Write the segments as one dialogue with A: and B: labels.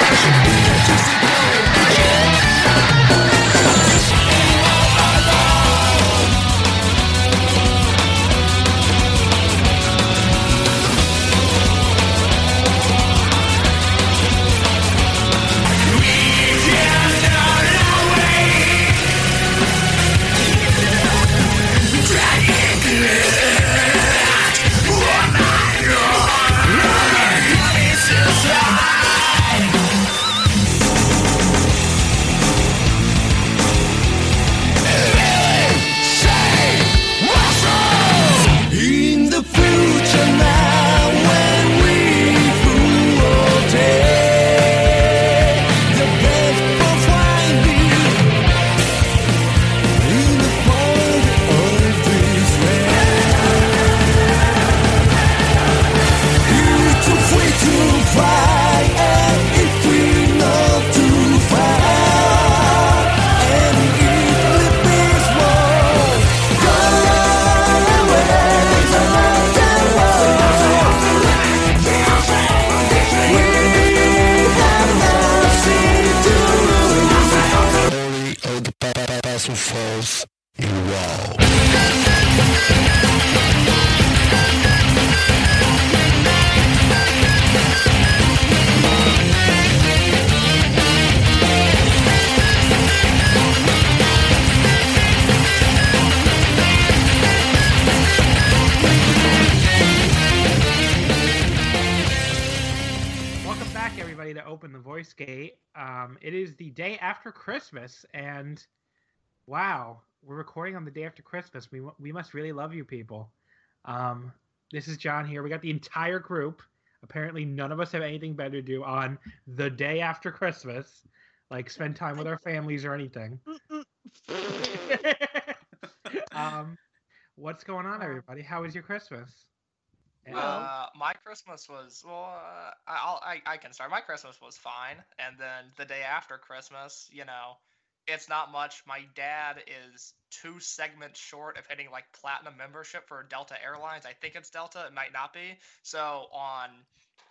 A: Max. In.
B: Welcome back, everybody, to Open the Voice Gate. Um, it is the day after Christmas, and wow, we're recording on the day after Christmas. We we must really love you people. Um, this is John here. We got the entire group. Apparently, none of us have anything better to do on the day after Christmas, like spend time with our families or anything. um, what's going on, everybody? How was your Christmas? And-
C: Uh, my Christmas was well. Uh, I- I'll, I I can start. My Christmas was fine, and then the day after Christmas, you know, it's not much. My dad is two segments short of hitting like platinum membership for Delta Airlines. I think it's Delta. It might not be. So on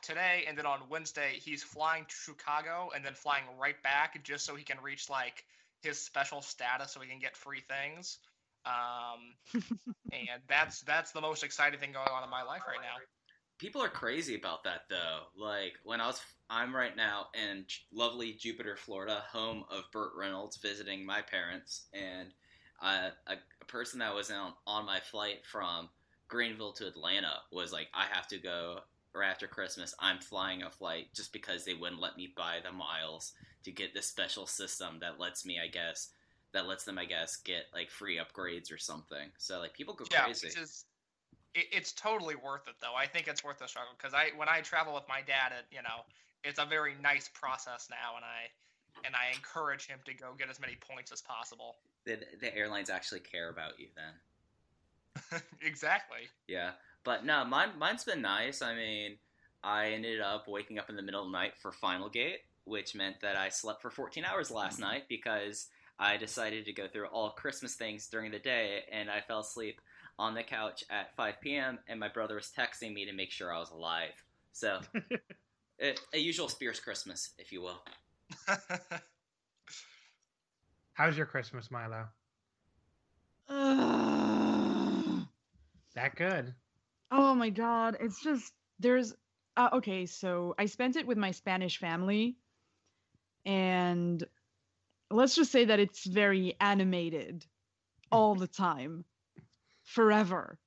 C: today and then on Wednesday, he's flying to Chicago and then flying right back just so he can reach like his special status so he can get free things. Um, and that's that's the most exciting thing going on in my life right now.
D: People are crazy about that though. Like when I was, I'm right now in lovely Jupiter, Florida, home of Burt Reynolds, visiting my parents, and uh, a, a person that was on on my flight from Greenville to Atlanta was like, I have to go. Or after Christmas, I'm flying a flight just because they wouldn't let me buy the miles to get this special system that lets me, I guess, that lets them, I guess, get like free upgrades or something. So like people go
C: yeah,
D: crazy.
C: which is it, it's totally worth it though. I think it's worth the struggle because I when I travel with my dad, it you know it's a very nice process now, and I and I encourage him to go get as many points as possible.
D: The, the airlines actually care about you then.
C: exactly.
D: Yeah, but no, mine mine's been nice. I mean, I ended up waking up in the middle of the night for Final Gate, which meant that I slept for 14 hours last mm-hmm. night because I decided to go through all Christmas things during the day, and I fell asleep on the couch at 5 p.m. and my brother was texting me to make sure I was alive. So, a, a usual Spears Christmas, if you will.
B: How's your Christmas, Milo?
E: Ugh.
B: That good?
E: oh my god, it's just there's uh, okay, so I spent it with my Spanish family and let's just say that it's very animated all the time forever.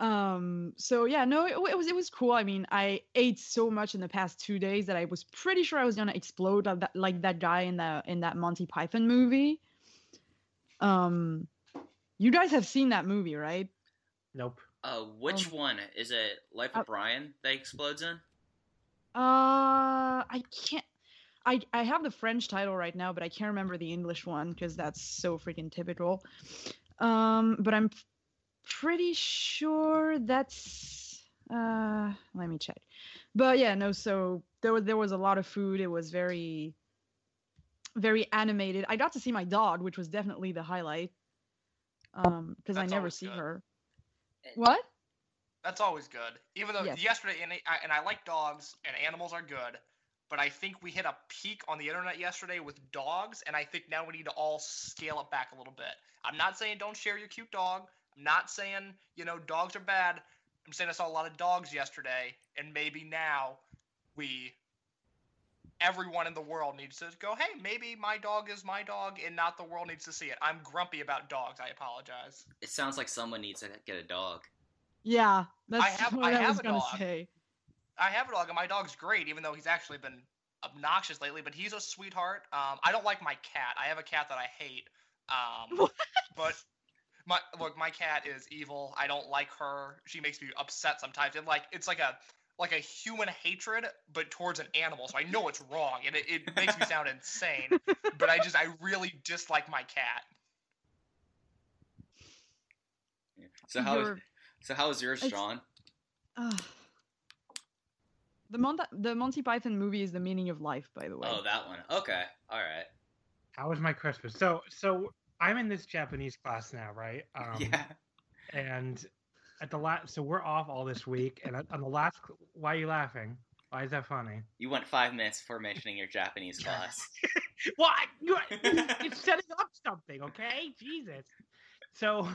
E: Um so yeah, no it, it was it was cool. I mean, I ate so much in the past 2 days that I was pretty sure I was going to explode like that, like that guy in the in that Monty Python movie. Um you guys have seen that movie, right?
B: Nope.
D: Uh, which
E: Um,
D: one is it? Life of
E: uh,
D: Brian that explodes in?
E: Uh, I can't. I I have the French title right now, but I can't remember the English one because that's so freaking typical. Um, but I'm f- pretty sure that's. Uh, let me check. But yeah, no. So there was there was a lot of food. It was very, very animated. I got to see my dog, which was definitely the highlight. Um, because I never see
C: good.
E: her. What?
C: That's always good. Even though
E: Yes.
C: yesterday, and I, and I like dogs and animals are good, but I think we hit a peak on the internet yesterday with dogs, and I think now we need to all scale it back a little bit. I'm not saying don't share your cute dog. I'm not saying you know dogs are bad. I'm saying I saw a lot of dogs yesterday, and maybe now we everyone in the world needs to go, hey, maybe my dog is my dog and not the world needs to see it. I'm grumpy about dogs. I apologize.
D: It sounds like someone needs to get a dog.
E: Yeah, that's
C: have-
E: what
C: I
E: I,
C: have
E: was
C: a
E: gonna
C: dog.
E: say.
C: I have a dog, and my dog's great, even though he's actually been obnoxious lately. But he's a sweetheart. Um, I don't like my cat. I have a cat that I hate. Um,
E: What?
C: but my look, my cat is evil. I don't like her. She makes me upset sometimes. And like, it's like a like a human hatred, but towards an animal. So I know it's wrong, and it, it makes me sound insane. But I just, I really dislike my cat.
D: So how
E: You're-
D: so how was yours,
E: It's-
D: John?
E: The Monty the Monty Python movie is the meaning of life, by the way.
D: Oh, that one. Okay, all right.
B: How was my Christmas? So, so I'm in this Japanese class now, right? Um,
D: yeah.
B: And at the last, so we're off all this week, and on the last, why are you laughing? Why is that funny?
D: You went five minutes before mentioning your Japanese class.
B: Well, I, you, are setting up something, okay? Jesus. So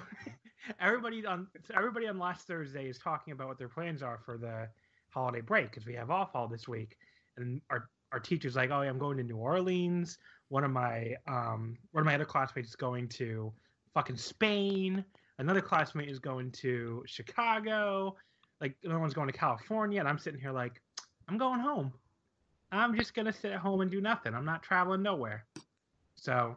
B: everybody on so everybody on last Thursday is talking about what their plans are for the holiday break because we have off all this week, and our our teacher's like, "Oh, yeah, I'm going to New Orleans." One of my um one of my other classmates is going to fucking Spain. Another classmate is going to Chicago. Like another one's going to California, and I'm sitting here like, I'm going home. I'm just gonna sit at home and do nothing. I'm not traveling nowhere. So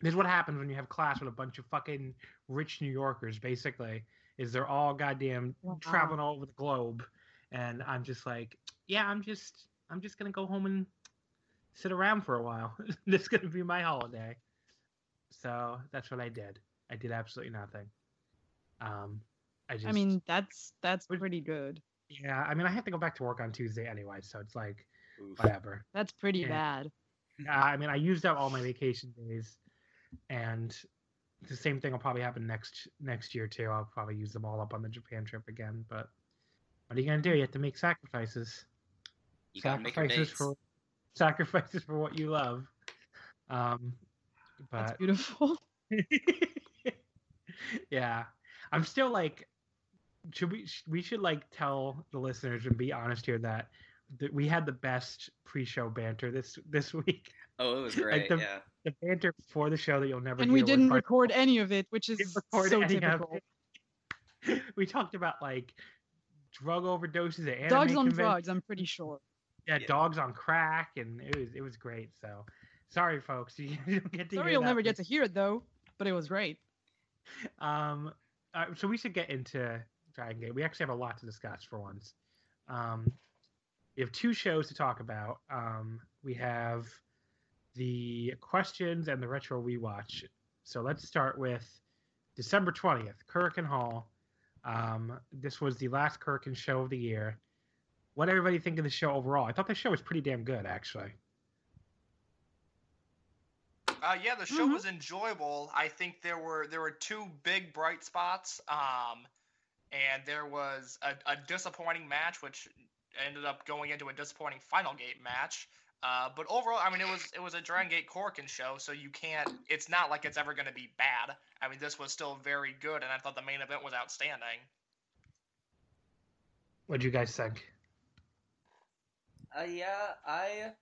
B: this is what happens when you have class with a bunch of fucking rich New Yorkers. Basically, is they're all goddamn
E: Wow.
B: traveling all over the globe, and I'm just like, yeah, I'm just, I'm just gonna go home and sit around for a while. this is gonna be my holiday. So that's what I did. I did absolutely nothing. Um, I just,
E: I mean, that's that's pretty good.
B: yeah, I mean, I have to go back to work on Tuesday anyway, so it's like
D: Oof.
B: whatever.
E: That's pretty
B: Yeah.
E: bad.
B: Uh, I mean, I used up all my vacation days, and the same thing will probably happen next next year too. I'll probably use them all up on the Japan trip again. But what are you gonna do? You have to make sacrifices.
D: You gotta make
B: sacrifices for sacrifices for what you love. Um,
E: That's
B: but
E: beautiful.
B: yeah, I'm still like, should we we should like tell the listeners and be honest here that, that we had the best pre-show banter this this week.
D: Oh, it was
B: Like
D: great.
B: the-
D: yeah.
B: The banter before the show that you'll never
E: And
B: hear
E: we didn't
B: by-
E: record any of it, which is so
B: any of
E: typical.
B: we talked about like drug overdoses at anime
E: Dogs on
B: convention-
E: drugs, I'm pretty sure.
B: Yeah,
D: Yeah.
B: dogs on crack, and it was it was great. So sorry, folks, you don't get to
E: Sorry
B: hear
E: you'll never get to hear it though, but it was great.
B: Um, uh, so we should get into Dragon Gate. We actually have a lot to discuss for once. Um, we have two shows to talk about. Um, we have the questions and the retro rewatch. So let's start with December 20th, Korakuen Hall. Um, this was the last Korakuen show of the year. What everybody think of the show overall? I thought the show was pretty damn good, actually.
C: Uh, yeah, the show
E: Mhm.
C: was enjoyable. I think there were there were two big bright spots, um, and there was a, a disappointing match, which ended up going into a disappointing final gate match. Uh, but overall, I mean, it was it was a Dragon Gate Korakuen show, so you can't. It's not like it's ever going to be bad. I mean, this was still very good, and I thought the main event was outstanding.
B: What do you guys think?
D: Uh, yeah, I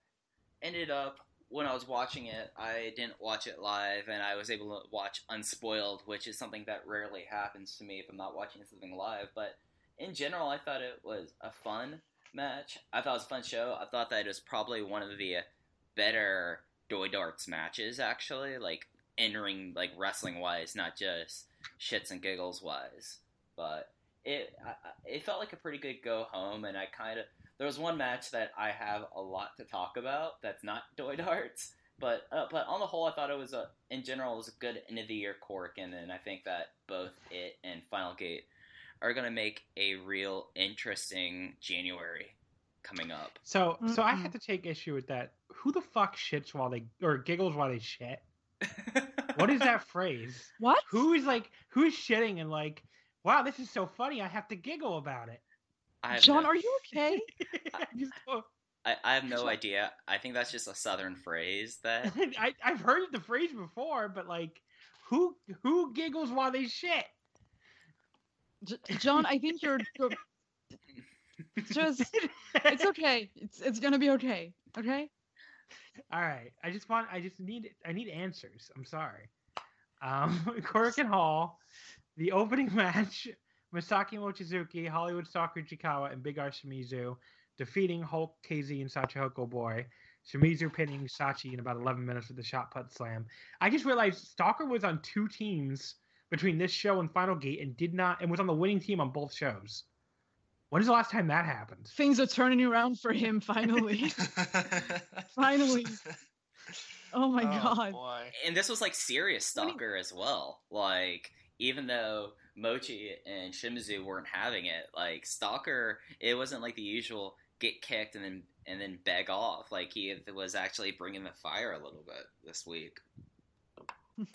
D: ended up when I was watching it. I didn't watch it live, and I was able to watch unspoiled, which is something that rarely happens to me if I'm not watching something live. But in general, I thought it was a fun match. I thought it was a fun show. I thought that it was probably one of the better Doi Darts matches, actually, like entering like wrestling wise, not just shits and giggles wise. But it it felt like a pretty good go home, and I kind of there was one match that I have a lot to talk about that's not Doi Darts, but uh, but on the whole, I thought it was a in general it was a good end of the year cork, and then I think that both it and Final Gate are gonna make a real interesting January coming up.
B: So, so I had to take issue with that. Who the fuck shits while they or giggles while they shit? What is that phrase?
E: What?
B: Who is like who's shitting and like, wow, this is so funny. I have to giggle about it.
D: I have
E: John,
D: no,
E: are you okay?
B: I
D: I, I have no idea. I think that's just a southern phrase that
B: I, I've heard the phrase before, but like, who who giggles while they shit?
E: J- John, I think you're you're- just. It's okay. It's it's gonna be okay. Okay.
B: All right. I just want. I just need. I need answers. I'm sorry. Um, Korakuen Hall, the opening match: Masaaki Mochizuki, Hollywood Stalker Ichikawa, and Big R Shimizu defeating Hulk KZ and Shachihoko Boy. Shimizu pinning Sachi in about 11 minutes with the shot put slam. I just realized Stalker was on two teams between this show and Final Gate and did not and was on the winning team on both shows. When is the last time that happened?
E: Things are turning around for him finally. Finally. Oh my oh, god.
C: boy.
D: and this was like serious
E: What do
D: stalker as well. Like even though Mochi and Shimizu weren't having it, like Stalker, it wasn't like the usual get kicked and then and then beg off. Like he was actually bringing the fire a little bit this week,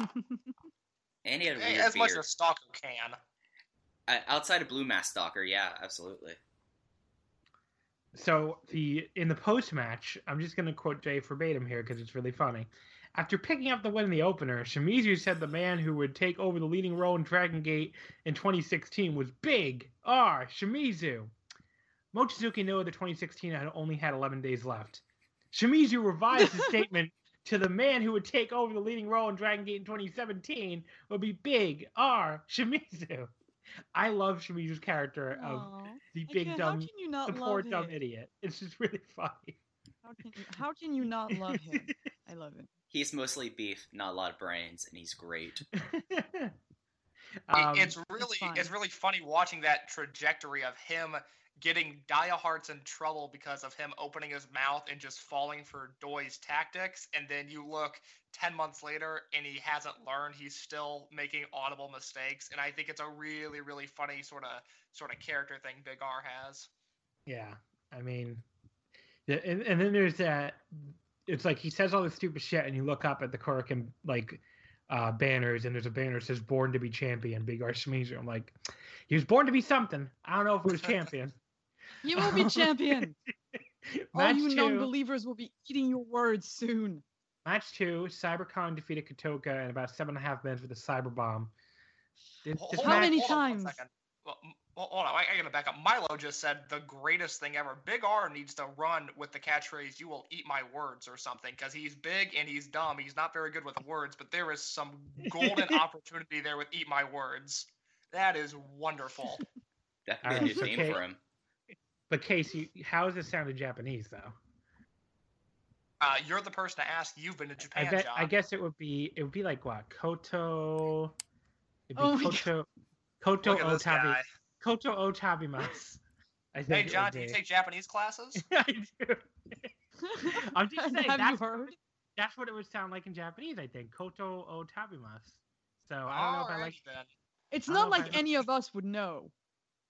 D: and he had
C: Hey,
D: weird
C: as much as Stalker can.
D: Uh, outside of Blue Mask Stalker, yeah, absolutely.
B: So the in the post match, I'm just gonna quote Jay verbatim here because it's really funny. After picking up the win in the opener, Shimizu said the man who would take over the leading role in Dragon Gate in 2016 was Big R Shimizu. Mochizuki knew that 2016 had only had 11 days left. Shimizu revised his statement to the man who would take over the leading role in Dragon Gate in 2017 would be Big R Shimizu. I love Shimizu's character of the big dumb
E: can you not
B: the
E: love
B: poor
E: him?
B: dumb idiot. It's just really funny.
E: How can you, how can you not love him? I love him.
D: He's mostly beef, not a lot of brains, and he's great.
C: It-
B: um,
C: it's really
E: fine.
C: it's really funny watching that trajectory of him getting Diehards in trouble because of him opening his mouth and just falling for Doi's tactics, and then you look ten months later and he hasn't learned. He's still making audible mistakes, and I think it's a really really funny sort of sort of character thing Big R has.
B: yeah. I mean, yeah, and, and then there's that. It's like he says all this stupid shit, and you look up at the Korakuen like uh, banners, and there's a banner that says "Born to be Champion." Big R Shimizu. I'm like, he was born to be something. I don't know if it was champion.
E: You will be champion. All you
B: two.
E: non-believers will be eating your words soon.
B: Match two, Cyber Kong defeated Kotoka in about seven and a half minutes with a cyber bomb. This, this
E: How
B: match-
E: many
C: hold on one
E: times?
C: Well, m- well, hold on, I, I gotta back up. Milo just said the greatest thing ever. Big R needs to run with the catchphrase "You will eat my words" or something, because he's big and he's dumb. He's not very good with words, but there is some golden opportunity there with "Eat my words." That is wonderful.
D: That could be a
B: Alright,
D: new
B: so
D: for him.
B: But Casey, how does it sound in Japanese though?
C: Uh, you're the person to ask. You've been to Japan,
B: I bet
C: John.
B: I guess it would be it would be like what Koto. It'd be
E: Oh my
B: Koto Koto
C: Look at this
B: Otabi
C: guy.
B: Koto Otabimas. I
C: Hey,
B: think it
C: John, do you take Japanese classes?
B: I do. I'm just saying
E: Have
B: that's,
E: you heard?
B: that's what it would sound like in Japanese. I think Koto o Tabimas. So I don't know if I like.
C: that.
E: It's
B: don't
E: not
B: know if
E: like any of us would know.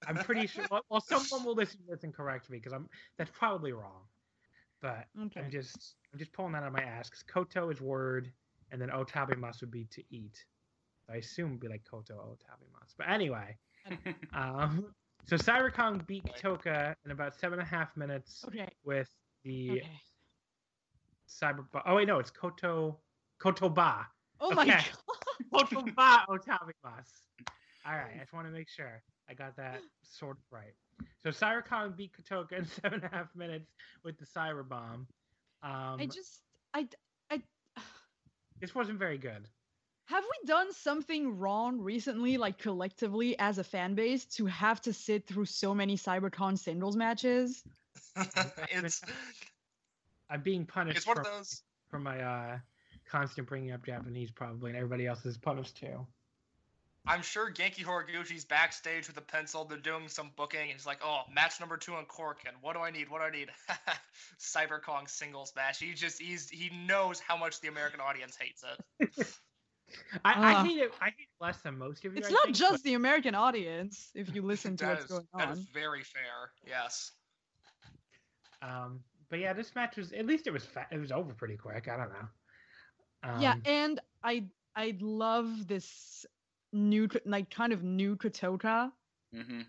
B: I'm pretty sure. Well, well, someone will listen to this and correct me because I'm that's probably wrong. But
E: Okay.
B: I'm just I'm just pulling that out of my ass because Koto is word, and then Otabimas would be to eat. I assume it'd be like Koto Otabimas. But anyway, um, so Cyber Kong beat Kotoka in about seven and a half minutes
E: Okay.
B: with the
E: Okay.
B: Cyber. Oh wait, no, it's Koto Kotoba.
E: Oh my god.
B: Kotoba Otabimas. All right, I just want to make sure I got that sort of right. So Cyber Kong beat Kotoka in seven and a half minutes with the Cyber Bomb. Um,
E: I just I I
B: this wasn't very good.
E: Have we done something wrong recently, like collectively as a fan base, to have to sit through so many Cyber Kong singles matches?
C: it's
B: I'm being punished
C: it's one
B: for,
C: of those.
B: for my uh, constant bringing up Japanese, probably, and everybody else is punished too.
C: I'm sure Genki Horiguchi's backstage with a pencil. They're doing some booking. And he's like, "Oh, match number two on Cork, and What do I need? What do I need? Cyber Kong singles match." He just he's he knows how much the American audience hates it.
B: I, I
E: Uh.
B: hate it. I hate it less than most of you.
E: It's
B: I
E: not
B: think,
E: just the American audience, if you listen to
C: That
E: what's
C: is
E: going
C: that is
E: on.
C: very fair. Yes.
B: Um, but yeah, this match was at least it was fa- it was over pretty quick. I don't know. Um,
E: yeah, and I I love this new like kind of new Kotoka
D: hmm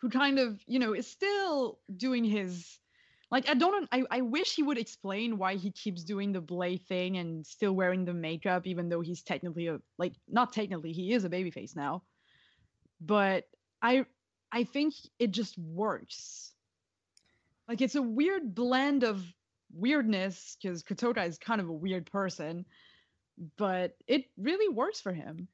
E: who kind of you know is still doing his like I don't I I wish he would explain why he keeps doing the blade thing and still wearing the makeup even though he's technically a like not technically he is a babyface now, but I I think it just works. Like it's a weird blend of weirdness because Kotoka is kind of a weird person, but it really works for him.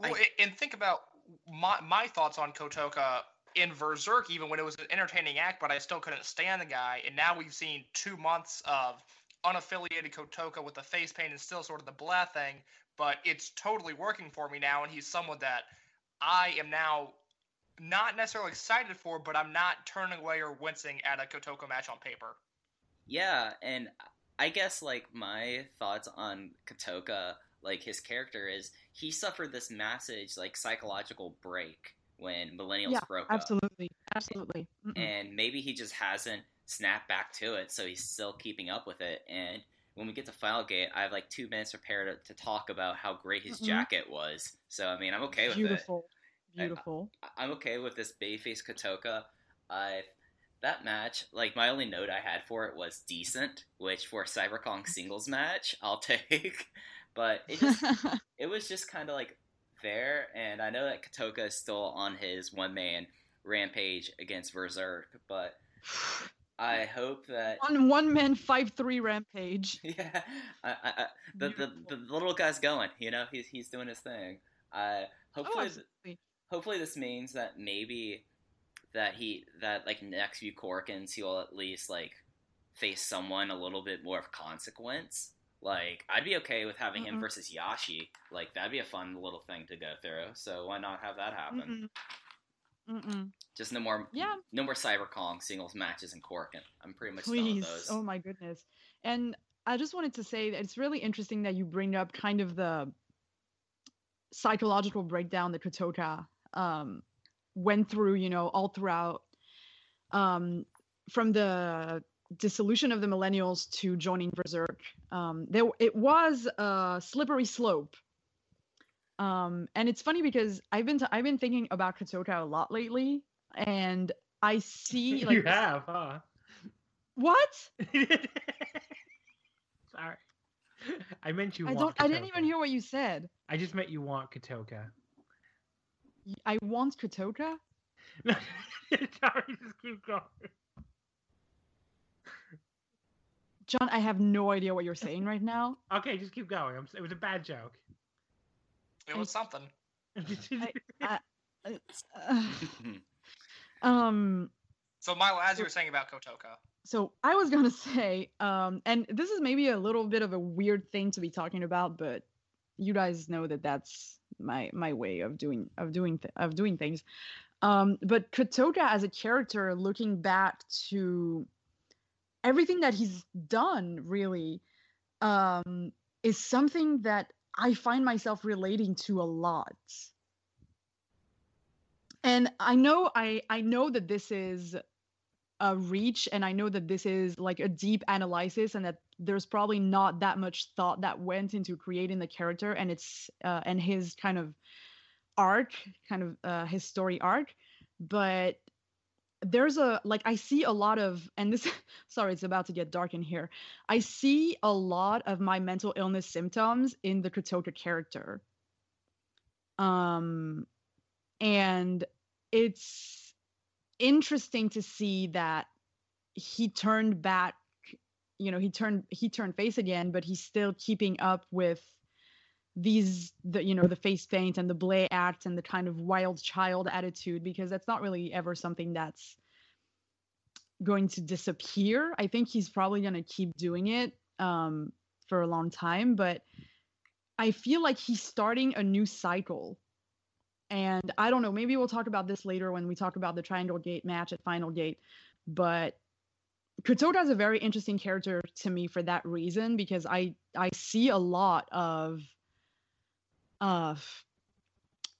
C: Well, a- and think about my my thoughts on Kotoka in Berserk, even when it was an entertaining act, but I still couldn't stand the guy. And now we've seen two months of unaffiliated Kotoka with the face paint and still sort of the blah thing, but it's totally working for me now. And he's someone that I am now not necessarily excited for, but I'm not turning away or wincing at a Kotoka match on paper.
D: Yeah, and I guess like my thoughts on Kotoka, like his character is he suffered this massive like psychological break when Millennials
E: Yeah,
D: broke up.
E: Absolutely, absolutely.
D: And maybe he just hasn't snapped back to it, so he's still keeping up with it. And when we get to Final Gate, I have like two minutes prepared to, to talk about how great his
E: Mhm.
D: jacket was. So I mean, I'm okay with it.
E: Beautiful,
D: I-
E: beautiful.
D: I- I'm okay with this Bayface Kotoka. I that match, like my only note I had for it was decent, which for a Cyber Kong singles match, I'll take. But it just it was just kind of like there, and I know that Kotoka is still on his one man rampage against Berserk, but I hope that
E: on one man five three rampage.
D: yeah, I, I, I, the, the the little guy's going. You know, he's he's doing his thing. Uh,
E: Oh,
D: hopefully,
E: absolutely.
D: hopefully this means that maybe that he that like next few Korakuens he'll at least like face someone a little bit more of consequence. Like I'd be okay with having him
E: Mm-mm.
D: versus Yashi. Like that'd be a fun little thing to go through. So why not have that happen?
E: Mm-mm. Mm-mm.
D: Just no more
E: Yeah.
D: no more Cyber Kong singles matches in Cork, and I'm pretty much done with those.
E: Oh my goodness. And I just wanted to say that it's really interesting that you bring up kind of the psychological breakdown that Kotoka um, went through, you know, all throughout um, from the dissolution of the millennials to joining Berserk. Um, there, it was a slippery slope. Um, and it's funny because I've been t- I've been thinking about Kotoka a lot lately, and I see like
B: you have, huh?
E: what?
B: Sorry. I meant you
E: I
B: want
E: don't. I didn't even hear what you said.
B: I just meant you want Kotoka.
E: I want Kotoka.
B: No, Sorry, just keep going.
E: John, I have no idea what you're saying right now.
B: Okay, just keep going. I'm, it was a bad joke.
C: It was something.
E: Uh, um.
C: So, Milo, as you were saying about Kotoka,
E: So I was gonna say, um, and this is maybe a little bit of a weird thing to be talking about, but you guys know that that's my my way of doing of doing th- of doing things. Um, but Kotoka as a character, looking back to everything that he's done, really, um, is something that I find myself relating to a lot. And I know I I know that this is a reach and I know that this is like a deep analysis and that there's probably not that much thought that went into creating the character and it's uh, and his kind of arc, kind of uh, his story arc, but there's a like I see a lot of and this sorry it's about to get dark in here. I see a lot of my mental illness symptoms in the Kotoka character. Um and it's interesting to see that he turned back you know he turned he turned face again but he's still keeping up with these the you know the face paint and the blay act and the kind of wild child attitude because that's not really ever something that's going to disappear. I think he's probably going to keep doing it um, for a long time but i feel like he's starting a new cycle. And i don't know maybe we'll talk about this later when we talk about the triangle gate match at final gate but Kotoka is a very interesting character to me for that reason because I I see a lot of of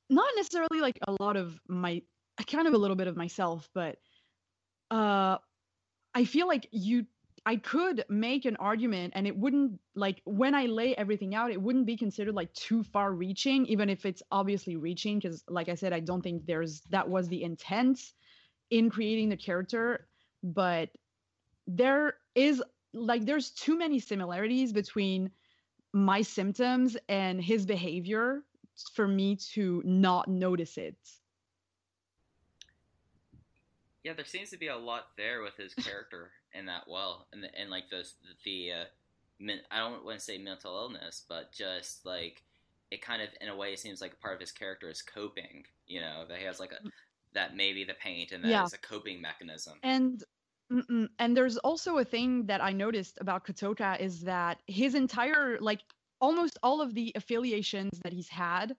E: not necessarily like a lot of my kind of a little bit of myself, but uh I feel like you I could make an argument and it wouldn't like when I lay everything out, it wouldn't be considered like too far reaching, even if it's obviously reaching, because like I said, I don't think there's that was the intent in creating the character, but there is like there's too many similarities between my symptoms and his behavior for me to not notice it.
D: Yeah, there seems to be a lot there with his character in that well, and and like the the uh, men, I don't want to say mental illness, but just like it kind of in a way seems like part of his character is coping. You know, that he has like a that maybe the paint and that
E: Yeah.
D: is a coping mechanism.
E: And mm-mm, and there's also a thing that I noticed about Kotoka is that his entire like almost all of the affiliations that he's had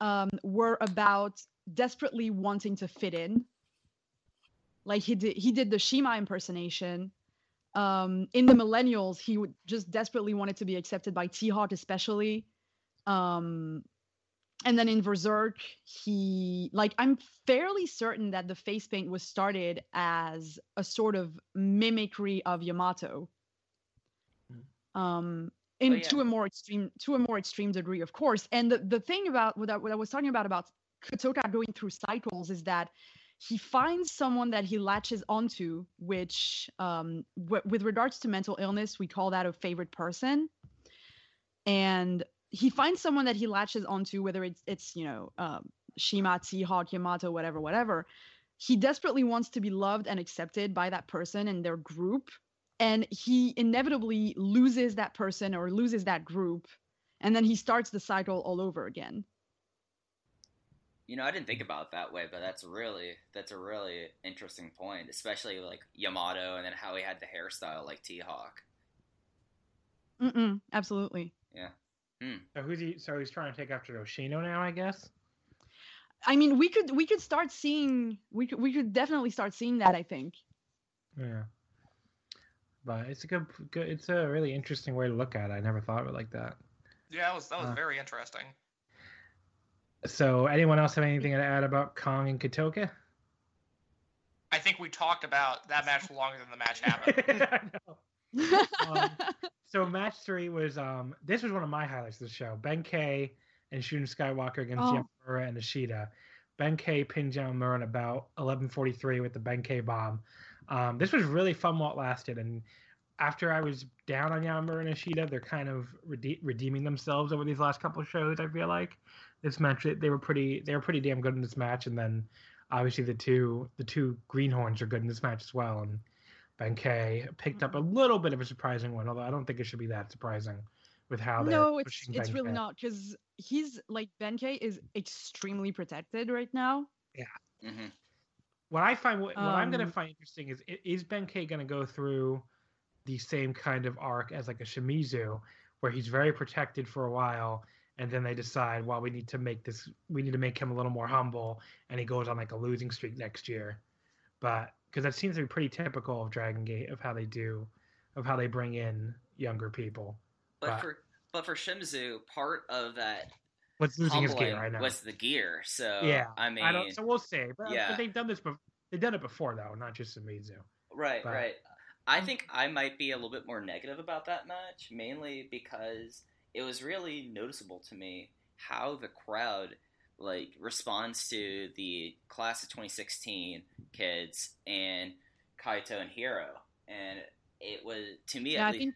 E: um, were about desperately wanting to fit in. Like he did, he did the Shima impersonation. Um, in the Millennials, he would just desperately wanted to be accepted by T-Hawk, especially. Um, and then in Berserk, he like I'm fairly certain that the face paint was started as a sort of mimicry of Yamato. Um, in
D: Oh, yeah.
E: to a more extreme to a more extreme degree, of course. And the, the thing about what I, what I was talking about about Kotoka going through cycles is that he finds someone that he latches onto, which um, w- with regards to mental illness, we call that a favorite person. And he finds someone that he latches onto, whether it's it's you know um, Shima, T-Hawk, Yamato, whatever, whatever. He desperately wants to be loved and accepted by that person and their group, and he inevitably loses that person or loses that group, and then he starts the cycle all over again.
D: You know, I didn't think about it that way, but that's really that's a really interesting point, especially like Yamato and then how he had the hairstyle like T Hawk.
E: Mm-mm, absolutely.
B: So who's he? So he's trying to take after Yoshino now, I guess.
E: I mean, we could we could start seeing we could we could definitely start seeing that. I think.
B: Yeah. But it's a good, good. It's a really interesting way to look at it. I never thought of it like that.
C: Yeah, that was that was
B: Uh.
C: very interesting.
B: So, anyone else have anything to add about Kong and Kotoka?
C: I think we talked about that match longer than the match happened.
B: I know. Um, So, match three was um. This was one of my highlights of the show. Ben K and Shun Skywalker against
E: Oh.
B: Yamamura and Ishida. Ben K pinned Yamamura in about 11:43 with the Ben K bomb. Um, this was really fun while it lasted, and after I was down on Yamamura and Ishida, they're kind of rede- redeeming themselves over these last couple of shows. I feel like this match they were pretty they were pretty damn good in this match, and then obviously the two the two greenhorns are good in this match as well, and Ben K picked up a little bit of a surprising one, although I don't think it should be that surprising with how they're
E: no, it's
B: pushing
E: it's
B: Ben
E: really not because he's like Benkei is extremely protected right now. Yeah.
D: hmm
B: What I find what, what I'm going
E: Um,
B: to find interesting is is Benkei going to go through the same kind of arc as like a Shimizu, where he's very protected for a while, and then they decide, well, we need to make this, we need to make him a little more humble, and he goes on like a losing streak next year. But because that seems to be pretty typical of Dragon Gate of how they do, of how they bring in younger people.
D: But,
B: But-
D: for but for Shimizu, part of that
B: What's losing his gear?
D: right
B: I know.
D: was the gear. So
B: yeah,
D: I mean,
B: I don't. So we'll see. But,
D: yeah.
B: but they've done this. bef- They've done it before, though, not just Shimizu.
D: Right,
B: But-
D: right. I think I might be a little bit more negative about that match, mainly because it was really noticeable to me how the crowd like responds to the class of 2016 kids and Kaito and Hyo, and it was to me
E: Yeah,
D: at
E: I
D: least.
E: think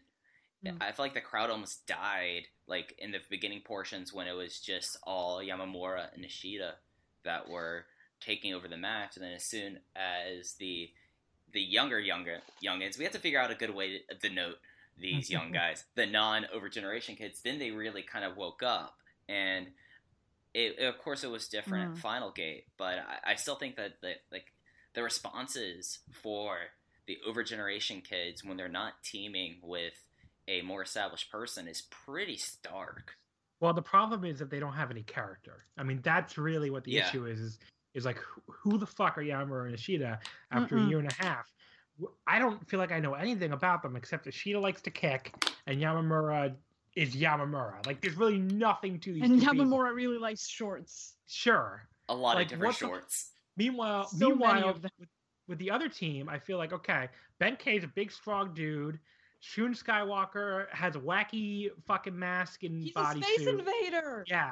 E: Mm.
D: I feel like the crowd almost died, like in the beginning portions when it was just all Yamamura and Ishida that were taking over the match, and then as soon as the the younger younger youngins, we have to figure out a good way to denote these young guys, the non over generation kids. Then they really kind of woke up, and it, of course it was different
E: Mm.
D: at Final Gate, but I, I still think that the like the responses for the over generation kids when they're not teaming with a more established person is pretty stark.
B: Well, the problem is that they don't have any character. I mean, that's really what the
D: Yeah.
B: issue is. Is, is like who, who the fuck are Yamamura and Ishida after
E: Mm-mm.
B: a year and a half? I don't feel like I know anything about them except that Ishida likes to kick and Yamamura is Yamamura. Like, there's really nothing to these.
E: and
B: two people.
E: Yamamura really likes shorts.
B: Sure.
D: A lot
B: Like,
D: of different
B: what the-
D: shorts.
B: Meanwhile,
E: So many
B: meanwhile, with, with the other team, I feel like okay, Ben K is a big, strong dude. Shun Skywalker has a wacky fucking mask and
E: He's a
B: body
E: space
B: suit.
E: invader.
B: Yeah.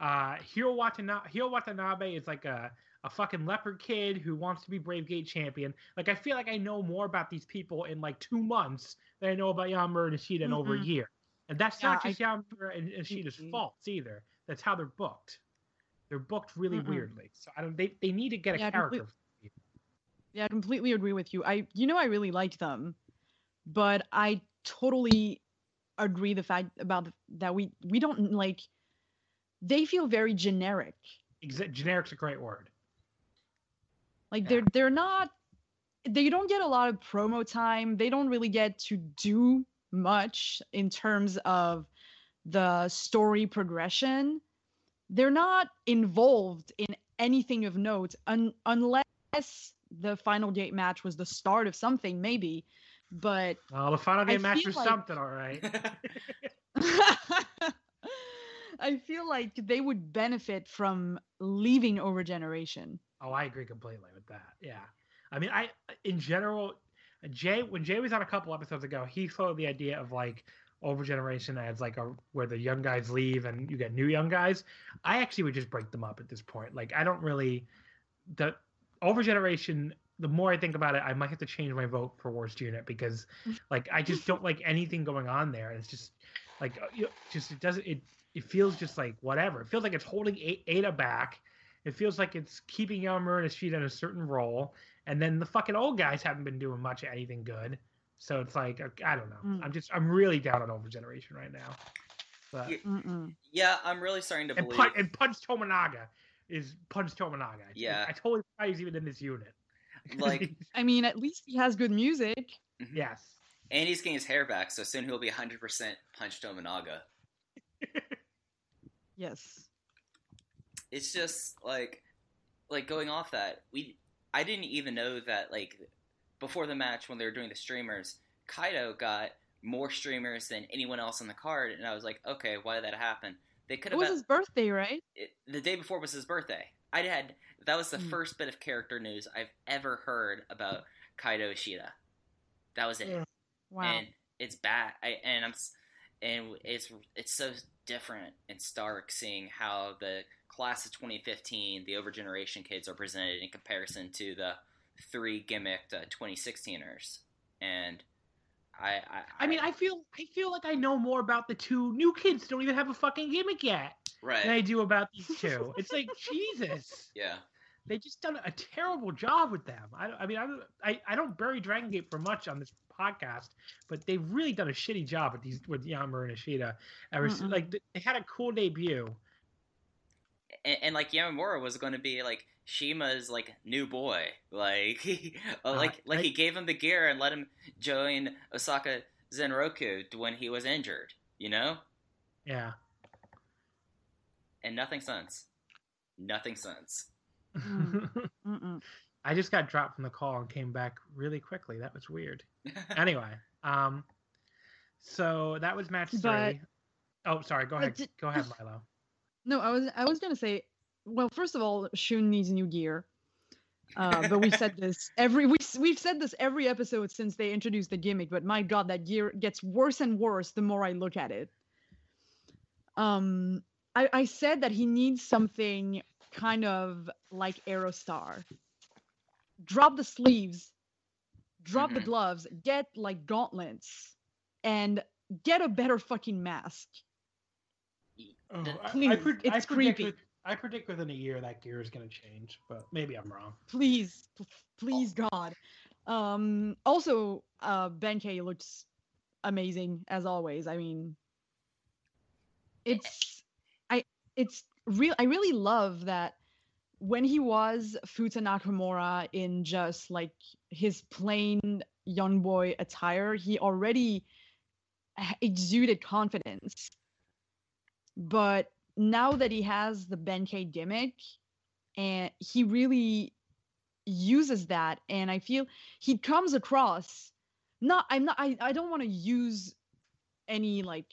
B: Uh, Hyo Watanabe, Hyo Watanabe is like a, a fucking leopard kid who wants to be Brave Gate champion. Like, I feel like I know more about these people in like two months than I know about Yamamura and Ishida in over a year. And that's
E: Yeah,
B: not
E: I
B: just Yamamura and Ishida's
E: completely-
B: faults either. That's how they're booked. They're booked really
E: Mm-mm.
B: weirdly. So I don't. They, they need to get a
E: Yeah,
B: character.
E: complete- Yeah, I completely agree with you. I you know I really liked them, but I totally agree the fact about the, that we we don't like they feel very generic.
B: Exa- generic's a great word.
E: Like
B: Yeah.
E: they're they're not they don't get a lot of promo time. They don't really get to do much in terms of the story progression. They're not involved in anything of note un- unless the final gate match was the start of something maybe. But
B: Well, the final
E: I
B: match was
E: like-
B: something, all right.
E: I feel like they would benefit from leaving over generation.
B: Oh, I agree completely with that. Yeah, I mean, I in general, Jay when Jay was on a couple episodes ago, he floated the idea of like over generation as like a where the young guys leave and you get new young guys. I actually would just break them up at this point. Like, I don't really the over generation. The more I think about it, I might have to change my vote for worst unit because, like, I just don't like anything going on there. It's just like uh, just it doesn't it it feels just like whatever. It feels like it's holding A- Ada back. It feels like it's keeping Yamamura and Ishida in a certain role, and then the fucking old guys haven't been doing much of anything good. So it's like uh, I don't know.
E: Mm.
B: I'm just I'm really down on over generation right now. But,
D: Yeah. I'm really starting to
B: and,
D: believe.
B: Pun- and Punch Tominaga is Punch Tominaga. I-
D: Yeah.
B: I totally forgot he's even in this unit.
D: Like-
E: I mean, at least he has good music.
D: Mhm.
B: yes.
D: And he's getting his hair back, so soon he'll be 100% Punch Tominaga.
E: Yes.
D: It's just like, like going off that we, I didn't even know that like before the match when they were doing the streamers, Kaito got more streamers than anyone else on the card, and I was like, okay, why did that happen? They could have.
E: It
D: have
E: was his birthday, right?
D: it, the day before was his birthday. I had that was the
E: Mm.
D: first bit of character news I've ever heard about Kaito Ishida. That was it,
B: Yeah.
E: Wow.
D: and it's bad. I and I'm and it's it's so different and stark seeing how the class of 2015, the over generation kids are presented in comparison to the three gimmicked uh, 2016ers, and I I,
B: I mean, I feel I feel like I know more about the two new kids don't even have a fucking gimmick yet
D: right
B: than I do about these two. it's like Jesus.
D: yeah.
B: they just done a terrible job with them. I, I mean, I, don't- I I don't bury Dragon Gate for much on this podcast, but they've really done a shitty job with these with Yammer and Ishida. Ever since,
E: Mm-mm.
B: like they had a cool debut.
D: And, and like Yamamura was going to be like Shima's like new boy, like he, uh, like like
B: I-
D: he gave him the gear and let him join Osaka Zenroku when he was injured, you know,
B: Yeah.
D: and nothing since, nothing since.
B: I just got dropped from the call and came back really quickly. That was weird. anyway, um, So that was match
E: But-
B: three. Oh, sorry. Go ahead.
E: di-
B: Go ahead, Milo.
E: No, I was I was gonna say, well, first of all, Shun needs new gear. Uh, but we've said this every we we've said this every episode since they introduced the gimmick. But my God, that gear gets worse and worse the more I look at it. Um, I, I said that he needs something kind of like Aerostar. Drop the sleeves, drop the
D: Mhm.
E: gloves, get like gauntlets, and get a better fucking mask.
B: Oh,
D: The-
B: I- I,
E: Please, it's
B: I predict
E: creepy.
B: with- I predict within a year that gear is going to change, but maybe I'm wrong.
E: please p- please god um also uh benkei looks amazing as always i mean it's i it's real i really love that when he was futa nakamura in just like his plain young boy attire he already exuded confidence but now that he has the benkei gimmick and he really uses that and i feel he comes across not i'm not i, I don't want to use any like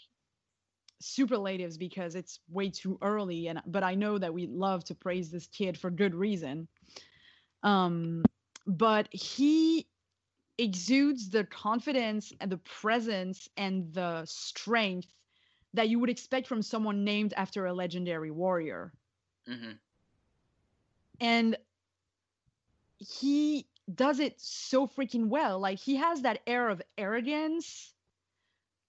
E: superlatives because it's way too early and but i know that we love to praise this kid for good reason. Um but he exudes the confidence and the presence and the strength that you would expect from someone named after a legendary warrior.
D: Hmm
E: and he does it so freaking well. Like he has that air of arrogance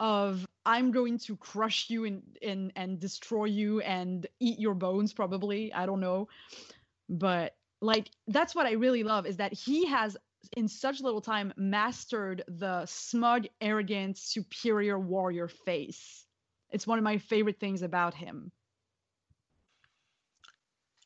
E: of i'm going to crush you and and and destroy you and eat your bones probably. I don't know. But like that's what i really love is that he has in such little time mastered the smug arrogant superior warrior face it's one of my favorite things about him.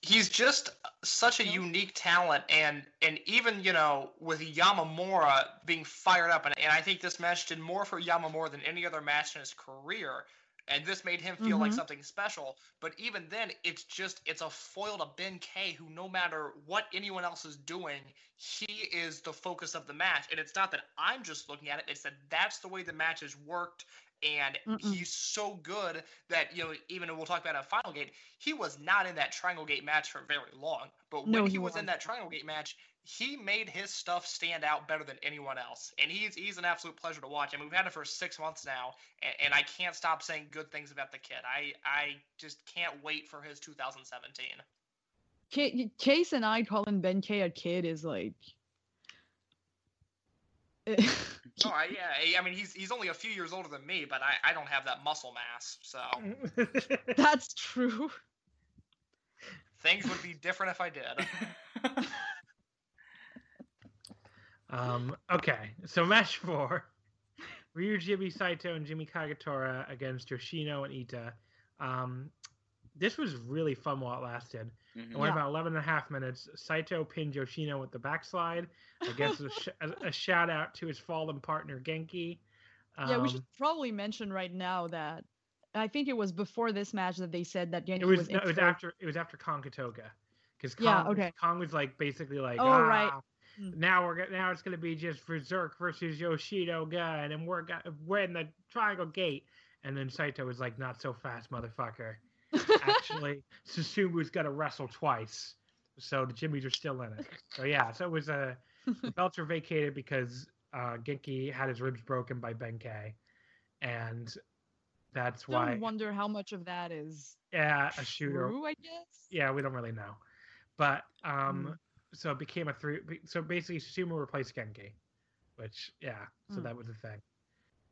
C: He's just such a unique talent and and even you know with Yamamura being fired up and, and I think this match did more for Yamamura than any other match in his career and this made him feel like
E: Mhm.
C: something special. But even then it's just it's a foil to Benkei who no matter what anyone else is doing he is the focus of the match. And it's not that I'm just looking at it it's that that's the way the match has worked and
E: Mm-mm.
C: he's so good that you know even we'll talk about a Final Gate he was not in that Triangle Gate match for very long but when he,
E: he
C: was in that Triangle Gate match he made his stuff stand out better than anyone else and he's he's an absolute pleasure to watch I mean we've had him for six months now and, and I can't stop saying good things about the kid I I just can't wait for his 2017
E: Ca- Case and I calling Benkei a kid is like.
C: oh I, yeah I mean he's he's only a few years older than me but I, I don't have that muscle mass so
E: That's true.
C: things would be different if I did
B: um, okay, so match four: Ryo Jimmy Saito and Jimmy Kagetora against Yoshino and Eita. Um, this was really fun while it lasted.
D: Mhm.
B: It went
E: Yeah.
B: about 11 and a half minutes. Saito pinned Yoshino with the backslide. I guess a, sh- a, a shout out to his fallen partner Genki.
E: yeah, we should
B: Um,
E: probably mention right now that I think it was before this match that they said that Genki
B: It was
E: was,
B: no, it was after it was after Konkatoga, because Kong,
E: Yeah, okay.
B: Kong was like basically like,
E: Oh,
B: ah,
E: right. Mm.
B: now we're now it's gonna be just Berserk versus Yoshino gun, and we're gonna we're in the Triangle Gate, and then Saito was like, not so fast, motherfucker. Actually, Susumu's gonna wrestle twice, so the Jimmys are still in it. So yeah, so it was a the belts were vacated because uh, Genki had his ribs broken by Benkei, and that's
E: Still
B: why
E: wonder how much of that is
B: yeah a shooter
E: true. I guess.
B: yeah, we don't really know. But um
E: Mm.
B: so it became a three so basically Sumo replaced Genki, which yeah, so
E: Mm.
B: that was the thing.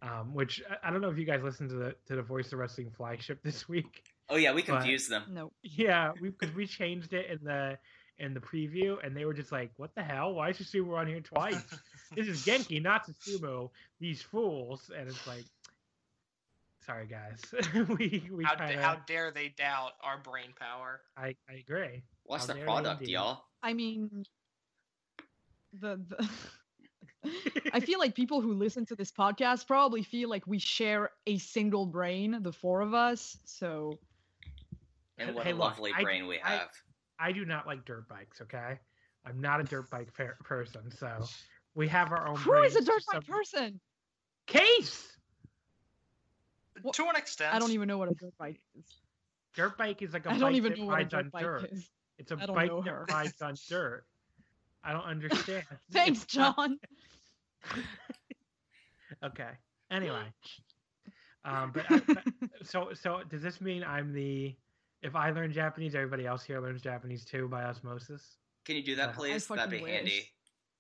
B: Um which I- I don't know if you guys listened to the to the Voice of Wrestling flagship this week.
D: Oh yeah, we
B: But-
D: confused them.
E: No.
B: Yeah, we because we changed it in the in the preview and they were just like, What the hell? Why is Susumu on here twice? this is Genki, not Susumu, these fools and it's like sorry guys. we we
C: how,
B: kinda,
C: how dare they doubt our brain power
B: I, I agree.
D: Watch
B: How
D: the product, y'all.
E: I mean, the, the I feel like people who listen to this podcast probably feel like we share a single brain, the four of us. So
D: And what
B: Hey,
D: a
B: look,
D: lovely
B: I-
D: brain we have.
B: I do not like dirt bikes. Okay, I'm not a dirt bike per- person, so we have our own.
E: who is a dirt bike
B: some-
E: person?
B: Case.
E: Well,
C: to an extent.
E: I don't even know what a dirt bike is.
B: Dirt bike is like a
E: I
B: bike
E: don't even
B: that
E: know what a
B: rides on
E: dirt bike
B: dirt.
E: is.
B: It's a bike that rides on dirt. I don't understand.
E: Thanks, John.
B: okay. Anyway. Um, but, I, but so so does this mean I'm the if I learn Japanese, everybody else here learns Japanese too by osmosis?
D: Can you do that, please? That'd be
E: fucking
D: handy.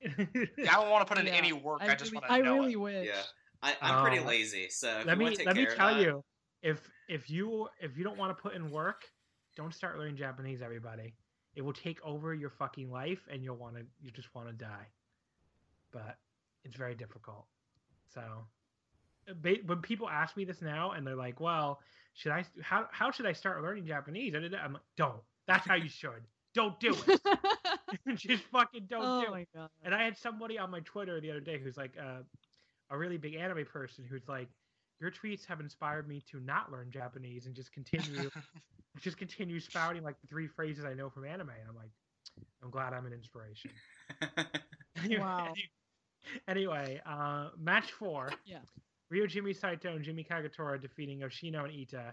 C: Yeah, I don't want to put in
E: Yeah,
C: any work. I, just
E: really,
C: want to
E: I
C: know
E: really
C: it.
E: wish.
D: Yeah, I, I'm pretty
B: Oh.
D: lazy, so if
B: let
D: you
B: me
D: want to take
B: let me
D: care of
B: tell
D: that-
B: you if if you if you don't want to put in work, don't start learning Japanese. Everybody, it will take over your fucking life, and you'll want to you just want to die. But it's very difficult. So, uh, when people ask me this now, and they're like, "Well, should I? How how should I start learning Japanese?" I'm like, "Don't. That's how you should. Don't do it. just fucking don't
E: oh
B: do it."
E: god.
B: And I had somebody on my Twitter the other day who's like uh, a really big anime person who's like, "Your tweets have inspired me to not learn Japanese and just continue, just continue spouting like the three phrases I know from anime." And I'm like, "I'm glad I'm an inspiration." Anyway,
E: Wow.
B: Anyway, uh, match four.
E: Yeah.
B: Ryo Jimmy Saito and Jimmy Kagetora defeating Yoshino and Eita.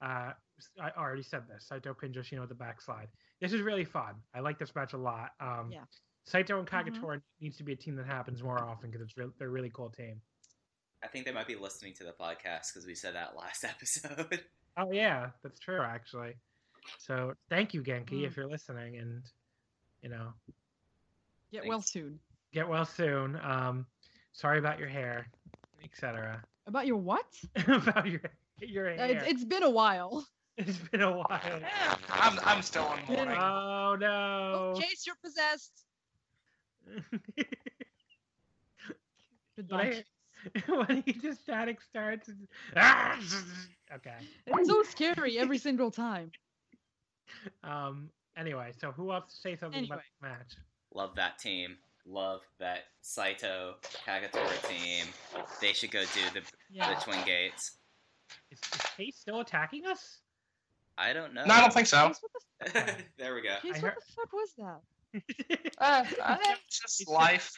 B: Uh, I already said this. Saito pinned Yoshino with the backslide. This is really fun. I like this match a lot. Um,
E: Yeah.
B: Saito and
E: Mhm.
B: Kagetora needs to be a team that happens more often because it's re- they're a really cool team.
D: I think they might be listening to the podcast because we said that last episode.
B: Oh yeah, that's true actually. So thank you Genki
E: Mm.
B: if you're listening, and you know
E: Get
D: Thanks.
E: well soon.
B: get well soon. Um, sorry about your hair, etc.
E: About your what?
B: about your your
E: Uh,
B: hair.
E: It's, it's been a while.
B: it's been a while.
C: I'm I'm still on mourning.
B: Oh no.
E: Oh, Chase, you're possessed. Goodbye.
B: when, when he just static starts. it's- Ah! okay.
E: It's so scary every single time.
B: Um. Anyway, so who else say something about
E: Anyway.
B: the match?
D: Love that team. Love that Saito Kagetora team. They should go do the
E: Yeah.
D: the Twin Gates.
B: Is, is Chase still attacking us?
D: I don't know.
C: No, I don't think so.
E: The,
D: there we go.
E: Chase, what
B: heard-
E: the fuck was that?
C: Uh, it's just life.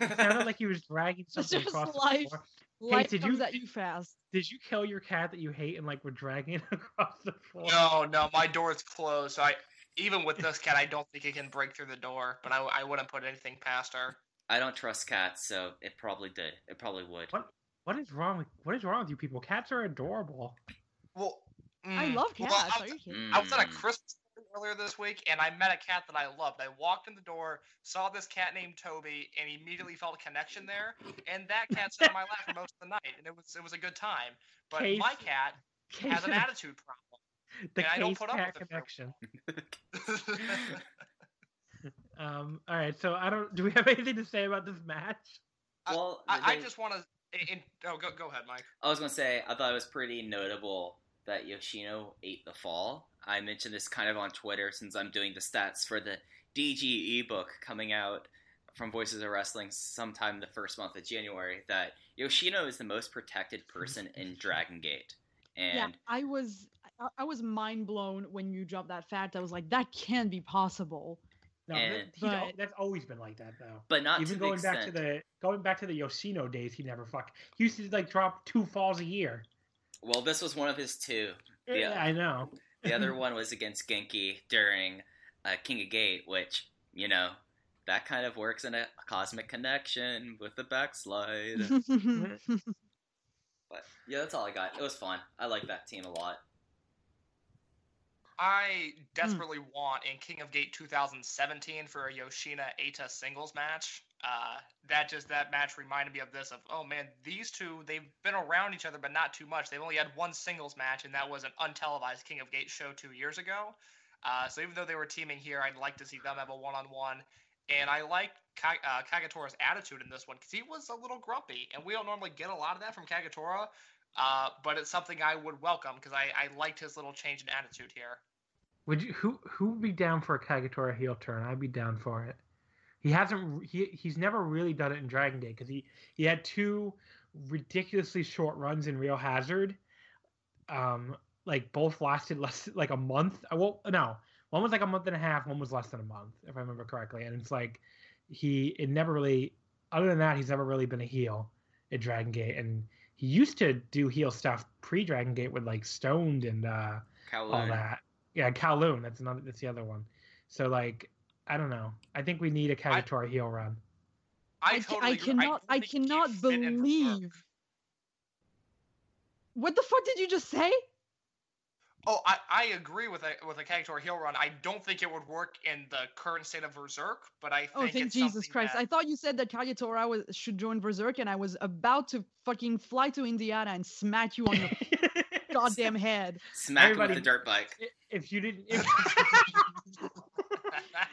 B: It sounded like he was dragging
E: It's
B: something
E: just
B: across
E: life.
B: the floor.
E: Life
B: did
E: comes
B: you-
E: at you fast.
B: Did you kill your cat that you hate and like were dragging it across the floor?
C: No, no, my door's closed. So I, even with this cat, I don't think it can break through the door. But I, I wouldn't put anything past her.
D: I don't trust cats, so it probably did. It probably would.
B: What? What is wrong with What is wrong with you people? Cats are adorable.
C: Well,
E: I
C: mm,
E: love
C: well,
E: cats.
C: I,
E: Are you?
C: I was at a
D: Mm.
C: Christmas party earlier this week, and I met a cat that I loved. I walked in the door, saw this cat named Toby, and immediately felt a connection there. And that cat sat in my lap for most of the night, and it was it was a good time. But
B: Case-
C: my cat
B: Case
C: has an attitude problem.
B: the
C: and I don't
B: case
C: put up
B: cat
C: with
B: connection. Um. All right. So I don't. Do we have anything to say about this match?
D: Well,
C: I, I just want to. Oh, go go ahead, Mike.
D: I was gonna say I thought it was pretty notable that Yoshino ate the fall. I mentioned this kind of on Twitter since I'm doing the stats for the DG ebook coming out from Voices of Wrestling sometime the first month of January. That Yoshino is the most protected person in Dragon Gate, and
E: yeah, I was I, I was mind blown when you dropped that fact. I was like, that can't be possible.
B: No,
D: And-
B: that- al-
E: But-
B: that's always been like that though.
D: but not
B: Even
D: to the
B: going
D: extent.
B: back to the going back to the Yoshino days, he never fuck. He used to like drop two falls a year.
D: Well, this was one of his two. Yeah.
B: I know.
D: The other one was against Genki during uh, King of Gate, which you know that kind of works in a cosmic connection with the backslide. But yeah, that's all I got. It was fun. I like that team a lot.
C: I desperately want in King of Gate 2017 for a Yoshino Eita singles match. Uh, that just that match reminded me of this. Of oh man, these two they've been around each other, but not too much. They've only had one singles match, and that was an untelevised King of Gate show two years ago. Uh, so even though they were teaming here, I'd like to see them have a one-on-one. And I like Ka- uh, Kagetora's attitude in this one because he was a little grumpy, and we don't normally get a lot of that from Kagetora. Uh, but it's something I would welcome because I, I liked his little change in attitude here.
B: Would you who who would be down for a Kagetora heel turn? I'd be down for it. He hasn't he he's never really done it in Dragon Gate because he he had two ridiculously short runs in Real Hazard. Um, like both lasted less like a month. I won't no, one was like a month and a half. One was less than a month, if I remember correctly. And it's like he it never really. Other than that, he's never really been a heel at Dragon Gate, and he used to do heel stuff pre Dragon Gate with like Stoned and uh, all that. Yeah, Kowloon. That's another. That's the other one. So like, I don't know. I think we need a Kagetora heel run.
C: I,
E: I,
C: totally
E: I cannot
C: don't
E: I
C: think he can
E: cannot
C: fit in Berserk.
E: believe. What the fuck did you just say?
C: Oh, I, I agree with a with a Kagetora heel run. I don't think it would work in the current state of Berserk, but I oh, think
E: Oh, thank
C: it's
E: Jesus
C: something
E: Christ!
C: that-
E: I thought you said that Kagetora was should join Berserk, and I was about to fucking fly to Indiana and smack you on the goddamn head.
D: Smack him with the dirt bike.
B: if you didn't, if,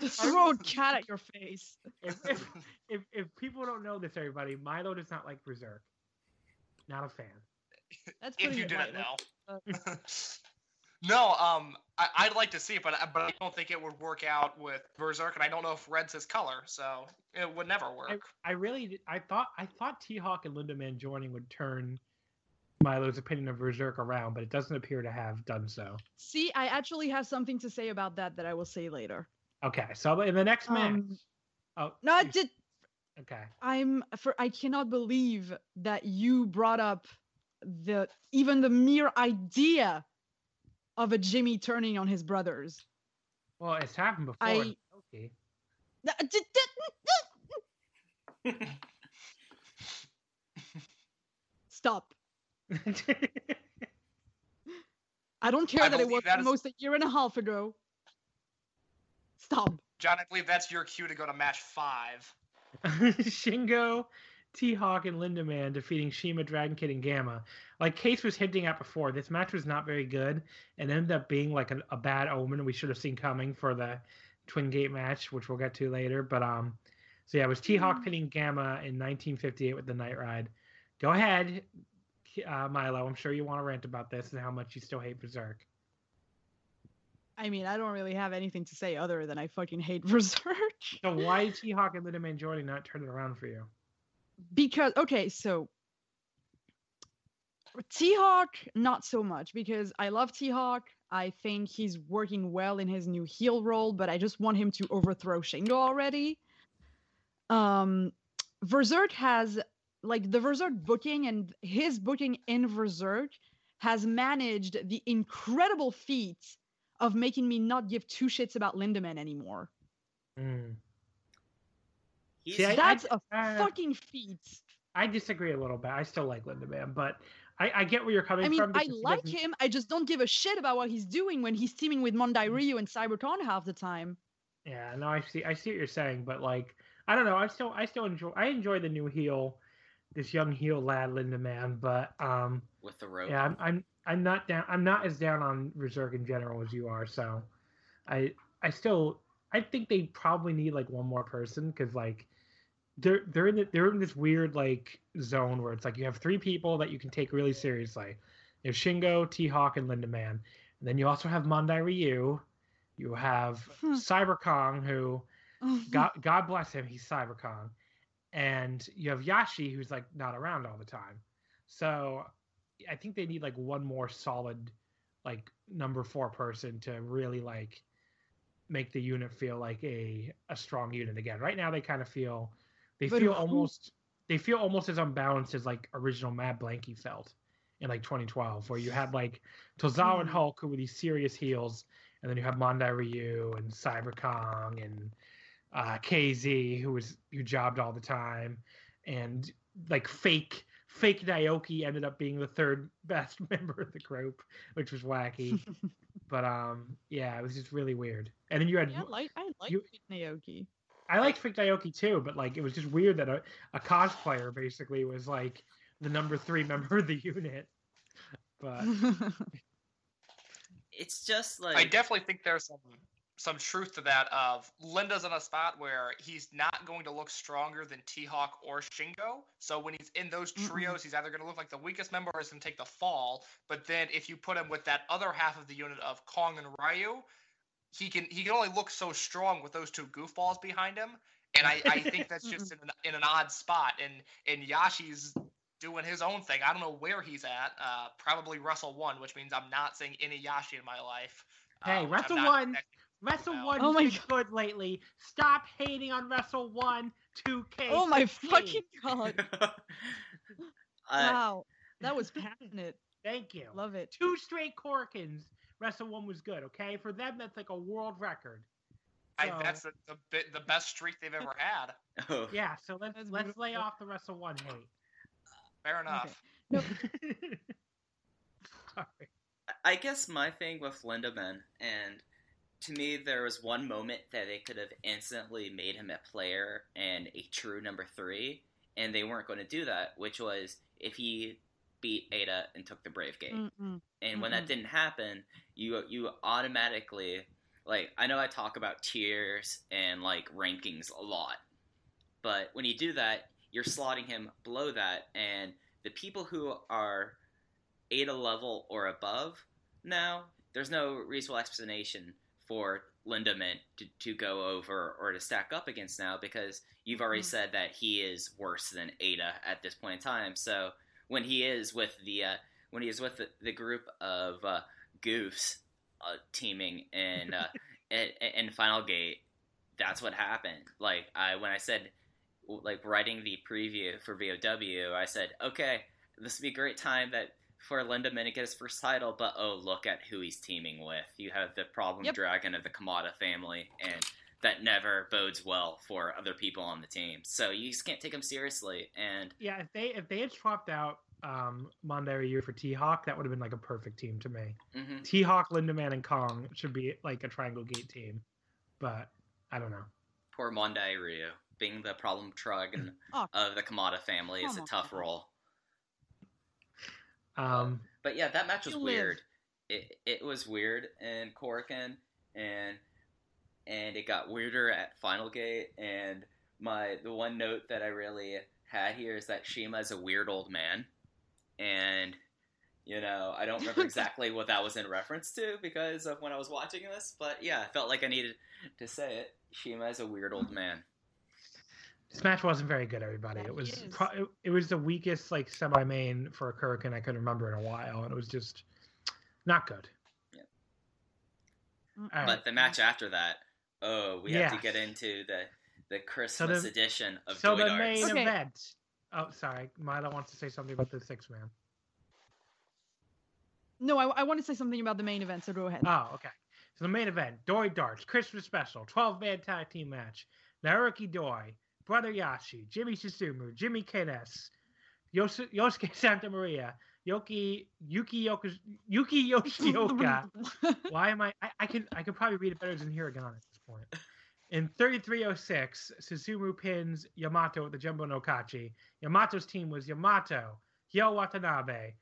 E: Just throw a cat at your face.
B: if, if, if, if people don't know this, everybody, Milo does not like Berserk. Not a fan.
E: That's
C: if you didn't know. no, um, I, I'd like to see it, but I- but I don't think it would work out with Berserk, and I don't know if red's his color, so it would never work.
B: I really, I thought, I thought T Hawk and Lindaman joining would turn Milo's opinion of Berserk around, but it doesn't appear to have done so.
E: See, I actually have something to say about that that I will say later.
B: Okay, so in the next match,
E: Um,
B: oh
E: no, I
B: you-
E: did.
B: Okay,
E: I'm for. I cannot believe that you brought up the even the mere idea of a Jimmy turning on his brothers.
B: well, it's happened before.
E: I-
B: Okay.
E: Th- d- d- Stop. I don't care
C: I
E: that it was
C: that is-
E: almost a year and a half ago. Stop.
C: John, I believe that's your cue to go to match five.
B: Shingo, T Hawk, and Lindaman defeating Shima, Dragon Kid, and Gamma. Like Case was hinting at before, this match was not very good and ended up being like a, a bad omen we should have seen coming for the Twin Gate match, which we'll get to later. But um, so yeah, it was T Hawk pinning Gamma in 1958 with the Night Ride. Go ahead, uh, Milo. I'm sure you want to rant about this and how much you still hate Berserk.
E: I mean, I don't really have anything to say other than I fucking hate Berserk.
B: So why T Hawk and Lindaman not turn it around for you?
E: because okay, so T Hawk, not so much because I love T Hawk. I think he's working well in his new heel role, but I just want him to overthrow Shingo already. Um, Berserk has like the Berserk booking and his booking in Berserk has managed the incredible feat of making me not give two shits about Lindaman anymore.
B: Mm. See, I-
E: That's a
B: uh,
E: fucking feat.
B: I disagree a little bit. I still like Lindaman, but I, I get where you're coming from.
E: I mean,
B: from.
E: I like him. I just don't give a shit about what he's doing when he's teaming with Mondai Ryu and Cyber Kong half the time.
B: Yeah, no, I see. I see what you're saying, but like, I don't know. I still, I still enjoy. I enjoy the new heel, this young heel lad, Lindaman. But um,
D: with the rope.
B: yeah, I'm, I'm, I'm not down. I'm not as down on Berserk in general as you are. So, I, I still, I think they probably need like one more person because like, they're they're in the, they're in this weird like zone where it's like you have three people that you can take really seriously. There's Shingo, T Hawk, and Lindaman, and then you also have Mondai Ryu. You have
E: Hmm.
B: Cyber Kong, who God God bless him, he's Cyber Kong, and you have Yashi, who's like not around all the time. So I think they need like one more solid, like number four person to really like make the unit feel like a a strong unit again. Right now they kind of feel they
E: But
B: feel
E: who-
B: almost they feel almost as unbalanced as like original Mad Blankey felt in like 2012, where you had like Tozawa and
E: Hmm.
B: Hulk who were these serious heels, and then you have Mondai Ryu and Cyber Kong and uh, KZ who was who jobbed all the time, and like fake fake Naoki ended up being the third best member of the group, which was wacky. but um, yeah, it was just really weird. And then you had
E: Yeah, I like I like
B: You-
E: Naoki.
B: I liked Fake Naoki too, but like it was just weird that a, a cosplayer basically was like the number three member of the unit. But
D: It's just like
C: I definitely think there's some some truth to that. Of Linda's in a spot where he's not going to look stronger than T Hawk or Shingo. So when he's in those trios, he's either going to look like the weakest member or he's going to take the fall. But then if you put him with that other half of the unit of Kong and Ryu, he can he can only look so strong with those two goofballs behind him. And I, I think that's just in an, in an odd spot. And and Yashi's doing his own thing. I don't know where he's at. Uh, probably Wrestle One, which means I'm not seeing any Yashi in my life. uh,
B: Hey,
C: which I'm
B: Wrestle
C: not
B: One-
C: connected
B: Wrestle
C: Wow.
B: One
E: Oh
B: has
E: my
B: been
E: God.
B: good lately. Stop hating on Wrestle One, 2K.
E: oh my fucking god!
D: I,
E: wow. That was passionate.
B: Thank you.
E: Love it.
B: Two straight Korakuens. Wrestle one was good. Okay, for them that's like a world record.
C: I,
B: So-
C: that's the, the bi- the best streak they've ever had.
D: Oh,
B: Yeah, so let's
E: That's
B: let's lay
E: beautiful.
B: off the Wrestle One hate.
C: Fair enough.
E: No,
B: Sorry.
D: I guess my thing with Lindaman, and to me, there was one moment that they could have instantly made him a player and a true number three, and they weren't going to do that, which was if he beat Eita and took the Brave Gate.
E: mm-mm.
D: And when that didn't happen, you you automatically like I know I talk about tiers and like rankings a lot, but when you do that, you're slotting him below that, and the people who are Eita level or above now, there's no reasonable explanation for Lindaman to, to go over or to stack up against now because you've already
E: Mm.
D: said that he is worse than Eita at this point in time. So when he is with the uh, when he is with the, the group of uh, goofs uh, teaming in uh, in, in Final Gate, that's what happened. Like I when I said like writing the preview for VOW, I said, okay, this would be a great time that for Linda his first title, but oh look at who he's teaming with. You have the problem
E: Yep.
D: dragon of the Kamada family, and that never bodes well for other people on the team. So you just can't take him seriously. And
B: Yeah, if they if they had swapped out um Mondai Ryu for T Hawk, that would have been like a perfect team to me.
D: mhm.
B: T Hawk, Lindaman, and Kong should be like a Triangle Gate team, but I don't know.
D: poor Mondai Ryu being the problem dragon
E: Oh,
D: of the Kamada family is a tough role.
B: Um,
D: But yeah, that match was weird. It it was weird in Korakuen, and and it got weirder at Final Gate. And my the one note that I really had here is that Shima is a weird old man, and you know I don't remember exactly what that was in reference to because of when I was watching this. But yeah, I felt like I needed to say it. Shima is a weird old man.
B: This match wasn't very good, everybody.
E: Yeah,
B: It was pro- it, it was the weakest like semi main for a Korakuen I could remember in a while, and it was just not good. right.
D: But the match after that, oh, we have to get into the the Christmas
B: the-
D: edition of
B: so
D: Joy
B: the main
E: Okay.
B: event. Oh, sorry, Milo wants to say something about the six man.
E: No, I, I want to say something about the main event, so go ahead.
B: Oh, okay. So the main event, Doi Darts, Christmas special, 12 man tag team match. Naruki Doi, Brother Yashi, Jimmy Susumu, Jimmy Kness, Yos- Yosuke Santa Maria, Yoki Yuki Yoka, Yuki Yoshioka. Why am I, I? I can I can probably read it better than Hiragana at this point. In 3306, Susumu pins Yamato with the Jumbo no Kachi. Yamato's team was Yamato, Hyo Watanabe.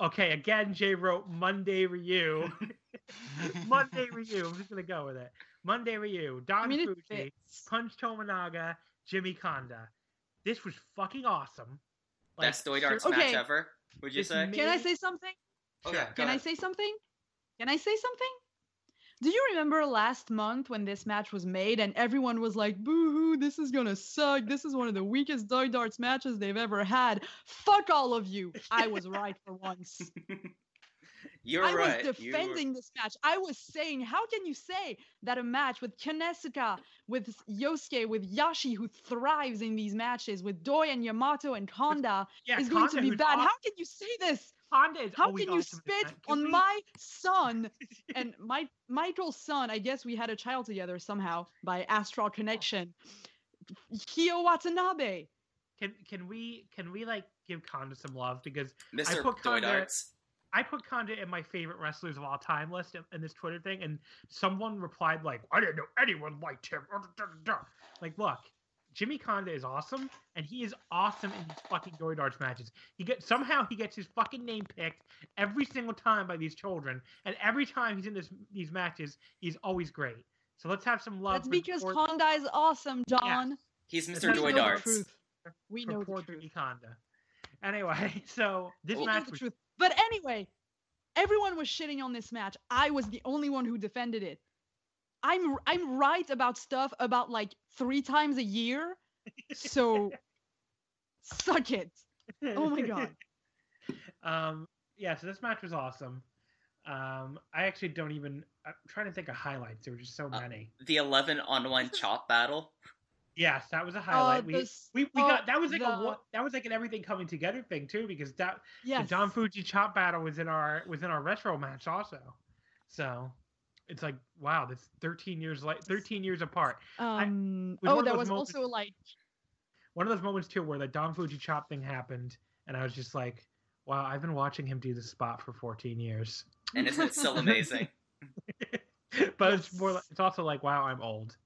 B: Okay, again, Jay wrote Monday Ryu. Monday Ryu. I'm just gonna go with it. Monday Ryu, Don
E: I mean,
B: Fuji. Punch Tominaga, Jimmy Kanda. This was fucking awesome.
D: Best Doi
B: ser-
D: Darts
E: Okay.
D: match ever. Would you
B: This
D: say?
B: ma-
E: Can I say something?
D: Oh, okay,
B: Sure.
D: go
E: Can I say something? Can I say something? Do you remember last month when this match was made and everyone was like, boo hoo, this is gonna suck. This is one of the weakest Doi Darts matches they've ever had. Fuck all of you. I was right for once.
D: You're
E: I
D: right.
E: was
D: You were-
E: defending this match. I was saying, how can you say that a match with Kinesuka, with Yosuke, with Yashi, who thrives in these matches, with Doi and Yamato and Honda,
B: yeah,
E: is going to be bad?
B: aw-
E: How can you say this?
B: Honda is
E: How can you
B: awesome
E: spit on
B: we-
E: my son and my Michael's son? I guess we had a child together somehow by astral connection. Hyo Watanabe.
B: Can can we can we like give Kanda some love because
D: Mr.
B: put
D: Doi
B: Kanda-
D: Darts.
B: I put Kanda in my favorite wrestlers of all time list in, in this Twitter thing, and someone replied like, "I didn't know anyone liked him." Like, look, Jimmy Kanda is awesome, and he is awesome in these fucking Dory Darts matches. He gets somehow he gets his fucking name picked every single time by these children, and every time he's in this these matches, he's always great. So let's have some love.
E: That's because Kanda is awesome, John.
D: He's Mr.
B: right.
D: Doi
E: We know the
D: Darts.
E: truth. We know the truth.
B: Jimmy Anyway, so this
D: Well-
B: match
E: the
B: was
E: truth. But anyway, everyone was shitting on this match. I was the only one who defended it. I'm I'm right about stuff about like three times a year. So suck it. Oh my god.
B: um, yeah, so this match was awesome. Um, I actually don't even. I'm trying to think of highlights. There were just so
D: Uh,
B: many.
D: The 11 on 1 chop battle.
B: Yes, that was a highlight. we,
E: the s-
B: we we
E: oh,
B: got that was like a
E: the-
B: wa- that was like an everything coming together thing too because that
E: Yes.
B: the Don Fuji chop battle was in our was in our retro match also. So it's like wow, that's 13 years like 13 years apart.
E: Um.
B: was
E: Oh,
B: one of
E: there was
B: moments-
E: also like
B: One of those moments too where the Don Fuji chop thing happened, and I was just like, wow, I've been watching him do this spot for 14 years.
D: And isn't it still amazing?
B: but it's more like, it's also like wow, I'm old.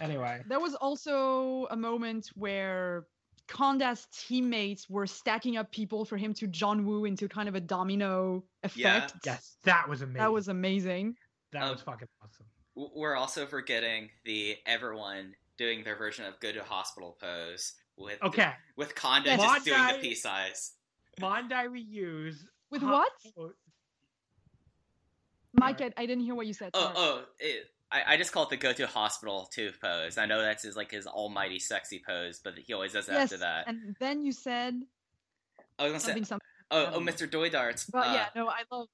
B: Anyway,
E: There was also a moment where Kanda's teammates were stacking up people for him to John Woo into kind of a domino
D: Yeah.
E: effect.
B: yes, that was amazing.
E: That was amazing.
B: that
D: Um,
B: was fucking awesome.
D: We're also forgetting the everyone doing their version of go to hospital pose with
B: Okay,
D: with Kanda
E: Yes.
D: just doing the
B: Mondai-
D: peace eyes.
B: Mondai reuse
E: With
B: Hot-
E: what?
B: oh,
E: Mike, I, I didn't hear what you said.
D: Oh,
E: sorry.
D: oh, it, I, I just call it the go to hospital too pose. I know that's his like his almighty sexy pose, but he always does it
E: yes,
D: after that.
E: and then you said
D: I was gonna say,
E: something, something.
D: oh, oh. Mr. Doi Darts.
E: But
D: uh,
E: yeah, no, I love.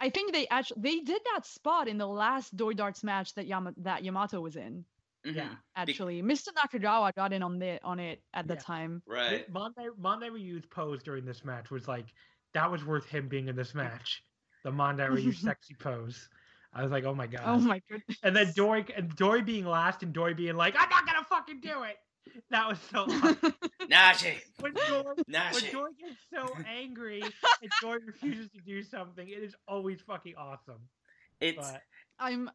E: I think they actually they did that spot in the last Doi Darts match that Yama, that Yamato was in.
D: mhm,
B: Yeah.
E: Actually, Mr. Nakagawa got in on the on it at the
B: Yeah.
E: time.
D: right.
B: Mondai Mondai Ryu's pose during this match was like that was worth him being in this match. The Mondai Ryu sexy pose. I was like, oh my god.
E: Oh my goodness.
B: and then Dory and Dory being last and Dory being like, I'm not gonna fucking do it. That was so awesome.
D: Nashi,
B: when Dory when
D: Nashi.
B: Dory gets so angry and Dory refuses to do something, it is always fucking awesome.
D: It's
B: But
E: I'm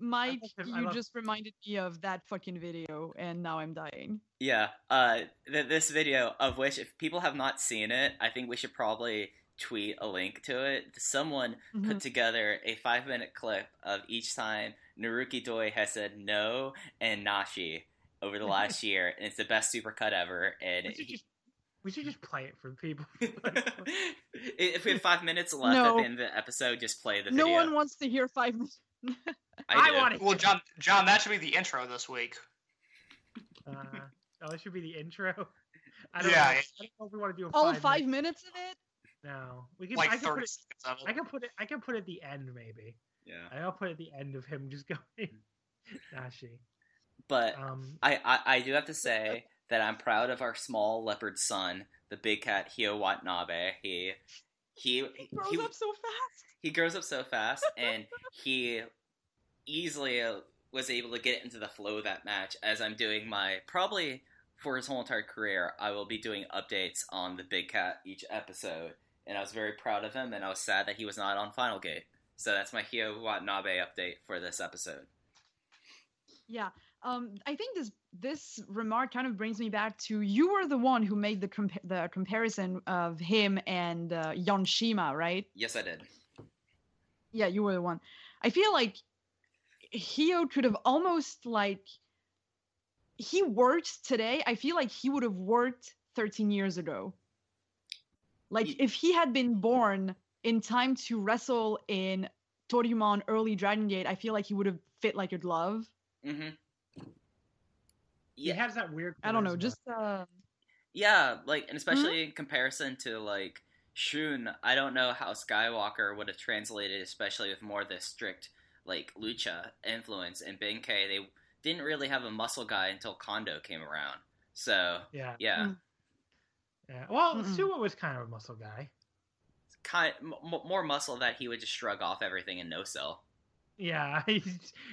E: Mike,
B: love
E: you
B: love-
E: just reminded me of that fucking video, and now I'm dying.
D: yeah. Uh, th- this video of which, if people have not seen it, I think we should probably tweet a link to it. Someone
E: Mhm.
D: put together a five minute clip of each time Naruki Doi has said no and Nashi over the last year, and it's the best supercut ever. And
B: we should
D: he-
B: just we should just play it for people.
D: if we have five minutes left at the end of the episode, just play the
E: No
D: video.
E: one wants to hear five minutes.
B: I
D: do.
B: want it.
C: Well, John, John, that should be the intro this week.
B: Uh, oh, that should be the intro. I don't
C: Yeah,
B: know.
C: yeah.
B: I don't know if we want to do a
E: All
B: five,
E: five
B: minutes.
E: minutes of it?
B: No, we can.
C: Like
B: I can put
C: 30
B: it.
C: seconds of
B: I can put it. I can put it at the end maybe.
D: Yeah,
B: I'll put it at the end of him just going. Nashi.
D: but
B: Um.
D: I, I I do have to say that I'm proud of our small leopard son, the big cat Hyo Watanabe. He he
E: It grows
D: he,
E: up so fast.
D: he grows up so fast, and he easily uh, was able to get into the flow of that match. As I'm doing my probably for his whole entire career, I will be doing updates on the big cat each episode, and I was very proud of him, and I was sad that he was not on Final Gate. So that's my Hyo Watanabe update for this episode.
E: Yeah. Um, I think this this remark kind of brings me back to you were the one who made the compa- the comparison of him and uh, Yonshima, right?
D: Yes, I did.
E: Yeah, you were the one. I feel like Hyo could have almost like he worked today. I feel like he would have worked 13 years ago. Like
D: Ye-
E: if he had been born in time to wrestle in Toryumon early Dragon Gate, I feel like he would have fit like a glove.
D: Mm-hmm.
B: He
D: Yeah,
B: has that weird.
E: I don't know, just uh
D: yeah, like and especially in comparison to like Shun, I don't know how Skywalker would have translated, especially with more of the strict like lucha influence. And Benkei, they didn't really have a muscle guy until Kondo came around. So
B: Yeah.
D: yeah,
E: Mm.
B: Yeah. Well,
E: Mm-mm.
B: Suwa was kind of a muscle guy.
D: kind m- more muscle that he would just shrug off everything and no sell.
B: Yeah,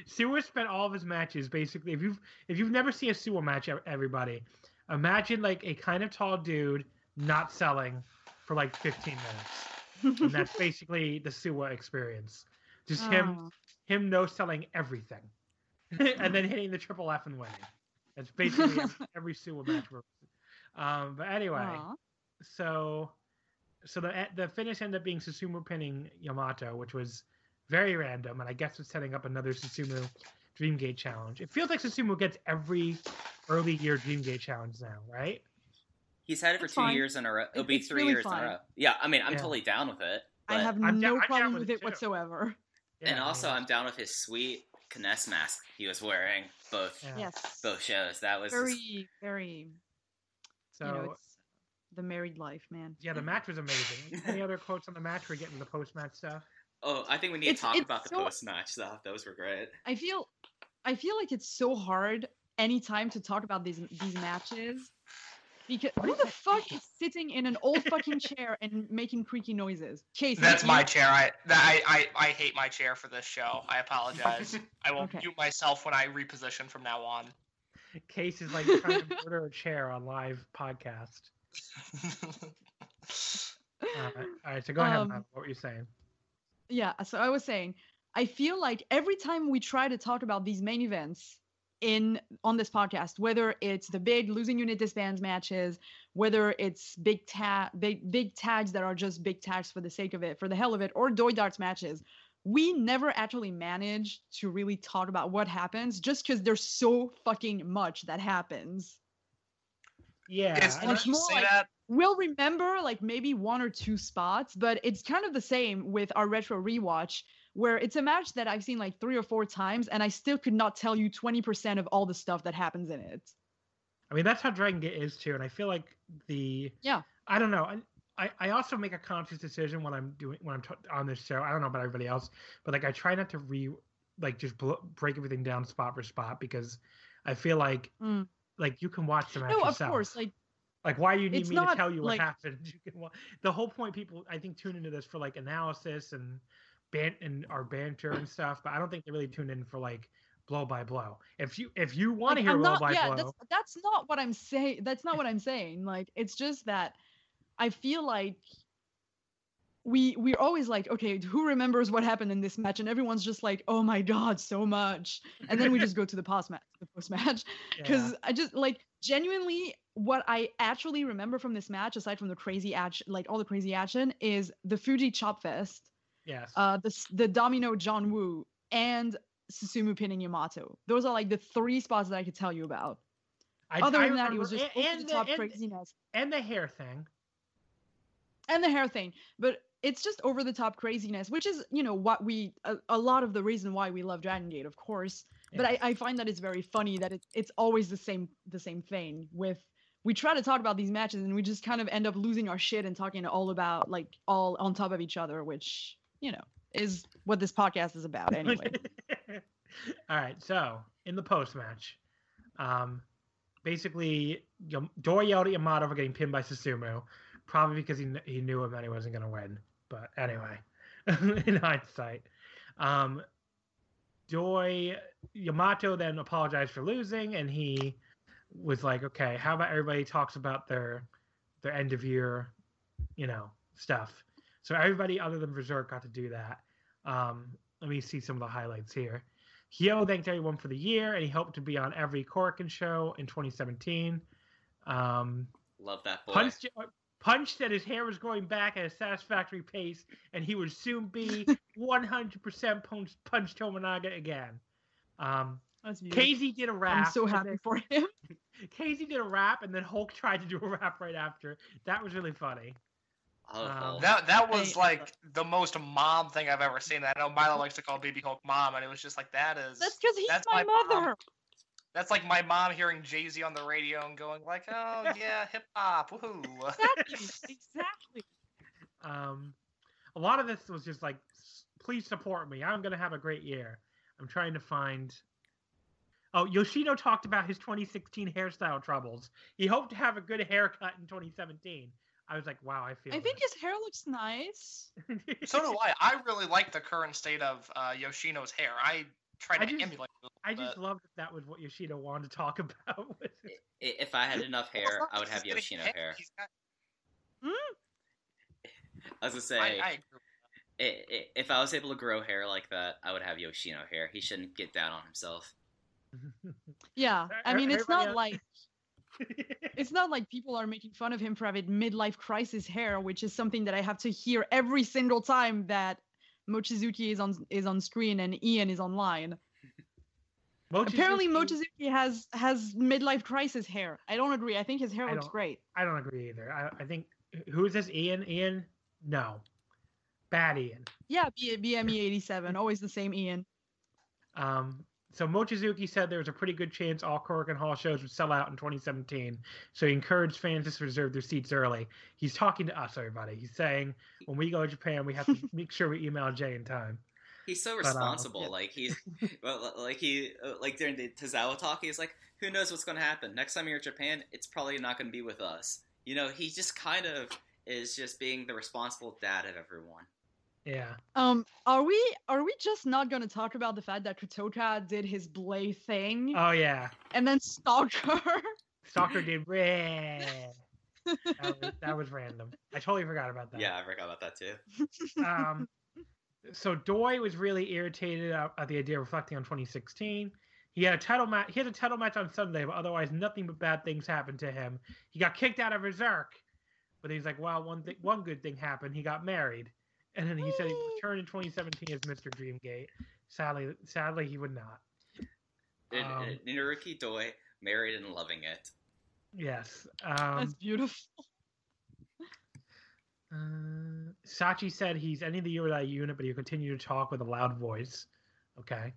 B: Suwa spent all of his matches basically. If you've if you've never seen a Suwa match, everybody, imagine like a kind of tall dude not selling for like 15 minutes, and that's basically the Suwa experience. Just him
E: oh.
B: him no selling everything, and then hitting the triple F and winning. That's basically every, every Suwa match. we're- Um, but anyway,
E: Aw.
B: so so the the finish ended up being Susumu pinning Yamato, which was very random, and I guess it's setting up another Susumu Dreamgate challenge. It feels like Susumu gets every early year Dreamgate challenge now, right?
D: He's had it for
E: It's
D: two
E: fine.
D: years in a row. It'll
E: It-
D: be three
E: really
D: years in a row. Yeah, I mean, I'm
B: Yeah.
D: totally down with it.
E: I have
B: I'm
E: no
B: down-
E: problem
B: with
E: with
B: it
E: it
B: too.
E: whatsoever.
D: and also,
B: yeah.
D: I'm down with his sweet Kness mask he was wearing both
B: Yeah.
E: Yes.
D: both shows. That was
E: Very, very.
B: So
E: you know, it's the married life, man.
B: yeah, the match was amazing. Any other quotes on the match? We're getting the post match stuff.
D: Oh, I think we need
E: It's-
D: to talk
E: it's
D: about the post match stuff. Those were great.
E: I feel, I feel like it's so hard any time to talk about these these matches. Because who the fuck is sitting in an old fucking chair and making creaky noises? Casey,
C: That's my chair. I, that- I I I hate my chair for this show. I apologize. I will
E: Okay.
C: mute myself when I reposition from now on.
B: Case is like trying to murder a chair on live podcast. Uh, all right, so go ahead.
E: Um,
B: Matt, what were you saying?
E: yeah so i was saying i feel like every time we try to talk about these main events in on this podcast whether it's the big losing unit disbands matches whether it's big tag big big tags that are just big tags for the sake of it for the hell of it or doi darts matches we never actually manage to really talk about what happens just because there's so fucking much that happens
B: Yeah,
C: It's
E: and it's more like-
C: that.
E: we'll remember like maybe one or two spots, but it's kind of the same with our retro rewatch, where it's a match that I've seen like three or four times, and I still could not tell you 20% of all the stuff that happens in it.
B: I mean that's how Dragon Gate is too, and I feel like the
E: Yeah.
B: I don't know. I I, also make a conscious decision when I'm doing when I'm t- on this show. I don't know about everybody else, but like I try not to re like just bl- break everything down spot for spot because I feel like
E: Mm.
B: like you can watch the match
E: No, of course, like
B: Like, why you need me to tell you what
E: like-
B: happened? You can, wa- the whole point people, I think, tune into this for like analysis and ban and our banter and stuff, but I don't think they really tune in for like blow by blow. If you if you want to
E: like,
B: hear
E: I'm
B: blow
E: not,
B: by
E: yeah,
B: blow,
E: that's that's not what I'm saying. That's not what I'm saying. Like it's just that I feel like we we're always like, okay, who remembers what happened in this match? And everyone's just like, oh my god, so much. And then we just go to the post match, the post match,
B: yeah.
E: because I just like genuinely what I actually remember from this match, aside from the crazy action, like all the crazy action, is the Fuji Chop Fest,
B: yes,
E: uh, the the Domino John Woo, and Susumu pinning Yamato. Those are like the three spots that I could tell you about.
B: I,
E: Other
B: I
E: than that, it was just
B: and, and
E: the top
B: and,
E: craziness
B: and the hair thing.
E: And the hair thing. But it's just over the top craziness, which is you know what we a, a lot of the reason why we love Dragon Gate, of course. But I, I find that it's very funny that it, it's always the same the same thing with we try to talk about these matches and we just kind of end up losing our shit and talking all about like all on top of each other, which you know is what this podcast is about anyway.
B: All right, so in the post match, um, basically Doi yelled at Yamato for getting pinned by Susumu, probably because he kn- he knew Omeni wasn't going to win. But anyway, in hindsight, um, Doi Yamato then apologized for losing, and he was like, "Okay, how about everybody talks about their their end of year, you know, stuff." So everybody other than Berserk got to do that. Um, let me see some of the highlights here. Hyo thanked everyone for the year, and he hoped to be on every Korakuen show in 2017. Um,
D: Love that boy.
B: Punch, Punch said his hair was growing back at a satisfactory pace, and he would soon be 100% Punch, punch Tominaga again. Um, Casey did a rap.
E: I'm so happy
B: then-
E: for him.
B: Casey did a rap, and then Hulk tried to do a rap right after. That was really funny. Um,
C: That that was like the most mom thing I've ever seen. I know Milo likes to call Baby Hulk mom, and it was just like that is
E: That's because he's
C: that's
E: my,
C: my mom.
E: Mother.
C: that's like my mom hearing Jay Z on the radio and going like, "Oh yeah, hip hop, woohoo!"
E: Exactly. exactly.
B: Um, a lot of this was just like, please support me. I'm going to have a great year. I'm trying to find. Oh, Yoshino talked about his 2016 hairstyle troubles. He hoped to have a good haircut in 2017. I was like, wow, I feel.
E: I think
B: this.
E: his hair looks nice.
C: so do I. I really like the current state of uh, Yoshino's hair. I try
B: I just-
C: emulate. it a
B: I just
C: bit.
B: loved that that was what Yoshino wanted to talk about. with
D: If I had enough hair, I would have Yoshino
C: hair,
D: hair.
C: he's got- hmm?
D: I was gonna say,
C: I, I agree.
D: i- i- if I was able to grow hair like that, I would have Yoshino hair. He shouldn't get down on himself.
E: Yeah. I mean, it's
B: everybody
E: not
B: else-
E: like it's not like people are making fun of him for having midlife crisis hair, which is something that I have to hear every single time that Mochizuki is on is on screen and Ian is online. Apparently,
B: Mochizuki-
E: Mochizuki has has midlife crisis hair. I don't agree. I think his hair
B: I
E: looks great.
B: I don't agree either. I, I think who is this? Ian? Ian? No, bad Ian.
E: Yeah, B- BME eighty seven, always the same Ian.
B: Um, so Mochizuki said there was a pretty good chance all Korakuen Hall shows would sell out in 2017. So he encouraged fans to reserve their seats early. He's talking to us, everybody. He's saying when we go to Japan, we have to make sure we email Jay in time.
D: He's so
B: um,
D: responsible.
E: yeah.
D: Like he's, well, like he, uh, like during the Tozawa talk, he's like, "Who knows what's going to happen next time you're in Japan? It's probably not going to be with us." You know, he just kind of is just being the responsible dad of everyone.
B: Yeah.
E: Um, are we are we just not gonna talk about the fact that Kotoka did his Blay thing
B: Oh yeah.
E: and then Stalker.
B: Stalker did red. that, was, that was random. I totally forgot about that.
D: Yeah, I forgot about that too.
B: Um, so Doi was really irritated at, at the idea of reflecting on 2016. He had a title match. He had a title match on Sunday, but otherwise nothing but bad things happened to him. He got kicked out of Berserk, but he's like, "Well, one thing, one good thing happened. He got married." And then he said he would return in 2017 as Mr. Dreamgate. Sadly, sadly, he would not.
D: And,
B: Um,
D: and Naruki Doi married and loving it.
B: Yes.
E: That's
B: Um,
E: beautiful.
B: uh, Sachi said he's ending the year without a unit, but he'll continue to talk with a loud voice. Okay.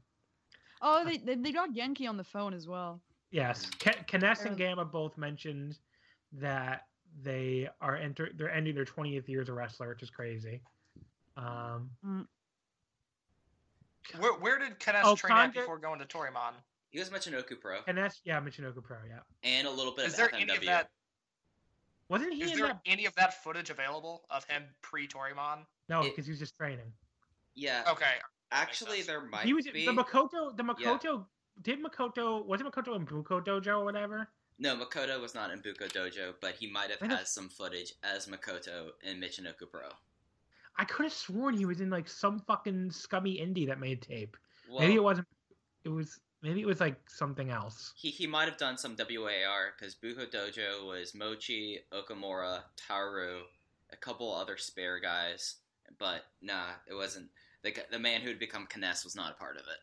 E: Oh, they, they they got Genki on the phone as well.
B: Yes, K- Kness and
E: Um,
B: Gamma both mentioned that they are enter they're ending their 20th year as a wrestler, which is crazy. Um,
C: Where, where did Kness
B: Oh,
C: train at before going to Toryumon?
D: He was Michinoku Pro
B: Kness, yeah, Michinoku Pro, yeah.
D: and a little bit
C: Is
D: of
C: there
D: FMW.
C: any of that?
B: Wasn't he
C: Is
B: in
C: there
B: that?
C: any of that footage available of him pre Toryumon?
B: No,
D: it-
B: because he was just training.
D: Yeah,
C: Okay.
D: actually,
C: sense.
D: there might
B: he was
D: be.
B: the Makoto. The
D: Yeah.
B: Makoto did Makoto wasn't Makoto in Buko Dojo or whatever.
D: No, Makoto was not in Buko Dojo, but he might have had some footage as Makoto in Michinoku Pro.
B: I could have sworn he was in like some fucking scummy indie that made tape.
D: Well,
B: maybe it wasn't. It was maybe it was like something else.
D: he, he might have done some WAR because Buko Dojo was Mochi, Okamura, Taru, a couple other spare guys, but nah, it wasn't. The, the man who had become Kness was not a part of it.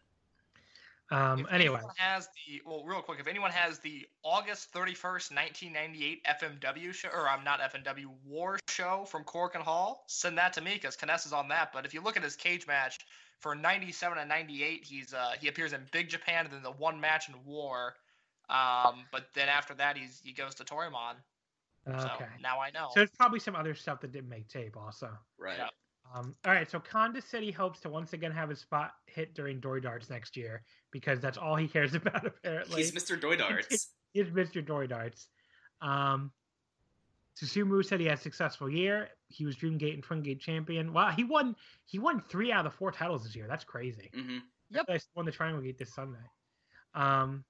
B: Um.
C: If
B: Anyway,
C: has the well, real quick, if anyone has the August thirty first, nineteen ninety eight FMW show, or I'm not FMW War show from Korakuen Hall, send that to me because Kness is on that. But if you look at his cage match for ninety seven and ninety eight, he's uh he appears in Big Japan and then the one match in War. Um, but then after that, he's he goes to Toryumon. So
B: okay.
C: now I know.
B: So there's probably some other stuff that didn't make tape also.
D: Right.
C: Yeah.
B: Um, all right, so Kanda said he hopes to once again have his spot hit during Doi Darts next year because that's all he cares about apparently.
D: He's Mr. Doi Darts.
B: He's Mr. Doi Darts. Um, Susumu said he had a successful year. He was Dreamgate and Twin Gate champion. Wow, he won. He won three out of the four titles this year. That's crazy.
D: hmm
E: Yep.
B: I won the Triangle Gate this Sunday. Um,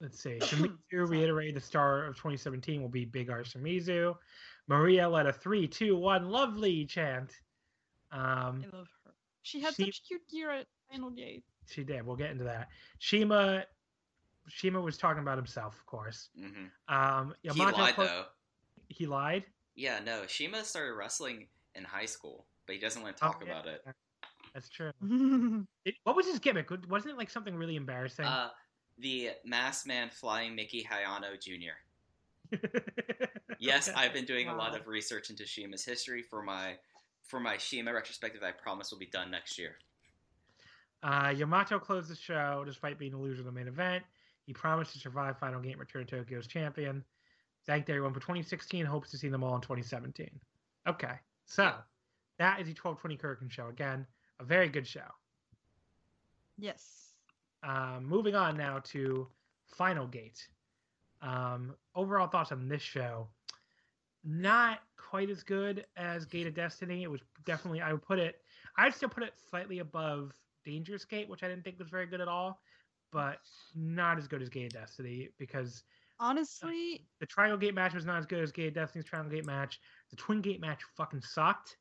B: let's see. Shimizu reiterated the star of 2017 will be Big R Shimizu. Maria led a three, two, one, lovely chant. Um,
E: I love her. She had
B: She-
E: such cute gear at Final Gate.
B: she did. We'll get into that. Shima, Shima was talking about himself, of course.
D: hmm
B: Um,
D: He lied
B: clo-
D: though.
B: He lied.
D: Yeah, no. Shima started wrestling in high school, but he doesn't want to talk
B: Oh, yeah.
D: about it.
B: That's true. It- what was his gimmick? Wasn't it like something really embarrassing?
D: Uh, the masked man flying Mickey Hayano Jr. Yes,
B: Okay.
D: I've been doing a lot of research into Shima's history for my for my Shima retrospective. I promise will be done next year.
B: Uh, Yamato closed the show despite being a loser in the main event. He promised to survive Final Game Return to Tokyo as champion. Thanked everyone for 2016. Hopes to see them all in 2017. Okay, so that is the 1220 Korakuen show. Again, a very good show.
E: yes.
B: Um, moving on now to Final Gate. Um, overall thoughts on this show? Not quite as good as Gate of Destiny. It was definitely I would put it. I'd still put it slightly above Dangerous Gate, which I didn't think was very good at all, but not as good as Gate of Destiny because
E: Honestly,
B: the Triangle Gate match was not as good as Gate of Destiny's Triangle Gate match. The Twin Gate match fucking sucked,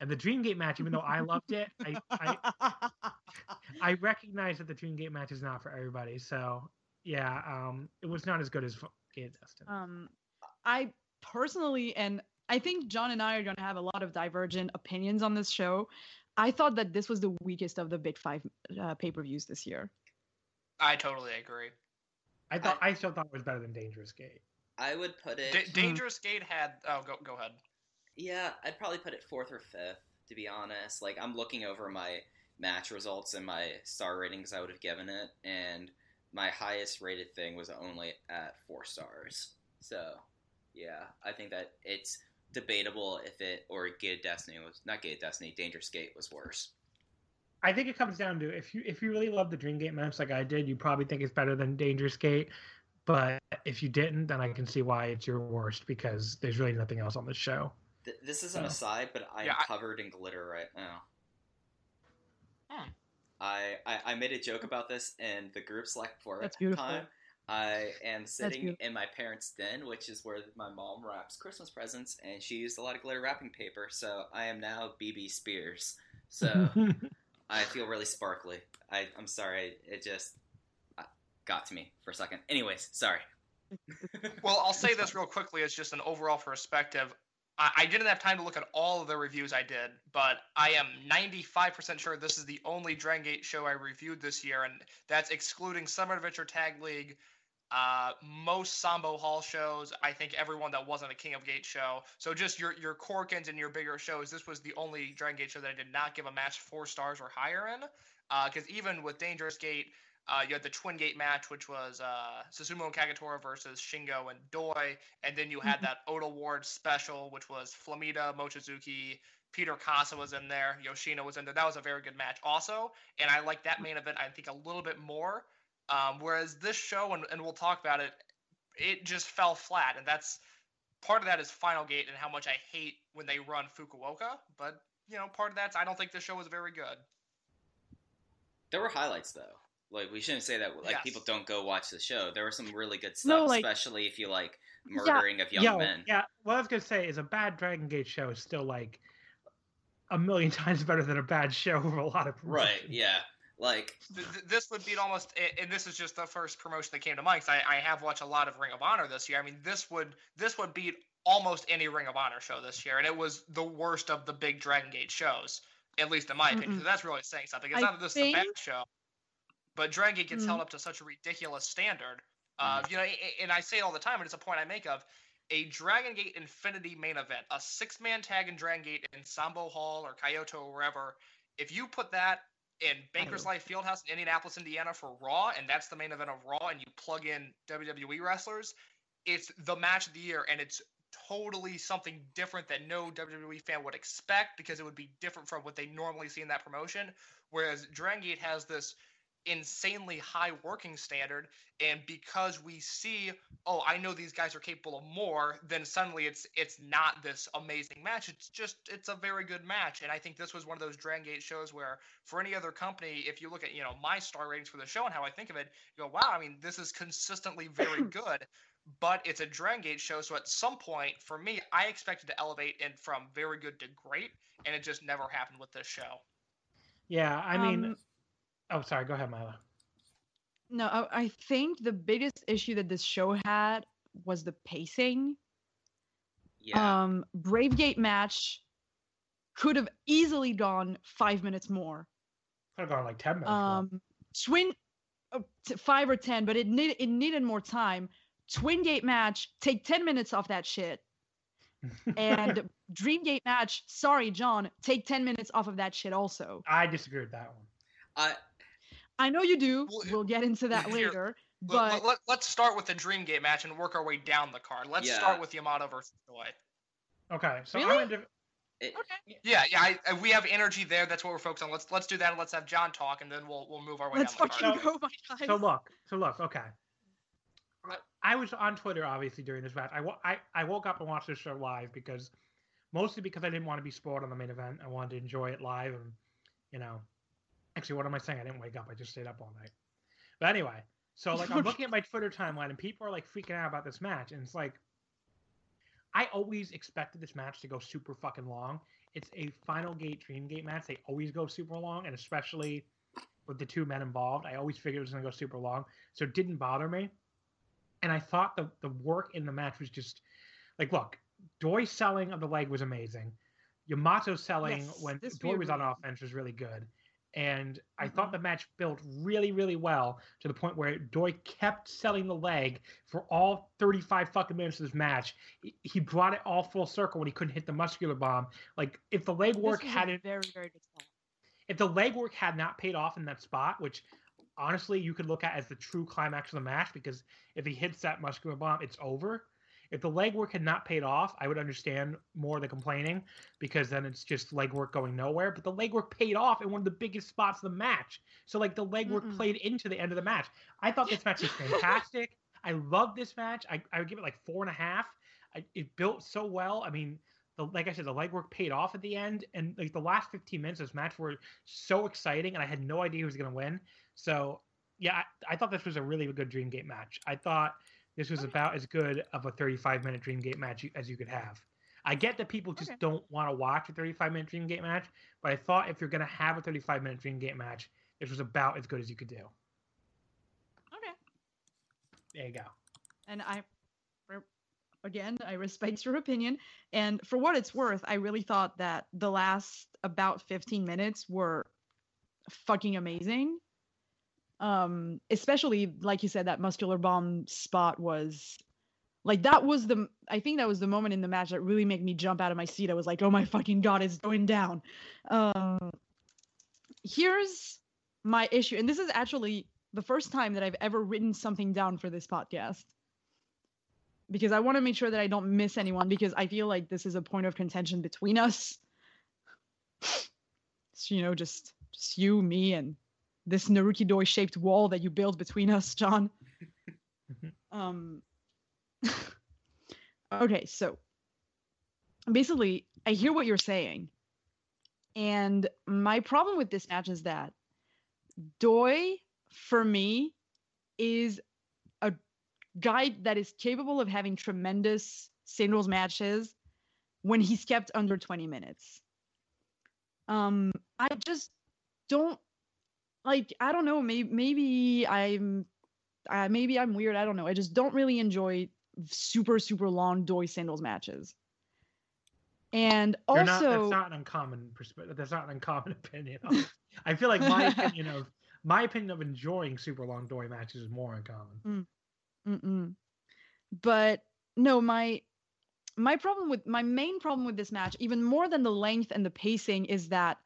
B: and the Dream Gate match, even though I loved it, I, I I recognize that the Dream Gate match is not for everybody. So yeah, um, it was not as good as Gate of Destiny.
E: um, I personally, and I think John and I are going to have a lot of divergent opinions on this show. I thought that this was the weakest of the big five uh, pay per views this year.
C: I totally agree.
B: I thought I still thought it was better than Dangerous Gate.
D: I would put it.
C: D- Dangerous Gate had. Oh, go go ahead.
D: Yeah, I'd probably put it fourth or fifth, to be honest. Like, I'm looking over my match results and my star ratings I would have given it, and my highest rated thing was only at four stars. So, yeah, I think that it's debatable if it, or Gate of Destiny was, not Gate of Destiny, Dangerous Gate was worse.
B: I think it comes down to if you if you really love the Dream Gate match like I did, you probably think it's better than Dangerous Gate. But if you didn't, then I can see why it's your worst because there's really nothing else on the show.
D: Th- this is an aside, but I'm
C: Yeah, I-
D: covered in glitter right now.
C: Hmm.
D: I, I I made a joke about this in the group Slack for
E: That's beautiful.
D: time. I am sitting in my parents' den, which is where my mom wraps Christmas presents, and she used a lot of glitter wrapping paper. So I am now BB Spears. So I feel really sparkly. I I'm sorry, it just uh, got to me for a second. Anyways, sorry.
C: Well, I'll say this real quickly as just an overall perspective. I, didn't have time to look at all of the reviews I did, but I am 95% sure this is the only Dragon Gate show I reviewed this year, and that's excluding Summer Adventure Tag League, uh, most Sambo Hall shows. I think everyone that wasn't a King of Gate show. So just your your Korakuens and your bigger shows. This was the only Dragon Gate show that I did not give a match four stars or higher in, because even with Dangerous Gate. Uh, you had the Twin Gate match, which was uh, Susumu and Kagetora versus Shingo and Doi, and then you had that Ota Ward special, which was Flamita, Mochizuki, Peter Kaasa was in there, Yoshino was in there. That was a very good match, also, and I like that main event. I think a little bit more. Um, whereas this show, and, and we'll talk about it, it just fell flat, and that's part of that is Final Gate and how much I hate when they run Fukuoka. But you know, part of that's I don't think the show was very good.
D: There were highlights though. Like we shouldn't say that like
C: Yes.
D: people don't go watch the show. There was some really good
E: No,
D: stuff,
E: like-
D: especially if you like murdering of young
B: Yo,
D: men.
B: yeah. What I was gonna say is a bad Dragon Gate show is still like a million times better than a bad show for a lot of
D: Right, yeah. Like
C: Th- th- this would beat almost, and this is just the first promotion that came to mind. 'cause I, I have watched a lot of Ring of Honor this year. I mean, this would this would beat almost any Ring of Honor show this year, and it was the worst of the big Dragon Gate shows, at least in my opinion.
E: Mm-mm.
C: So that's really saying something. It's
E: I
C: not that this is a bad show, but Dragon Gate gets
E: Mm.
C: held up to such a ridiculous standard. Uh, you know, a- a- and I say it all the time, and it's a point I make of a Dragon Gate Infinity main event, a six man tag in Dragon Gate in Sambo Hall or Kyoto or wherever. If you put that in Bankers Life Fieldhouse in Indianapolis, Indiana for Raw, and that's the main event of Raw, and you plug in WWE wrestlers, it's the match of the year, and it's totally something different that no WWE fan would expect because it would be different from what they normally see in that promotion. Whereas Dragon Gate has this insanely high working standard, and because we see, oh, I know these guys are capable of more, then suddenly it's it's not this amazing match. It's just it's a very good match, and I think this was one of those Dragon Gate shows where, for any other company, if you look at you know my star ratings for the show and how I think of it, you go, wow, I mean this is consistently very good. But it's a Dragon Gate show, so at some point, for me, I expected to elevate in from very good to great, and it just never happened with this show.
B: Yeah, I mean,
E: Um,
B: oh, sorry. Go ahead, Mila.
E: No, I, I think the biggest issue that this show had was the pacing.
D: yeah.
E: Um, Bravegate match could have easily gone five minutes more.
B: Could have gone like ten minutes. more.
E: Um, Twin, uh, t- five or ten, but it needed it needed more time. Twin Gate match, take ten minutes off that shit. And Dream Gate match, sorry, John, take ten minutes off of that shit also.
B: I disagree with that one.
D: I
E: I know you do.
C: Well,
E: We'll get into that
C: here,
E: later. But
C: let, let, us start with the Dream Gate match and work our way down the card. Let's
D: Yeah.
C: start with Yamato versus Doi.
B: Okay, so
E: Really?
B: I'm gonna. Dif-
C: Yeah, yeah, I, I- we have energy there. That's what we're focused on. Let's let's do that. and Let's have John talk, and then we'll we'll move our way
E: let's
C: down the
E: fucking
C: card.
B: So-
E: go, my guys.
B: So look, so look, okay. I- I was on Twitter obviously during this match. I, I, I woke up and watched this show live because mostly because I didn't want to be spoiled on the main event. I wanted to enjoy it live and you know actually what am I saying? I didn't wake up, I just stayed up all night. But anyway, so like I'm looking at my Twitter timeline and people are like freaking out about this match and it's like I always expected this match to go super fucking long. It's a final gate dream gate match. They always go super long, and especially with the two men involved, I always figured it was gonna go super long. So it didn't bother me. And I thought the the work in the match was just like look, Doi selling of the leg was amazing. Yamato selling
E: Yes,
B: when Doi was on offense was really good. And I
E: Mhm.
B: thought the match built really, really well to the point where Doi kept selling the leg for all 35 fucking minutes of this match. He- brought it all full circle when he couldn't hit the muscular bomb. Like if the leg work
E: was a
B: hadn't
E: very very
B: if the leg work had not paid off in that spot, which honestly you could look at as the true climax of the match, because if he hits that muscular bomb, it's over. If the legwork had not paid off, I would understand more the complaining because then it's just legwork going nowhere. But the legwork paid off in one of the biggest spots of the match. So like the legwork
E: Mm-mm.
B: played into the end of the match. I thought this match was fantastic. I love this match. I, I would give it like four and a half. I, it built so well. I mean, the, like I said, the legwork paid off at the end, and like the last 15 minutes of this match were so exciting, and I had no idea who was going to win. So yeah, I, I thought this was a really good Dream Gate match. I thought this was about as good of a 35 minute Dream Gate match as you could have. I get that people just
E: Okay.
B: don't want to watch a 35 minute Dream Gate match, but I thought if you're going to have a 35 minute Dream Gate match, this was about as good as you could do.
E: Okay.
B: There you go.
E: and I, again, I respect your opinion. And for what it's worth, I really thought that the last about 15 minutes were fucking amazing. Um, especially like you said, that muscular bomb spot was like that was the I think that was the moment in the match that really made me jump out of my seat. I was like, oh my fucking god, it's going down. Um, here's my issue, and this is actually the first time that I've ever written something down for this podcast because I want to make sure that I don't miss anyone because I feel like this is a point of contention between us. So, you know, just just you, me, and this Naruki Doi shaped wall that you built between us, John. um. okay, so basically, I hear what you're saying, and my problem with this match is that Doi, for me, is a guy that is capable of having tremendous singles matches when he's kept under 20 minutes. Um, I just don't like. I don't know. Maybe maybe I'm, uh, maybe I'm weird. I don't know. I just don't really enjoy super super long Doi sandals matches. And also,
B: not, that's not an uncommon perspective. That's not an uncommon opinion. I feel like my opinion of my opinion of enjoying super long Doi matches is more uncommon.
E: Mm-mm. But no, my my problem with my main problem with this match, even more than the length and the pacing, is that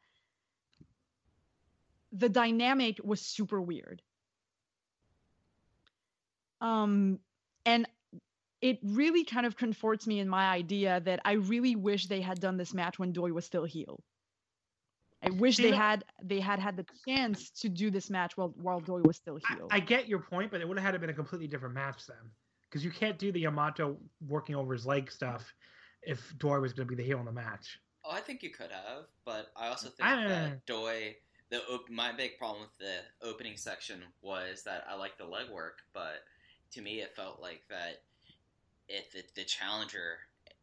E: the dynamic was super weird. Um, and it really kind of comforts me in my idea that I really wish they had done this match when Doi was still heel. I wish
B: See,
E: they
B: that-
E: had they had had the chance to do this match while while Doi was still
B: I,
E: heel.
B: I get your point, but it would have had to been a completely different match then, because you can't do the Yamato working over his leg stuff if Doi was going to be the heel in the match.
D: Oh, I think you could have, but I also think
B: I-
D: that Doi. The op- my big problem with the opening section was that I like the legwork, but to me it felt like that if the, the challenger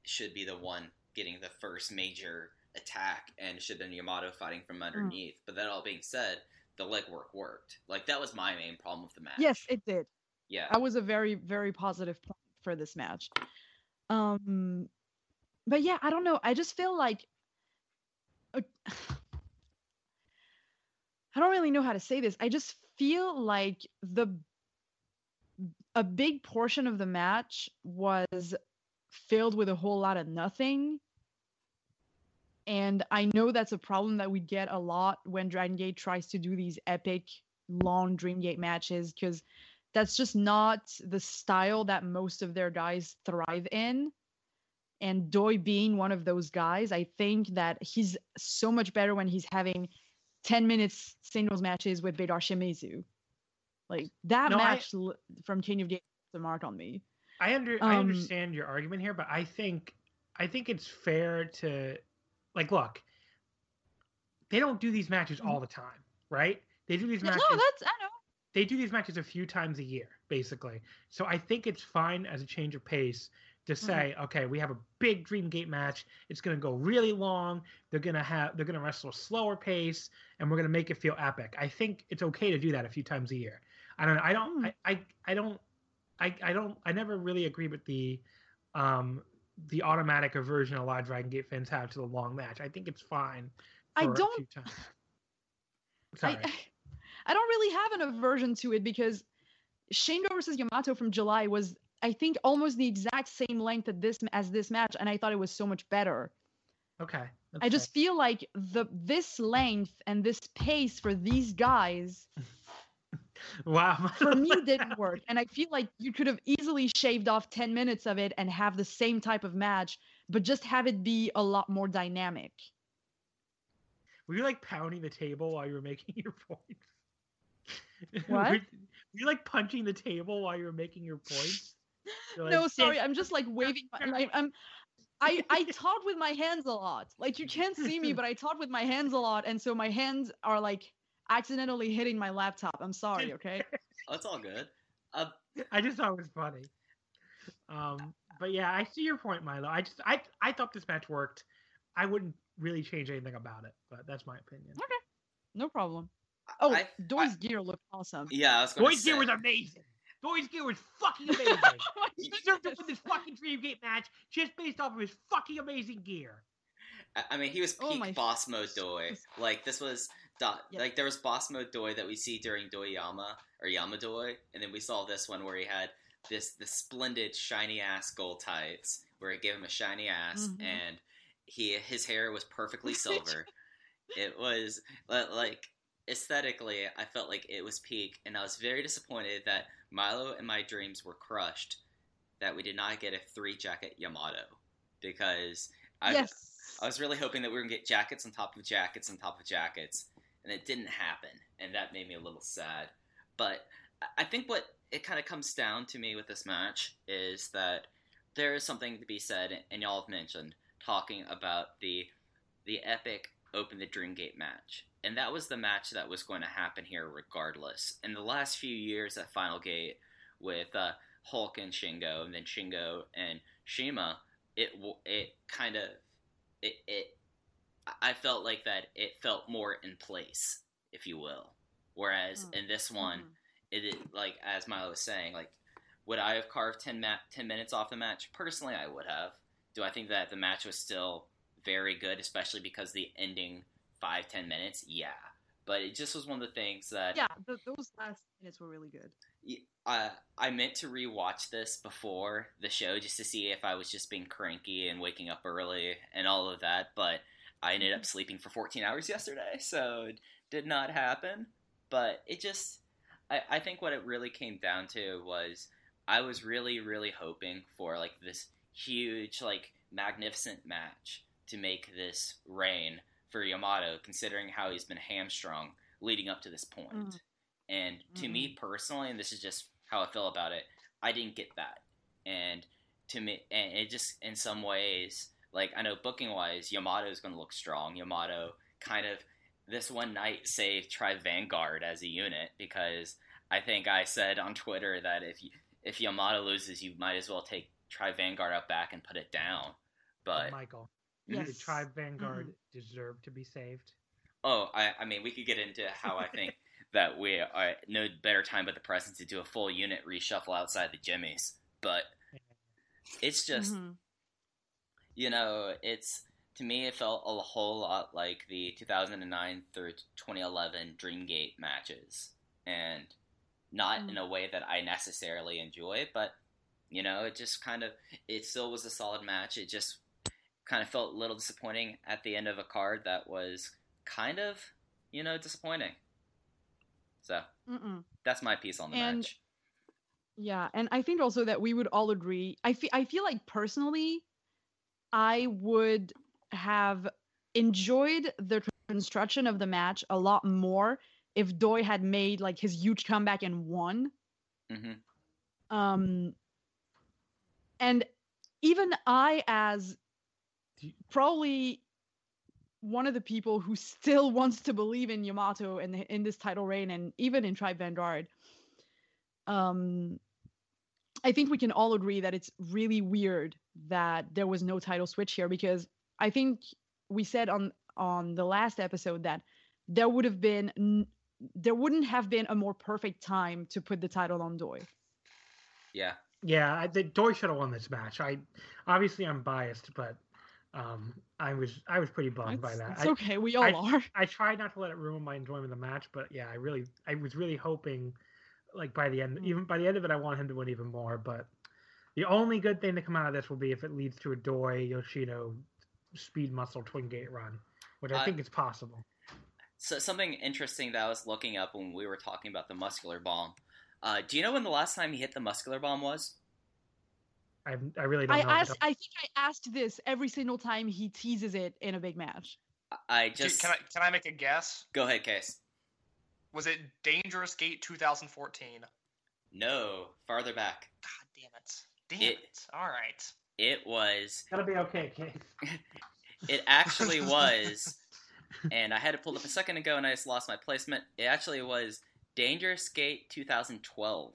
D: should be the one getting the first major attack, and should have been Yamato fighting from underneath. But that all being said, the legwork worked. Like that was my main problem with the match.
E: yes, it did.
D: yeah.
E: that was a very very positive point for this match um but yeah i don't know i just feel like uh, i don't really know how to say this i just feel like the a big portion of the match was filled with a whole lot of nothing and i know that's a problem that we get a lot when dragon gate tries to do these epic long dream gate matches because that's just not the style that most of their guys thrive in. And Doi being one of those guys, I think that he's so much better when he's having 10 minutes singles matches with Big R Shimizu. Like that
B: No,
E: match l from King of Games a mark on me.
B: I under I
E: Um,
B: understand your argument here, but I think I think it's fair to like look. They don't do these matches all the time, right? They do these matches.
E: No, that's I know.
B: they do these matches a few times a year, basically. So I think it's fine as a change of pace to say, okay, we have a big Dream Gate match. It's going to go really long. They're going to have they're going to wrestle a slower pace, and we're going to make it feel epic. I think it's okay to do that a few times a year. I don't. I don't.
E: Hmm.
B: I, I I don't. I I don't. I never really agree with the um the automatic aversion a lot of Dragon Gate fans have to the long match. I think it's fine.
E: I don't-.
B: Sorry.
E: I, I don't really have an aversion to it because Shingo versus Yamato from July was, I think, almost the exact same length at this as this match, and I thought it was so much better.
B: okay.
E: I just feel like the this length and this pace for these guys
B: Wow.
E: For me, didn't work, and I feel like you could have easily shaved off ten minutes of it and have the same type of match, but just have it be a lot more dynamic.
B: Were you like pounding the table while you were making your points?
E: What?
B: were, were you like punching the table while you were making your points? You're
E: no, sorry, I'm just like waving. My, I'm. I, I talk with my hands a lot. Like you can't see me, but I talk with my hands a lot, and so my hands are like accidentally hitting my laptop. I'm sorry, okay?
D: Oh, it's all good. Uh,
B: I just thought it was funny. Um, but yeah, I see your point, Milo. I just I I thought this match worked. I wouldn't really change anything about it, but that's my opinion.
E: Okay, no problem. Oh,
D: I-
E: Doi's gear looked awesome.
D: yeah, I was going
B: Doi's
D: say.
B: gear was amazing. Doi's gear was fucking amazing.
E: Oh
B: he deserved to
E: goodness.
B: win this fucking Dreamgate match just based off of his fucking amazing gear.
D: I- I mean, he was
E: Oh
D: peak
E: my
D: boss mode Doi. Like this was do-
E: Yeah.
D: like there was boss mode Doi that we see during Doi Yama or Yama Doi, and then we saw this one where he had this the splendid shiny ass gold tights, where it gave him a shiny ass,
E: Mhm.
D: and he his hair was perfectly silver. it was like aesthetically, I felt like it was peak, and I was very disappointed that Milo and my dreams were crushed. That we did not get a three jacket Yamato because I,
E: yes.
D: I was really hoping that we were gonna get jackets on top of jackets on top of jackets, and it didn't happen, and that made me a little sad. But I- think what it kind of comes down to me with this match is that there is something to be said, and y'all have mentioned talking about the the epic Open the Dreamgate match, and that was the match that was going to happen here regardless. In the last few years at Final Gate, with uh, Hulk and Shingo, and then Shingo and Shima, it it kind of it, it I felt like that it felt more in place, if you will. Whereas
E: Mm.
D: in this one,
E: Mhm.
D: it is like as Milo was saying, like would I have carved 10, ma- 10 minutes off the match? Personally, I would have. Do I think that the match was still very good, especially because the ending five ten minutes? Yeah, but it just was one of the things that
E: Yeah, th- those last minutes were really good.
D: Uh, I meant to rewatch this before the show just to see if I was just being cranky and waking up early and all of that, but I ended up sleeping for 14 hours yesterday, so it did not happen. But it just, I, I think what it really came down to was I was really, really hoping for like this huge, like magnificent match to make this reign for Yamato, considering how he's been hamstrung leading up to this point.
E: Mhm.
D: And to me personally, and this is just how I feel about it, I didn't get that. And to me, and it just in some ways, like I know booking wise, Yamato is going to look strong. Yamato kind of this one night saved Tribe Vanguard as a unit because I think I said on Twitter that if you, if Yamato loses, you might as well take Tribe Vanguard out back and put it down. But
B: Michael,
E: Yes.
B: the Tribe Vanguard deserved to be saved.
D: Oh, I, I mean, we could get into how I think that we are no better time but the present to do a full unit reshuffle outside the jimmies. But it's just,
E: Mhm.
D: you know, it's to me, it felt a whole lot like the 2009 through 2011 Dreamgate matches, and not in a way that I necessarily enjoy, but you know, it just kind of, it still was a solid match. It just kind of felt a little disappointing at the end of a card that was kind of, you know, disappointing. So
E: Mm-mm.
D: that's my piece on the
E: And-
D: match.
E: Yeah, and I think also that we would all agree. I feel I feel like personally, I would have enjoyed the construction of the match a lot more if Doi had made like his huge comeback and won.
D: hmm
E: Um, and even I, as probably one of the people who still wants to believe in Yamato and in this title reign, and even in Tribe Vanguard, um, I think we can all agree that it's really weird that there was no title switch here because I think we said on on the last episode that there would have been there wouldn't have been a more perfect time to put the title on Doi.
D: Yeah.
B: Yeah, I think Doi should have won this match. I obviously I'm biased, but um, I was I was pretty bummed by that.
E: it's
B: I,
E: okay, we all are.
B: I tried not to let it ruin my enjoyment of the match, but yeah, I really I was really hoping like by the end
E: Mm.
B: even by the end of it I want him to win even more, but the only good thing to come out of this will be if it leads to a Doi Yoshino speed muscle twin gate run, which I
D: I-
B: think is possible.
D: So something interesting that I was looking up when we were talking about the muscular bomb. Uh, do you know when the last time he hit the muscular bomb was?
B: I I really don't
E: I
B: know.
E: asked. I think I asked this every single time he teases it in a big match.
D: I- I
C: Do-
D: just
C: Can I can I make a guess?
D: go ahead, Case.
C: Was it Dangerous Gate 2014?
D: No, farther back.
C: God damn it! Damn
D: It-
C: it! All right.
D: It was.
B: That'll be okay, Case.
D: It actually was, and I had it pulled up a second ago, and I just lost my placement. It actually was Dangerous Gate 2012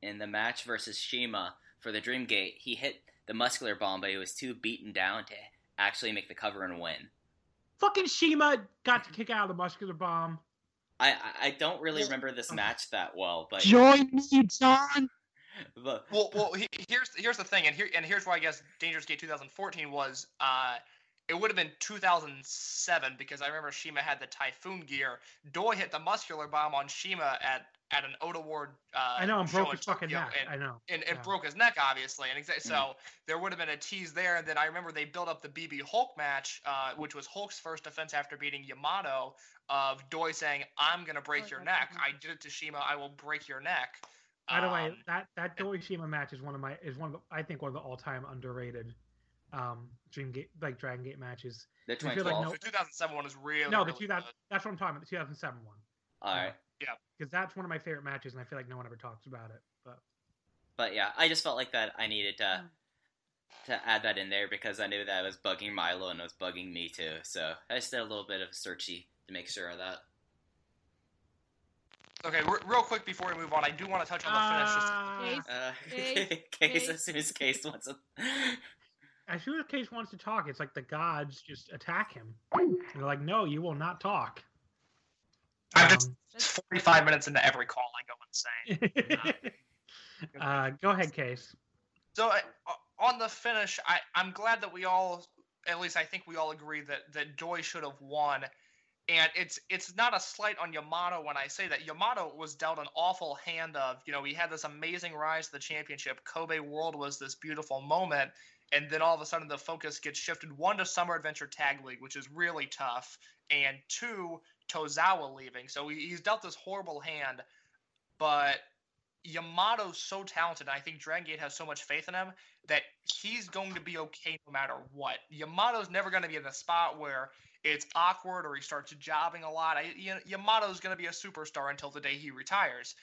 D: in the match versus Shima for the Dream Gate. He hit the muscular bomb, but he was too beaten down to actually make the cover and win.
B: Fucking Shima got to kick out of the muscular bomb.
D: I I, I don't really remember this match that well, but
E: Join me, John.
D: but
C: Well, well, he, here's here's the thing, and here and here's why I guess Dangerous Gate 2014 was uh, it would have been 2007 because I remember Shima had the Typhoon gear. Doi hit the muscular bomb on Shima at at an Ota Ward. Uh,
B: I know, and
C: show
B: broke his fucking
C: Tokyo,
B: neck.
C: and,
B: I know.
C: and, and
B: Yeah.
C: broke his neck, obviously. And exa- so there would have been a tease there. And then I remember they built up the BB Hulk match, uh, which was Hulk's first defense after beating Yamato, of Doi saying, "I'm gonna break
E: Oh,
C: your
E: that's
C: neck.
E: right.
C: I did it to Shima. I will break your neck."
B: By the way,
C: Um,
B: that that Doi Shima match is one of my is one of the I think one of the all time underrated um Dream Gate like Dragon Gate matches.
D: the
B: I like
D: 2012.
B: no-
C: the 2007 one is really
B: no, the
C: really
B: 2000
C: good.
B: that's what I'm talking about, the 2007 one.
D: All right.
B: Yeah, because that's one of my favorite matches, and I feel like no one ever talks about it. But
D: But yeah, I just felt like that I needed to
E: Mm.
D: to add that in there because I knew that it was bugging Milo and it was bugging me too. So I just did a little bit of a searchy to make sure of that.
C: Okay, re- real quick before we move on, I do want to touch on the finish.
B: Uh,
E: Case,
D: Uh,
E: Case,
D: case
E: Case.
D: as soon as Case wants to.
B: as soon as Case wants to talk, it's like the gods just attack him. And they're like, "No, you will not talk."
C: I'm just
B: Um,
C: 45 minutes into every call, I go insane.
B: uh, go ahead, Case.
C: So I, on the finish, I, I'm glad that we all, at least I think we all agree that that Doi should have won. And it's it's not a slight on Yamato when I say that Yamato was dealt an awful hand of, you know, he had this amazing rise to the championship. Kobe World was this beautiful moment, and then all of a sudden the focus gets shifted one to Summer Adventure Tag League, which is really tough, and two Tozawa leaving. So he, he's dealt this horrible hand, but Yamato's so talented. and I think Dragon Gate has so much faith in him that he's going to be okay no matter what. Yamato's never going to be in a spot where it's awkward or he starts jobbing a lot. I, Yamato's going to be a superstar until the day he retires.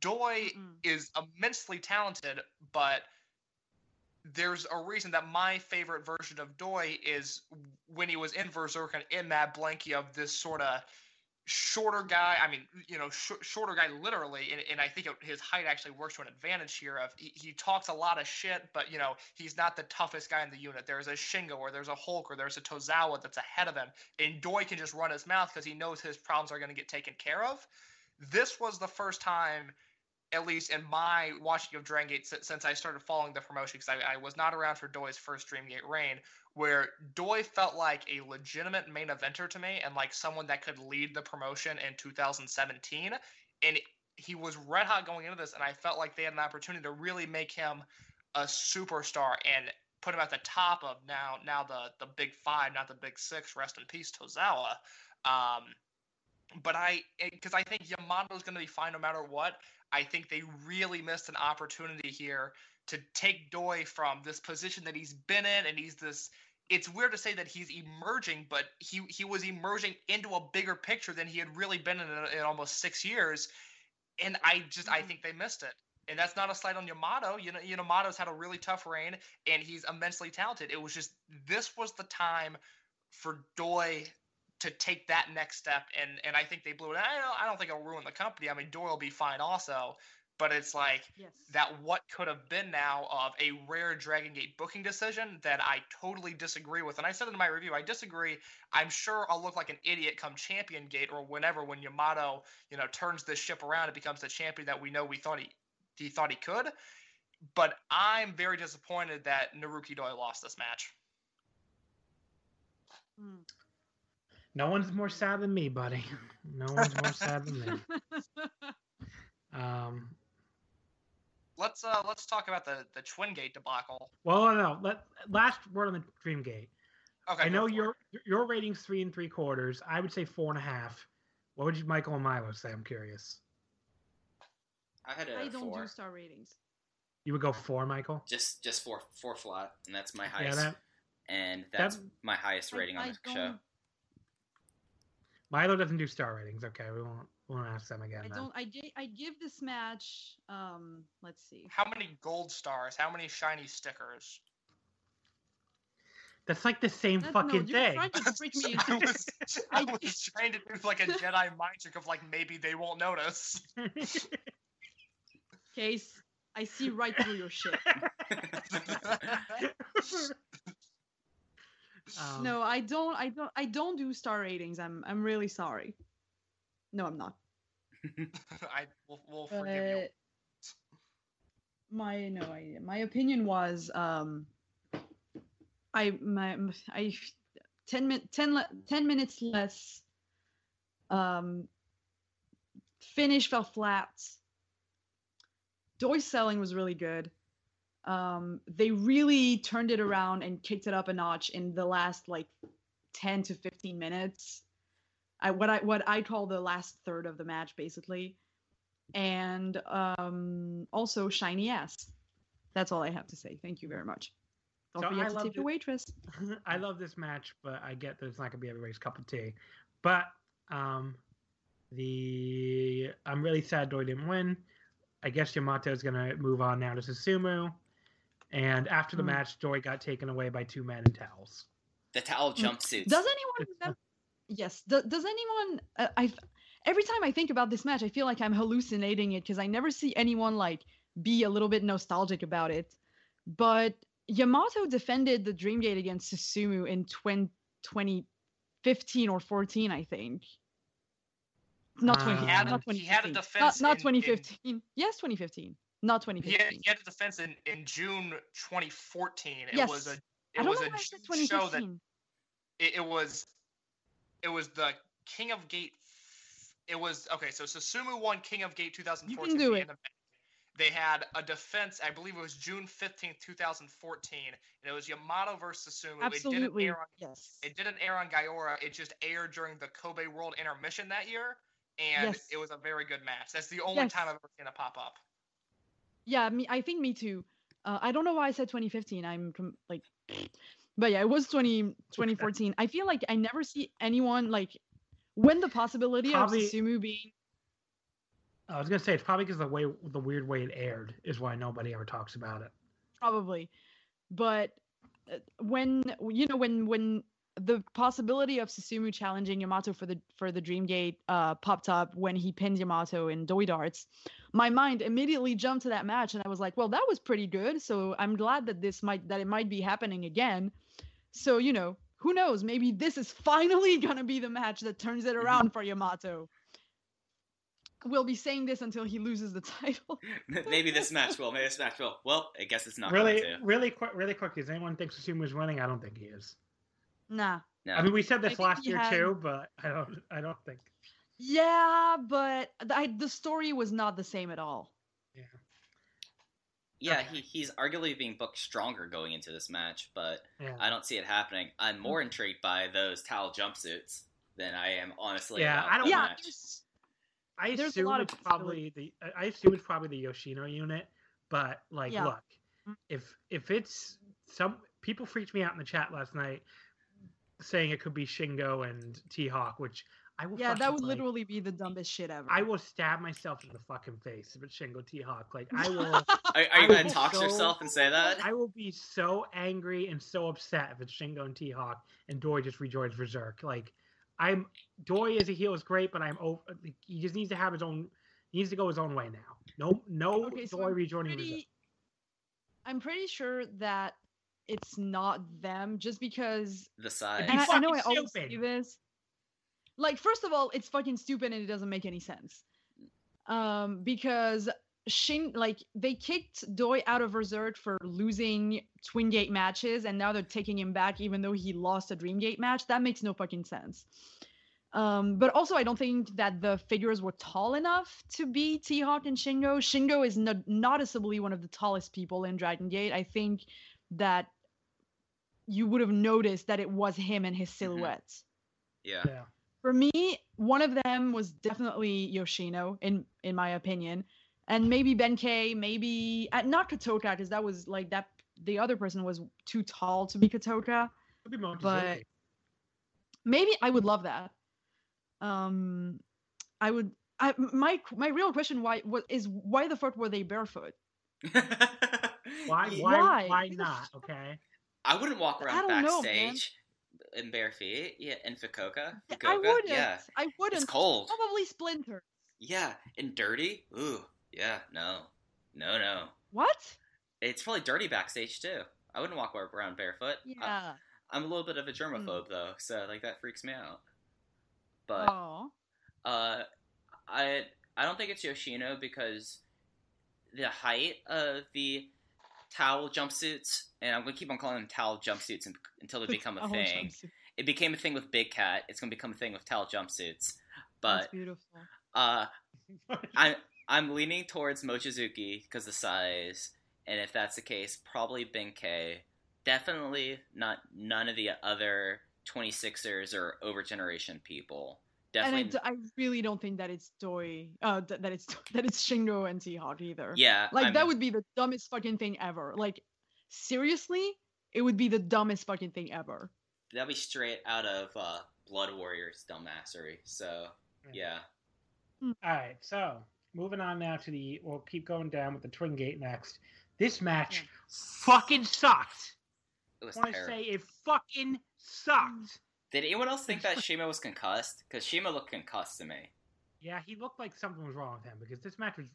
C: Doi
E: Mm-mm.
C: is immensely talented, but there's a reason that my favorite version of Doi is when he was in Berserk and in Mad Blankey of this sort of shorter guy. I mean, you know, sh- shorter guy literally, and, and I think it, his height actually works to an advantage here. Of he, he talks a lot of shit, but you know, he's not the toughest guy in the unit. There's a Shingo or there's a Hulk or there's a Tozawa that's ahead of him, and Doi can just run his mouth because he knows his problems are going to get taken care of. This was the first time at least in my watching of Dragon Gate since I started following the promotion, because I, I was not around for Doi's first Dreamgate reign, where Doi felt like a legitimate main eventer to me and like someone that could lead the promotion in 2017. And he was red hot going into this, and I felt like they had an opportunity to really make him a superstar and put him at the top of now now the the big five, not the big six. Rest in peace, Tozawa. Um, but I, because I think Yamato is going to be fine no matter what. I think they really missed an opportunity here to take Doi from this position that he's been in, and he's this. It's weird to say that he's emerging, but he he was emerging into a bigger picture than he had really been in, in almost six years, and I just I
E: Mhm.
C: think they missed it. And that's not a slight on Yamato. You know, Yamato's had a really tough reign, and he's immensely talented. It was just this was the time for Doi to take that next step, and and I think they blew it. I don't I don't think it'll ruin the company. I mean, Doi will be fine also, but it's like
E: Yes.
C: that what could have been now of a rare Dragon Gate booking decision that I totally disagree with. And I said in my review, I disagree. I'm sure I'll look like an idiot come Champion Gate or whenever when Yamato, you know, turns this ship around and becomes the champion that we know we thought he he thought he could. But I'm very disappointed that Naruki Doi lost this match.
E: Mm.
B: No one's more sad than me, buddy. No one's more sad than me. Um,
C: Let's uh let's talk about the the Twin Gate debacle.
B: well, no. Let last word on the Dream Gate.
C: Okay,
B: I know
C: go for it.
B: your your rating's three and three quarters. I would say four and a half. What would you, Michael and Milo say? I'm curious.
D: I had a
E: I don't
D: four.
E: do star ratings.
B: You would go four, Michael.
D: Just just four four flat, and that's my highest.
B: Yeah,
D: highest.
B: that
D: and that's
B: that-
D: my highest
E: I-
D: rating on the show.
E: Don't-
B: Milo doesn't do star ratings. Okay, we won't we won't ask them again.
E: I
B: then.
E: don't. I gi- I give this match. Um, let's see.
C: How many gold stars? How many shiny stickers?
B: That's like the same
E: That's-
B: fucking
E: no, you're
B: thing.
E: trying to trick me
C: I was, I was trying to do like a Jedi mind trick of like maybe they won't notice.
E: Case. I see right through your shit.
B: Um,
E: no, I don't. I don't. I don't do star ratings. I'm. I'm really sorry. No, I'm not.
C: I will we'll forgive you.
E: My no idea. My opinion was um. I my I ten min ten le- ten minutes less. Um. Finish fell flat. Doi selling was really good. Um, they really turned it around and kicked it up a notch in the last like 10 to 15 minutes. I what I what I call the last third of the match basically. And um also shiny ass. That's all I have to say. Thank you very much. Don't
B: So I
E: forget to tip your waitress.
B: I love this match, but I get that it's not gonna be everybody's cup of tea. But um, the I'm really sad Doi didn't win. I guess Yamato is gonna move on now to Susumu. And after the
E: Hmm.
B: match, Doi got taken away by two men in towels.
D: The towel jumpsuits.
E: Does anyone remember? Yes. Do, does anyone? Uh, I every time I think about this match, I feel like I'm hallucinating it because I never see anyone like be a little bit nostalgic about it. But Yamato defended the Dreamgate against Susumu in 20, 2015 or 14, I think. Not
B: Uh,
E: 20,
B: He had a-
E: not
C: he had a defense
E: Not, not
C: in- in-
E: 2015. Yes, 2015. Not
C: He had,
E: 2015.
C: he had a defense in, in June 2014. It
E: Yes.
C: was a
E: I
C: it
E: don't
C: was
E: know
C: a show that
E: 2015.
C: it, it was it was the King of Gate. It was okay. So Susumu won King of Gate 2014.
E: You
C: can
E: do
C: it. They had a defense. I believe it was June 15th, 2014, and it was Yamato versus Susumu. It didn't
E: Absolutely.
C: air on
E: Yes.
C: it didn't air on Gaora. It just aired during the Kobe World Intermission that year, and
E: Yes.
C: it was a very good match. That's the only
E: Yes.
C: time I've ever seen it pop up.
E: Yeah, me. I think me too. Uh, I don't know why I said 2015. I'm com- like, but yeah, it was 20 2014. I feel like I never see anyone like when the possibility
B: Probably-
E: of Susumu being
B: I was gonna say it's probably because the way the weird way it aired is why nobody ever talks about it.
E: probably, but uh, when you know when when the possibility of Susumu challenging Yamato for the for the Dreamgate uh, popped up when he pinned Yamato in Doi Darts, my mind immediately jumped to that match, and I was like, "Well, that was pretty good." So I'm glad that this might that it might be happening again. So you know, who knows? Maybe this is finally gonna be the match that turns it around for Yamato. We'll be saying this until he loses the title.
D: maybe this match will. Maybe this match will. Well, I guess it's not
B: really,
D: going to.
B: really quick, really quick. Does anyone think Susumu is winning? I don't think he is.
E: Nah.
D: No.
B: I mean, we said this
E: think
B: last year
E: had-
B: too, but I don't. I don't think.
E: Yeah, but th- I, the story was not the same at all.
D: yeah,
B: okay.
D: he, he's arguably being booked stronger going into this match, but
B: Yeah.
D: I don't see it happening. I'm more mm-hmm. intrigued by those towel jumpsuits than I am honestly.
B: Yeah,
D: about
B: I don't-
D: the
E: yeah,
D: match.
E: there's-
B: I
E: There's a
B: assume
E: lot of
B: it's probably the. I- I assume it's probably the Yoshino unit, but like,
E: Yeah.
B: look, mm. if if it's some people freaked me out in the chat last night, saying it could be Shingo and T Hawk, which I will.
E: yeah, that would
B: like,
E: literally be the dumbest shit ever.
B: I will stab myself in the fucking face if it's Shingo T Hawk. Like I will.
D: Are, are you going to talk
B: so-
D: yourself and say that?
B: I will be so angry and so upset if it's Shingo and T Hawk and Doi just rejoins Berserk. Like I'm Doi as a heel is great, but I'm over. Like, he just needs to have his own. He needs to go his own way now. No, no
E: Okay, so
B: Doi
E: I'm
B: rejoining Berserk.
E: I'm pretty sure that it's not them, just because.
D: The side.
E: And I, I know I always
B: stupid.
E: say this. Like, first of all, it's fucking stupid and it doesn't make any sense. Um, because Shin, like, they kicked Doi out of Berserk for losing Twin Gate matches, and now they're taking him back even though he lost a Dream Gate match. That makes no fucking sense. Um, but also, I don't think that the figures were tall enough to be T Hawk and Shingo. Shingo is no- noticeably one of the tallest people in Dragon Gate. I think that you would have noticed that it was him and his silhouette.
D: yeah.
B: Yeah.
E: For me, one of them was definitely Yoshino, in in my opinion, and maybe Benkei, maybe uh, not Kotoka, because that was like that. The other person was too tall to be Kotoka,
B: Could be
E: but maybe I would love that. Um, I would. I my my real question why what is why the fuck were they barefoot?
B: why, why,
E: Why?
B: why not? Okay.
D: I wouldn't walk
E: I
D: around
E: don't know,
D: backstage in bare feet. Yeah, in Fukuoka.
E: I wouldn't.
D: Yeah,
E: I wouldn't.
D: it's cold.
E: Probably splinter.
D: Yeah, and dirty. Ooh, yeah, no, no, no.
E: What?
D: It's probably dirty backstage too. I wouldn't walk around barefoot. I-
E: Yeah.
D: I'm a little bit of a germaphobe though, so like that freaks me out. But
E: oh.
D: uh, I I don't think it's Yoshino because the height of the towel jumpsuits, and I'm gonna keep on calling them towel jumpsuits until they become a thing.
E: jumpsuit.
D: It became a thing with Big Cat. It's gonna become a thing with towel jumpsuits.
E: That's
D: But
E: beautiful.
D: uh, I I'm leaning towards Mochizuki because the size, and if that's the case, probably Benkei. Definitely not none of the other 26ers or over generation people. Definitely,
E: And I really don't think that it's Doi, uh, th- that it's that it's Shingo and T-Hawk either.
D: yeah.
E: Like
D: I'm-
E: that would be the dumbest fucking thing ever. Like seriously, it would be the dumbest fucking thing ever.
D: that'd be straight out of uh, Blood Warriors dumbassery. So yeah,
B: All right, so moving on now to the. We'll keep going down with the Twin Gate next. This match fucking sucked.
D: it was
B: I want to say it fucking sucked.
D: Did anyone else think that Shima was concussed? Because Shima looked concussed to me.
B: Yeah, he looked like something was wrong with him because this match was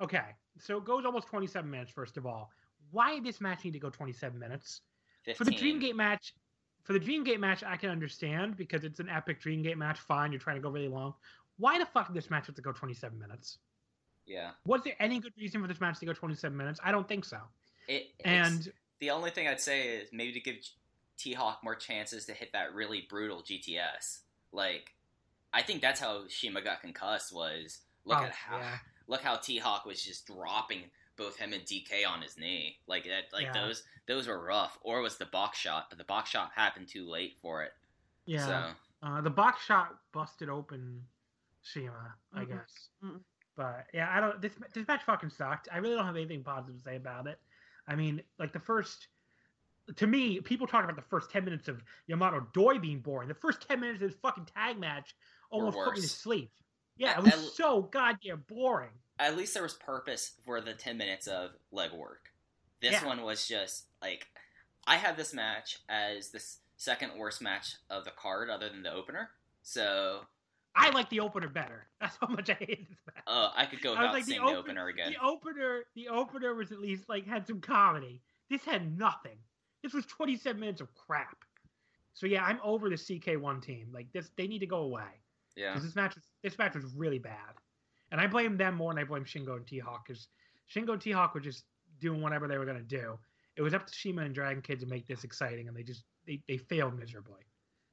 B: okay. So it goes almost 27 minutes. First of all, why did this match need to go 27 minutes?
D: 15.
B: For the Dream Gate match, for the Dream Gate match, I can understand because it's an epic Dream Gate match. Fine, you're trying to go really long. Why the fuck did this match have to go 27 minutes?
D: Yeah.
B: Was there any good reason for this match to go 27 minutes? I don't think so.
D: It,
B: And
D: the only thing I'd say is maybe to give T Hawk more chances to hit that really brutal GTS. Like, I think that's how Shima got concussed. Was look
B: Oh,
D: at how
B: yeah.
D: look how T Hawk was just dropping both him and DK on his knee. Like that. Like
B: Yeah.
D: those those were rough. Or was the box shot? But the box shot happened too late for it.
B: yeah,
D: So
B: uh, the box shot busted open Shima, I
E: Mhm.
B: guess.
E: Mm-mm.
B: But yeah, I don't. This this match fucking sucked. I really don't have anything positive to say about it. I mean, like the first. To me, people talk about the first ten minutes of Yamato Doi being boring. The first ten minutes of this fucking tag match almost put me to sleep. Yeah, it was
D: I-
B: so goddamn boring.
D: at least there was purpose for the 10 minutes of leg work. This
B: Yeah.
D: one was just like I have this match as the second worst match of the card other than the opener. So,
B: I like the opener better. That's how much I hated this match.
D: uh, I could go without
B: like, the
D: seeing the,
B: open-
D: opener again.
B: The opener, the opener was at least like had some comedy. This had nothing. This was 27 minutes of crap. So yeah, I'm over the CK1 team. Like this, they need to go away
D: yeah.
B: because this match was this match was really bad, and I blame them more than I blame Shingo and T Hawk because Shingo and T Hawk were just doing whatever they were gonna do. It was up to Shima and Dragon Kid to make this exciting, and they just they, they failed miserably.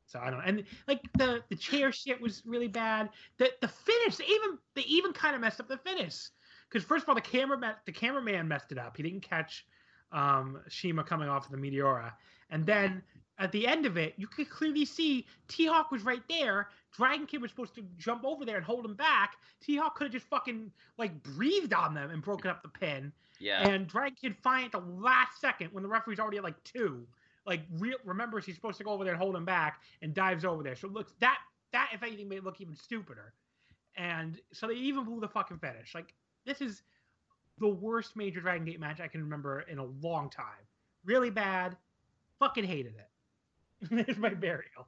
B: So I don't and like the the chair shit was really bad. The the finish they even they even kind of messed up the finish because first of all the camera me- the cameraman messed it up. He didn't catch um, Shima coming off of the Meteora, and then at the end of it, you could clearly see T Hawk was right there. Dragon Kid was supposed to jump over there and hold him back. T Hawk could have just fucking like breathed on them and broken up the pin.
D: Yeah.
B: And Dragon Kid finally at the last second when the referee's already at like two, like re- remembers he's supposed to go over there and hold him back and dives over there. So it looks that that if anything made it look even stupider. And so they even blew the fucking finish. Like this is the worst major Dragon Gate match I can remember in a long time. Really bad. Fucking hated it. There's my burial.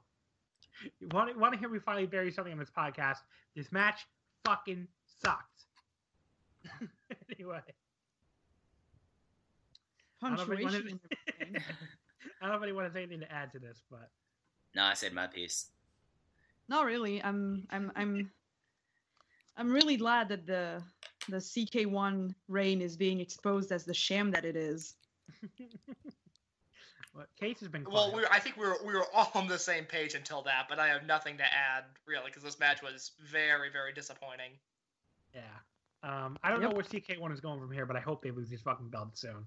B: You want to, want to hear me finally bury something on this podcast? This match fucking sucked. anyway. I don't know anyone has-
E: Punctuation. and everything.
B: I don't know if anyone has anything to add to this, but
D: no, I said my piece.
E: Not really. I'm I'm I'm I'm really glad that the the CK1 reign is being exposed as the sham that it is.
B: but Case has been
C: Well, we were, I think we were we were all on the same page until that, but I have nothing to add really because this match was very very disappointing.
B: Yeah. Um, I don't
E: Yep.
B: know where CK1 is going from here, but I hope they lose these fucking belts soon.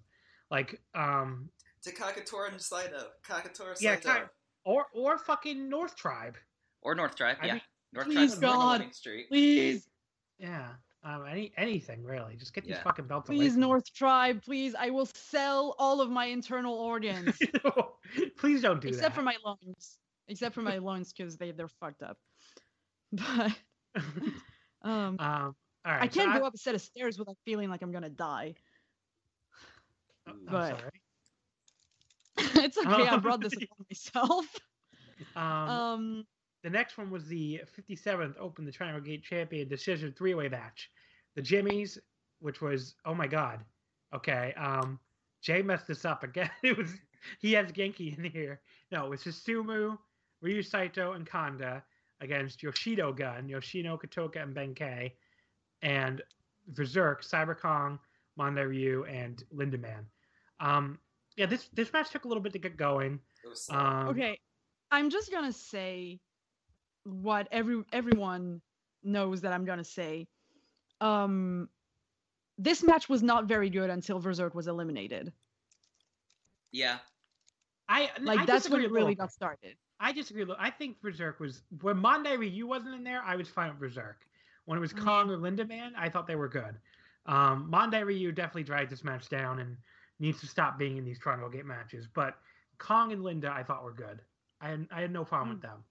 B: Like, um,
D: To Kagetora and Saito. Kagetora
B: yeah, Kai- or or fucking North Tribe.
D: Or North Tribe,
B: I
D: yeah.
B: mean,
D: North
E: Please,
D: Tribe's on the
E: God.
D: winning.
E: Please,
B: Yeah. Um, any anything really. Just get these
D: Yeah.
B: fucking belts away
E: please,
B: me.
E: North Tribe, please. I will sell all of my internal organs,
B: Please don't do
E: except
B: that.
E: Except for my lungs. Except for my lungs, because they they're fucked up. But um,
B: um, all right.
E: I can't go up a set of stairs without feeling like I'm gonna die.
B: I'm
E: but-
B: sorry.
E: it's okay. I brought this upon myself.
B: Um,
E: Um,
B: the next one was the 57th Open the Triangle Gate Champion Decision three way match. The Jimmies, which was oh my god. Okay. Um, Jay messed this up again. It was he has Genki in here. No, it was Susumu, Ryo Saito, and Kanda against Yoshino Gun, Yoshino Kotoka, and Benkei, and Berserk, Cyber Kong, Mondai Ryu, and Lindaman. Um, yeah, this this match took a little bit to get going.
D: It was slow.
B: Um,
E: okay, I'm just gonna say what every everyone knows that I'm gonna say. Um, this match was not very good until Berserk was eliminated.
D: yeah,
B: I
E: Like
B: I
E: that's when it really got started.
B: I disagree. a little. I think Berserk was when Mondai Ryu wasn't in there. I was fine with Berserk. When it was Kong or Lindaman, I thought they were good. Um, Mondai Ryu definitely dragged this match down and needs to stop being in these Triangle Gate matches. But Kong and Linda, I thought were good. I had, I had no problem with them.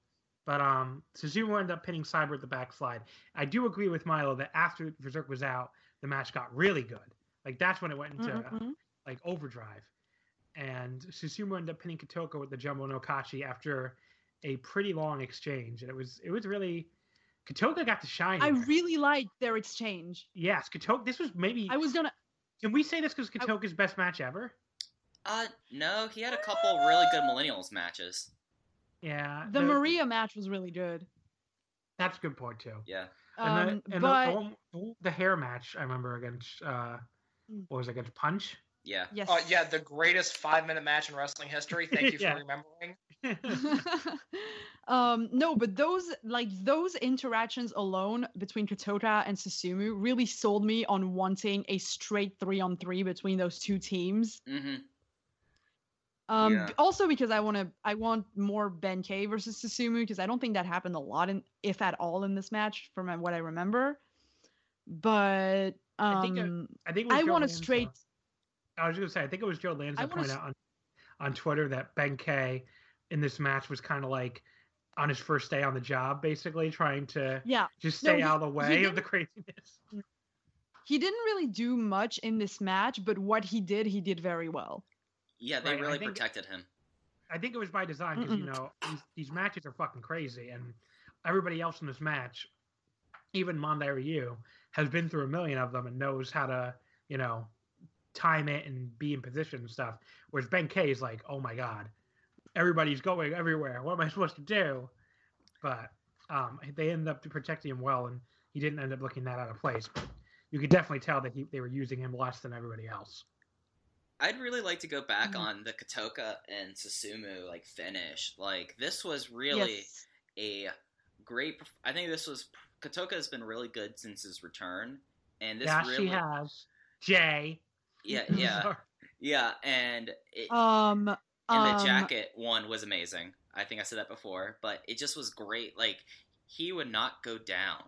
B: But um, Susumu ended up pinning Cyber at the backslide. I do agree with Milo that after Berserk was out, the match got really good. Like that's when it went into
E: Mhm.
B: like overdrive. And Susumu ended up pinning Kotoka with the Jumbo no Kachi after a pretty long exchange. And it was it was really Kotoka got to shine.
E: I
B: here.
E: really liked their exchange.
B: yes, Kotoka. This was maybe.
E: I was gonna.
B: can we say this was Kotoka's best match ever?
D: uh, no, he had a couple really good Millennials matches.
B: Yeah,
E: The Maria match was really good.
B: That's a good point too.
D: Yeah,
B: And,
E: Um,
B: the, and
E: but
B: the, the, the hair match I remember against uh,
E: Mm.
B: what was it, against Punch.
D: yeah.
E: yes,
C: Uh, yeah, the greatest five minute match in wrestling history. Thank you for remembering.
E: um no but those like those interactions alone between Kotoka and Susumu really sold me on wanting a straight three on three between those two teams
D: Mm-hmm.
E: Um
D: Yeah.
E: also because i want to i want more Benkei versus Susumu because i don't think that happened a lot in if at all in this match from what i remember but
B: I think it-
E: um
B: I think it was
E: i
B: Joe
E: want a straight
B: I was gonna say I think it was Joe Lanza
E: I wanna
B: pointed out on on Twitter that Benkei in this match was kind of like on his first day on the job, basically trying to
E: yeah
B: just
E: No,
B: stay
E: he-
B: out of the way of the craziness.
E: he didn't really do much in this match but what he did he did very well
D: Yeah, they
B: Right,
D: really
B: think-
D: protected him.
B: I think it was by design because you know these, these matches are fucking crazy, and everybody else in this match, even Mondai Ryu, has been through a million of them and knows how to you know time it and be in position and stuff. Whereas Benkei is like, oh my god, everybody's going everywhere. What am I supposed to do? But um, they ended up protecting him well, and he didn't end up looking that out of place. But you could definitely tell that he, they were using him less than everybody else.
D: I'd really like to go back
E: Mhm.
D: on the Kotoka and Susumu like finish. Like this was really
E: yes
D: a great. I think this was Kotoka has been really good since his return, and this
B: yeah,
D: really,
B: she has. Jay.
D: yeah, yeah, yeah, and it,
E: um
D: and the
E: um,
D: jacket one was amazing. I think I said that before, but it just was great. Like he would not go down,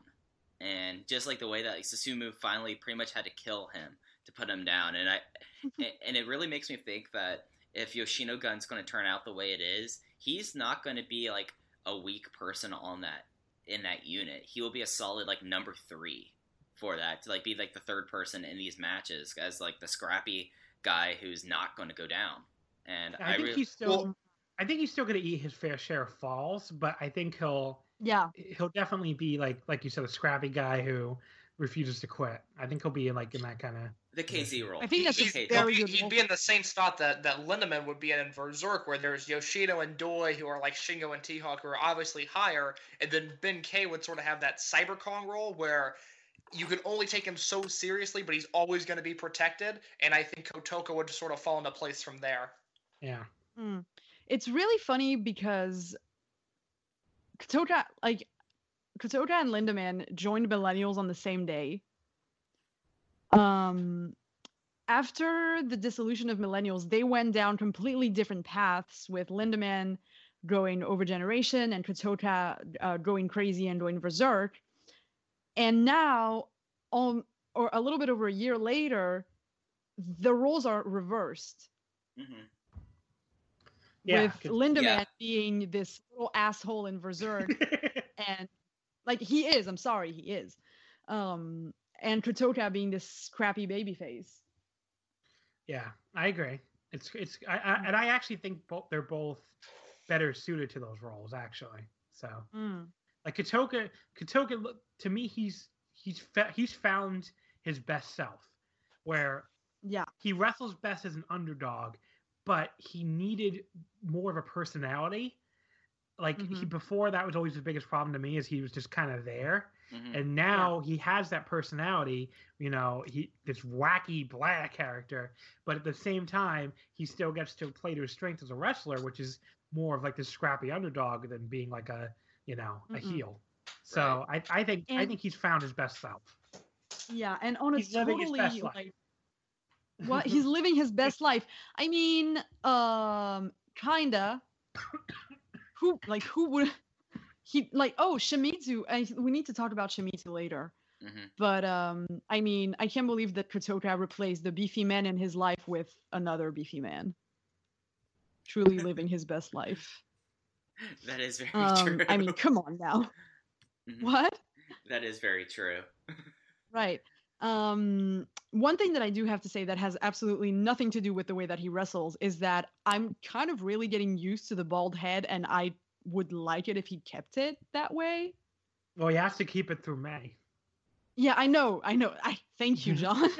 D: and just like the way that like, Susumu finally pretty much had to kill him to put him down, and I and- and it really makes me think that if Yoshino Gun's going to turn out the way it is, he's not going to be like a weak person on that in that unit. He will be a solid like number three for that to like be like the third person in these matches as like the scrappy guy who's not going to go down. And
B: I
D: I,
B: think
D: really
B: he's still.
C: Well-
B: I think he's still going to eat his fair share of falls, but I think he'll
E: yeah
B: he'll definitely be like like you said a scrappy guy who refuses to quit. I think he'll be in like in that kind of.
D: The KZ role.
E: I think that's a
C: He's-
E: very
C: he'd,
E: good
C: he'd
E: role.
C: be in the same spot that, that Lindaman would be in in Berserk, where there's Yoshino and Doi, who are like Shingo and T-Hawk, who are obviously higher, and then Benkei would sort of have that Cyber Kong role, where you can only take him so seriously, but he's always going to be protected, and I think Kotoka would sort of fall into place from there.
B: Yeah.
E: Mm. It's really funny because Kotoka, like Kotoka and Lindaman joined Millennials on the same day. Um, after the dissolution of Millennials, they went down completely different paths. With Lindaman going over generation and Kotoka uh, going crazy and going berserk. And now, um, or a little bit over a year later, the roles are reversed
D: hmm
B: Yeah,
E: with
B: 'cause-
E: Lindaman
D: Yeah.
E: being this little asshole in berserk and like he is i'm sorry he is um and Kotoka being this crappy baby face
B: Yeah, I agree. It's it's I, I and I actually think both they're both better suited to those roles actually. So
E: Mm.
B: like Kotoka, Kotoka look- to me he's he's he's found his best self where
E: yeah
B: he wrestles best as an underdog, but he needed more of a personality. Like he before that was always the biggest problem to me is he was just kind of there.
D: Hmm
B: And now he has that personality, you know, he this wacky black character, but at the same time, he still gets to play to his strength as a wrestler, which is more of like this scrappy underdog than being like a, you know, a
E: Mm-mm.
B: heel. So I, I think I think he's found his best self.
E: yeah and on a
B: He's
E: totally
B: best life.
E: like what he's living his best life i mean um kinda who like who would he like oh shimizu I, we need to talk about shimizu later.
D: Hmm
E: but um i mean i can't believe that kotoka replaced the beefy man in his life with another beefy man. Truly living his best life.
D: That is very
E: um
D: true.
E: i mean come on now.
D: Mhm.
E: what?
D: That is very true.
E: right. Um one thing that i do have to say that has absolutely nothing to do with the way that he wrestles is that i'm kind of really getting used to the bald head and i would like it if he kept it that way
B: Well, he has to keep it through May.
E: yeah i know i know i thank you john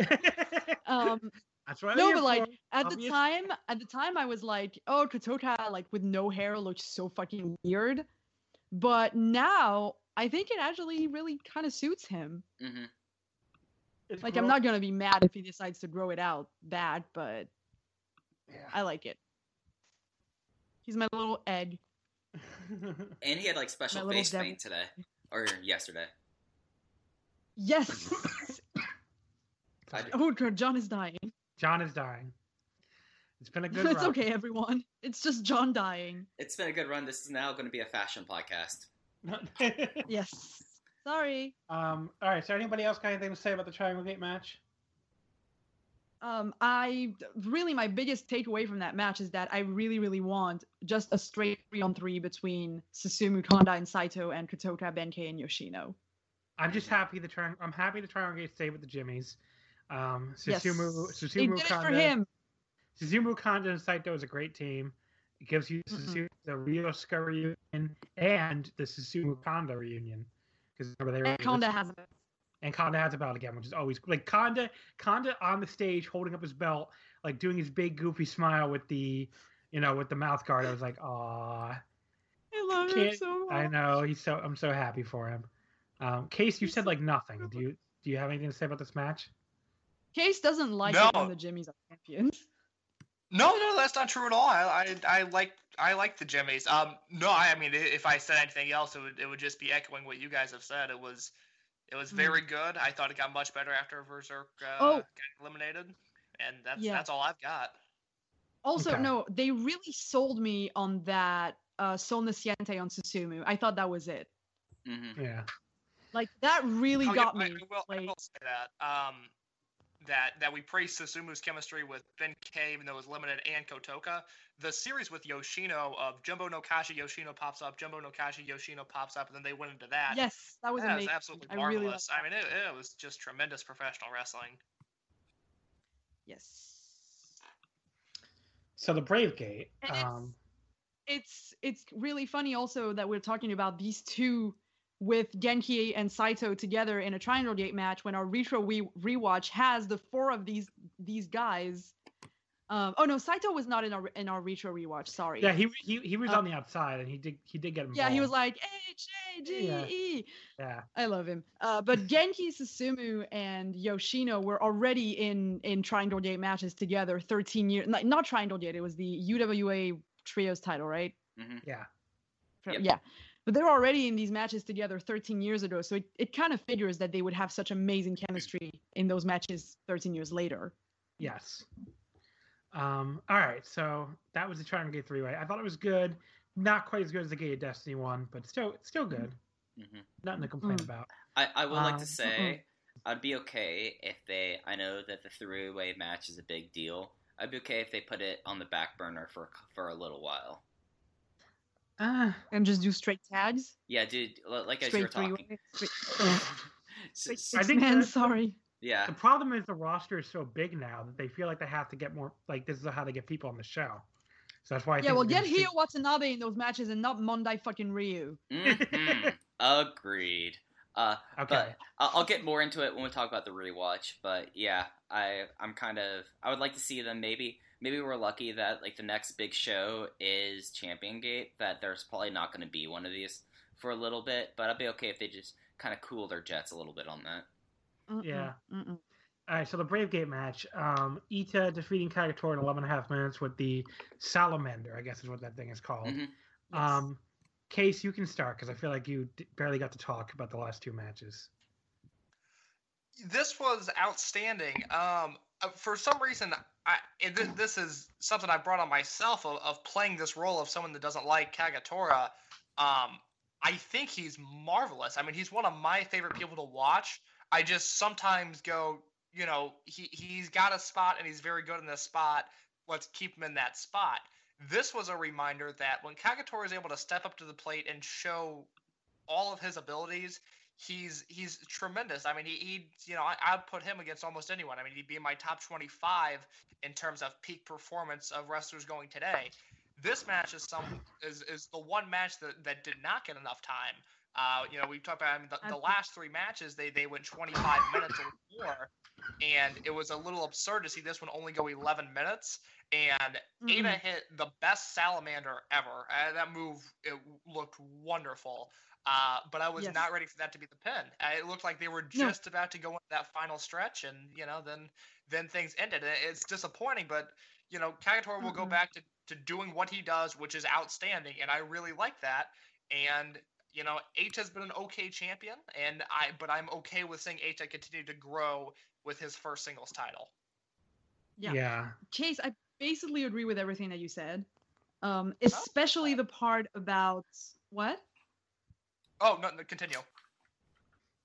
E: um
B: That's right.
E: No but like
B: for.
E: at the time at the time i was like oh kotoka like with no hair looks so fucking weird but now i think it actually really kind of suits him
D: hmm
B: It's
E: like i'm not gonna be mad if he decides to grow it out back but
B: Yeah.
E: i like it he's my little egg
D: And he had like special face
E: devil.
D: paint today or yesterday.
E: yes oh god john is dying
B: John is dying. It's been a good.
E: it's
B: run.
E: okay everyone it's just john dying
D: it's been a good run. This is now going to be a fashion podcast.
E: yes sorry
B: um. All right. So, anybody else got anything to say about the Triangle Gate match?
E: Um i really my biggest takeaway from that match is that i really really want just a straight three on three between susumu kanda and saito and kotoka benkei and yoshino
B: I'm just happy the triangle. I'm happy the Triangle Gate stayed with the Jimmies. Um,
E: yes
B: Susumu,
E: they
B: Susumu
E: did it
B: Kanda,
E: for him
B: Susumu Kanda and Saito is a great team. It gives you
E: Mhm.
B: Susumu, the reunion and the Susumu Kanda reunion. Because remember they were
E: kanda has it
B: and Kanda has a belt again, which is always like Kanda Kanda on the stage holding up his belt, like doing his big goofy smile with the you know, with the mouth guard. I was like, ah,
E: i love him so much
B: I know he's so I'm so happy for him. Um, Case, you said like nothing. Do you do you have anything to say about this match?
E: case doesn't like
C: No.
E: it when the Jimmys are champions
C: No, no, that's not true at all. I, I, I like, I like the Jimmys. Um, no, I, I mean, if I said anything else, it would, it would just be echoing what you guys have said. It was, it was
E: Mm.
C: very good. I thought it got much better after Berserk uh,
E: Oh.
C: got eliminated, and that's
E: Yeah.
C: that's all I've got.
E: Also,
B: Okay.
E: no, they really sold me on that uh Sol Naciente on Susumu. I thought that was it.
D: hmm
B: Yeah.
E: Like that really
C: Oh,
E: got
C: I,
E: me.
C: I will, I will say that. Um, that that we praised Susumu's chemistry with Benkei, even though it was limited, and Kotoka. The series with Yoshino of Jumbo no Kachi, Yoshino pops up, Jumbo no Kachi, Yoshino pops up, and then they went into that.
E: yes, that was
C: that was
E: amazing.
C: absolutely
E: I really
C: marvelous. I mean, it, it was just tremendous professional wrestling.
E: Yes.
B: So the Brave Gate.
E: And it's-
B: Um,
E: It's it's really funny also that we're talking about these two with Genki and Saito together in a triangle gate match when our retro we rewatch has the four of these these guys. Um, oh no, Saito was not in our in our retro rewatch. Sorry.
B: yeah, he he he was
E: Uh,
B: on the outside and he did he did get involved.
E: yeah, he was like H A G
B: Yeah.
E: E.
B: yeah.
E: I love him. Uh, but Genki Susumu and Yoshino were already in in Triangle Gate matches together 13 years. Not, not Triangle Gate. It was the UWA Trios title, right?
D: hmm
B: Yeah.
D: Yep.
E: Yeah. But they're already in these matches together 13 years ago. So it, it kind of figures that they would have such amazing chemistry in those matches 13 years later.
B: Yes. Um, all right, so that was the Triangle Gate three way. I thought it was good. not quite as good as the Gate of Destiny one, but still, it's still good.
D: hmm
B: Nothing to complain
E: Mm.
B: about.
D: I, I would like
B: Um,
D: to say I'd be okay if they. I know that the three way match is a big deal. I'd be okay if they put it on the back burner for for a little while.
B: Uh,
E: and just do straight tags.
D: Yeah, dude. l- Like as you were
E: Straight three
D: talking.
E: way. Straight,
D: S-
E: straight
D: s-
E: six
B: think
E: man. Sorry.
D: yeah.
B: the problem is the roster is so big now that they feel like they have to get more. Like this is how they get people on the show. So that's why. I
E: yeah,
B: think
E: well, get
B: gonna see-
E: Hyo Watanabe in those matches and not Mondai fucking Ryu.
D: Mhm. Agreed. Uh,
B: Okay.
D: But I'll, I'll get more into it when we talk about the rewatch. But yeah, I I'm kind of I would like to see them maybe maybe we're lucky that like the next big show is Champion Gate that there's probably not going to be one of these for a little bit. But I'd be okay if they just kind of cool their jets a little bit on that.
E: Mm-mm,
B: Yeah.
E: mm-mm.
B: All right, so the Brave Gate match. Um, Eita defeating Kagetora in 11 and a half minutes with the Salamander, I guess is what that thing is called.
D: Mhm.
B: Um, Case, you can start because I feel like you d- barely got to talk about the last two matches.
C: this was outstanding. Um, uh, for some reason, I this is something I brought on myself of, of playing this role of someone that doesn't like Kagetora. Um, I think he's marvelous. I mean, he's one of my favorite people to watch. I just sometimes go, you know, he he's got a spot and he's very good in this spot. Let's keep him in that spot. This was a reminder that when Kagetora is able to step up to the plate and show all of his abilities, he's he's tremendous. I mean, he, he you know I, I'd put him against almost anyone. I mean, he'd be in my top 25 in terms of peak performance of wrestlers going today. This match is some is, is the one match that, that did not get enough time. Uh, you know, we talked about I mean, the, the last three matches. They they went 25 minutes or more, and it was a little absurd to see this one only go 11 minutes. And Eita
E: Mhm.
C: hit the best salamander ever. Uh, that move it looked wonderful. Uh, but I was
E: Yes.
C: not ready for that to be the pin. Uh, it looked like they were
E: No.
C: just about to go into that final stretch, and you know, then then things ended. It's disappointing, but you know, Kagetora will go back to, to doing what he does, which is outstanding, and I really like that. And you know, H has been an okay champion, and I but I'm okay with seeing H continue to grow with his first singles title.
E: Yeah.
B: Yeah.
E: Chase, I basically agree with everything that you said. Um, especially the part about what?
C: Oh no, no continue.